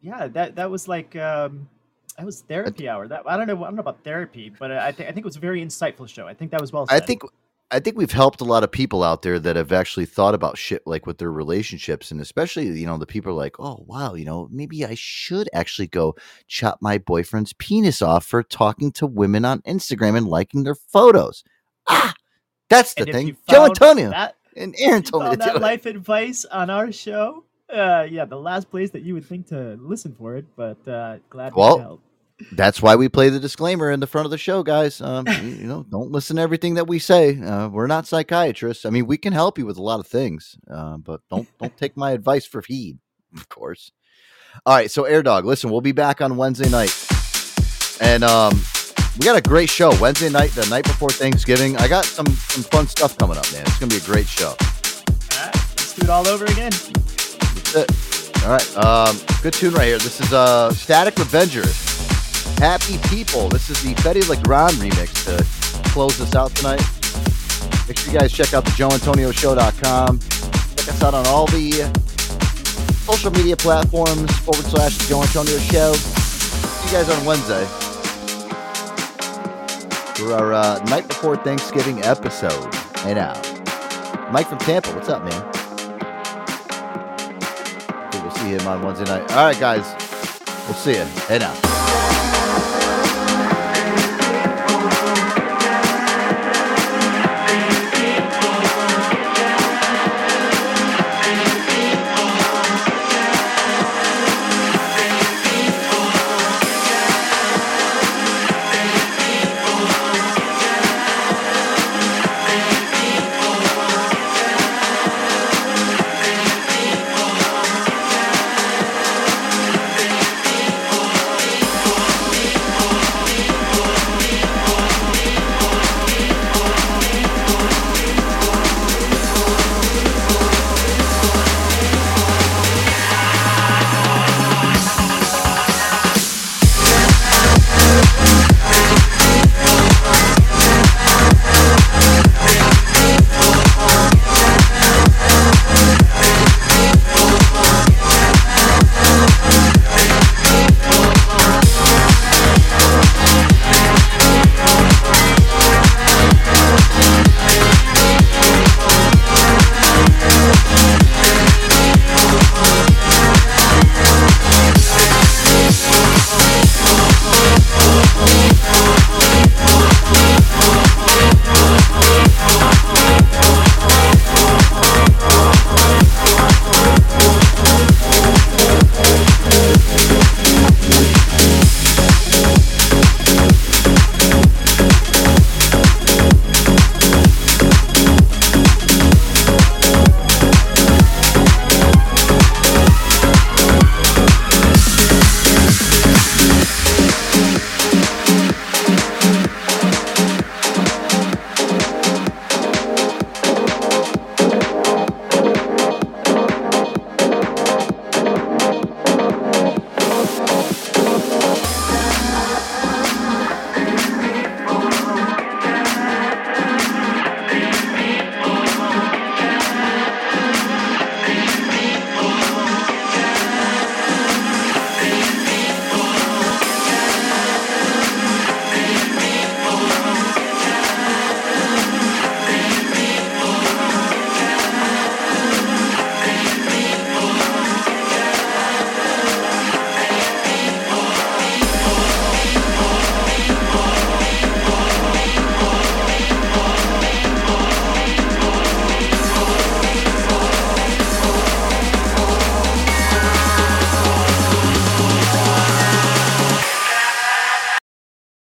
yeah. That that was like um, that was therapy hour. That I don't know. I don't know about therapy, but I think I think it was a very insightful show. I think that was well I think I think we've helped a lot of people out there that have actually thought about shit like with their relationships and especially you know the people are like oh wow you know maybe I should actually go chop my boyfriend's penis off for talking to women on Instagram and liking their photos ah that's the And thing Joe Antonio that- and Aaron told me to do that it life advice on our show. Uh, yeah, the last place that you would think to listen for it, but uh, glad we Well, helped. that's why we play the disclaimer in the front of the show, guys. Um, [LAUGHS] you, you know, don't listen to everything that we say. Uh, we're not psychiatrists. I mean, we can help you with a lot of things, uh, but don't don't [LAUGHS] take my advice for heed, [LAUGHS] of course. All right, so Air Dog, listen, we'll be back on Wednesday night, and um, we got a great show Wednesday night, the night before Thanksgiving. I got some some fun stuff coming up, man. It's gonna be a great show. All right, let's do it all over again. It. All right, um, good tune right here. This is uh, Static Revenger. Happy People. This is the Betty Legrand remix to close us out tonight. Make sure you guys check out the joeantonioshow.com. Check us out on all the social media platforms forward slash the Joe Antonio Show. See you guys on Wednesday for our uh, night before Thanksgiving episode. Hey now. Mike from Tampa, what's up, man? See him on Wednesday night. All right, guys. We'll see you. Hey now.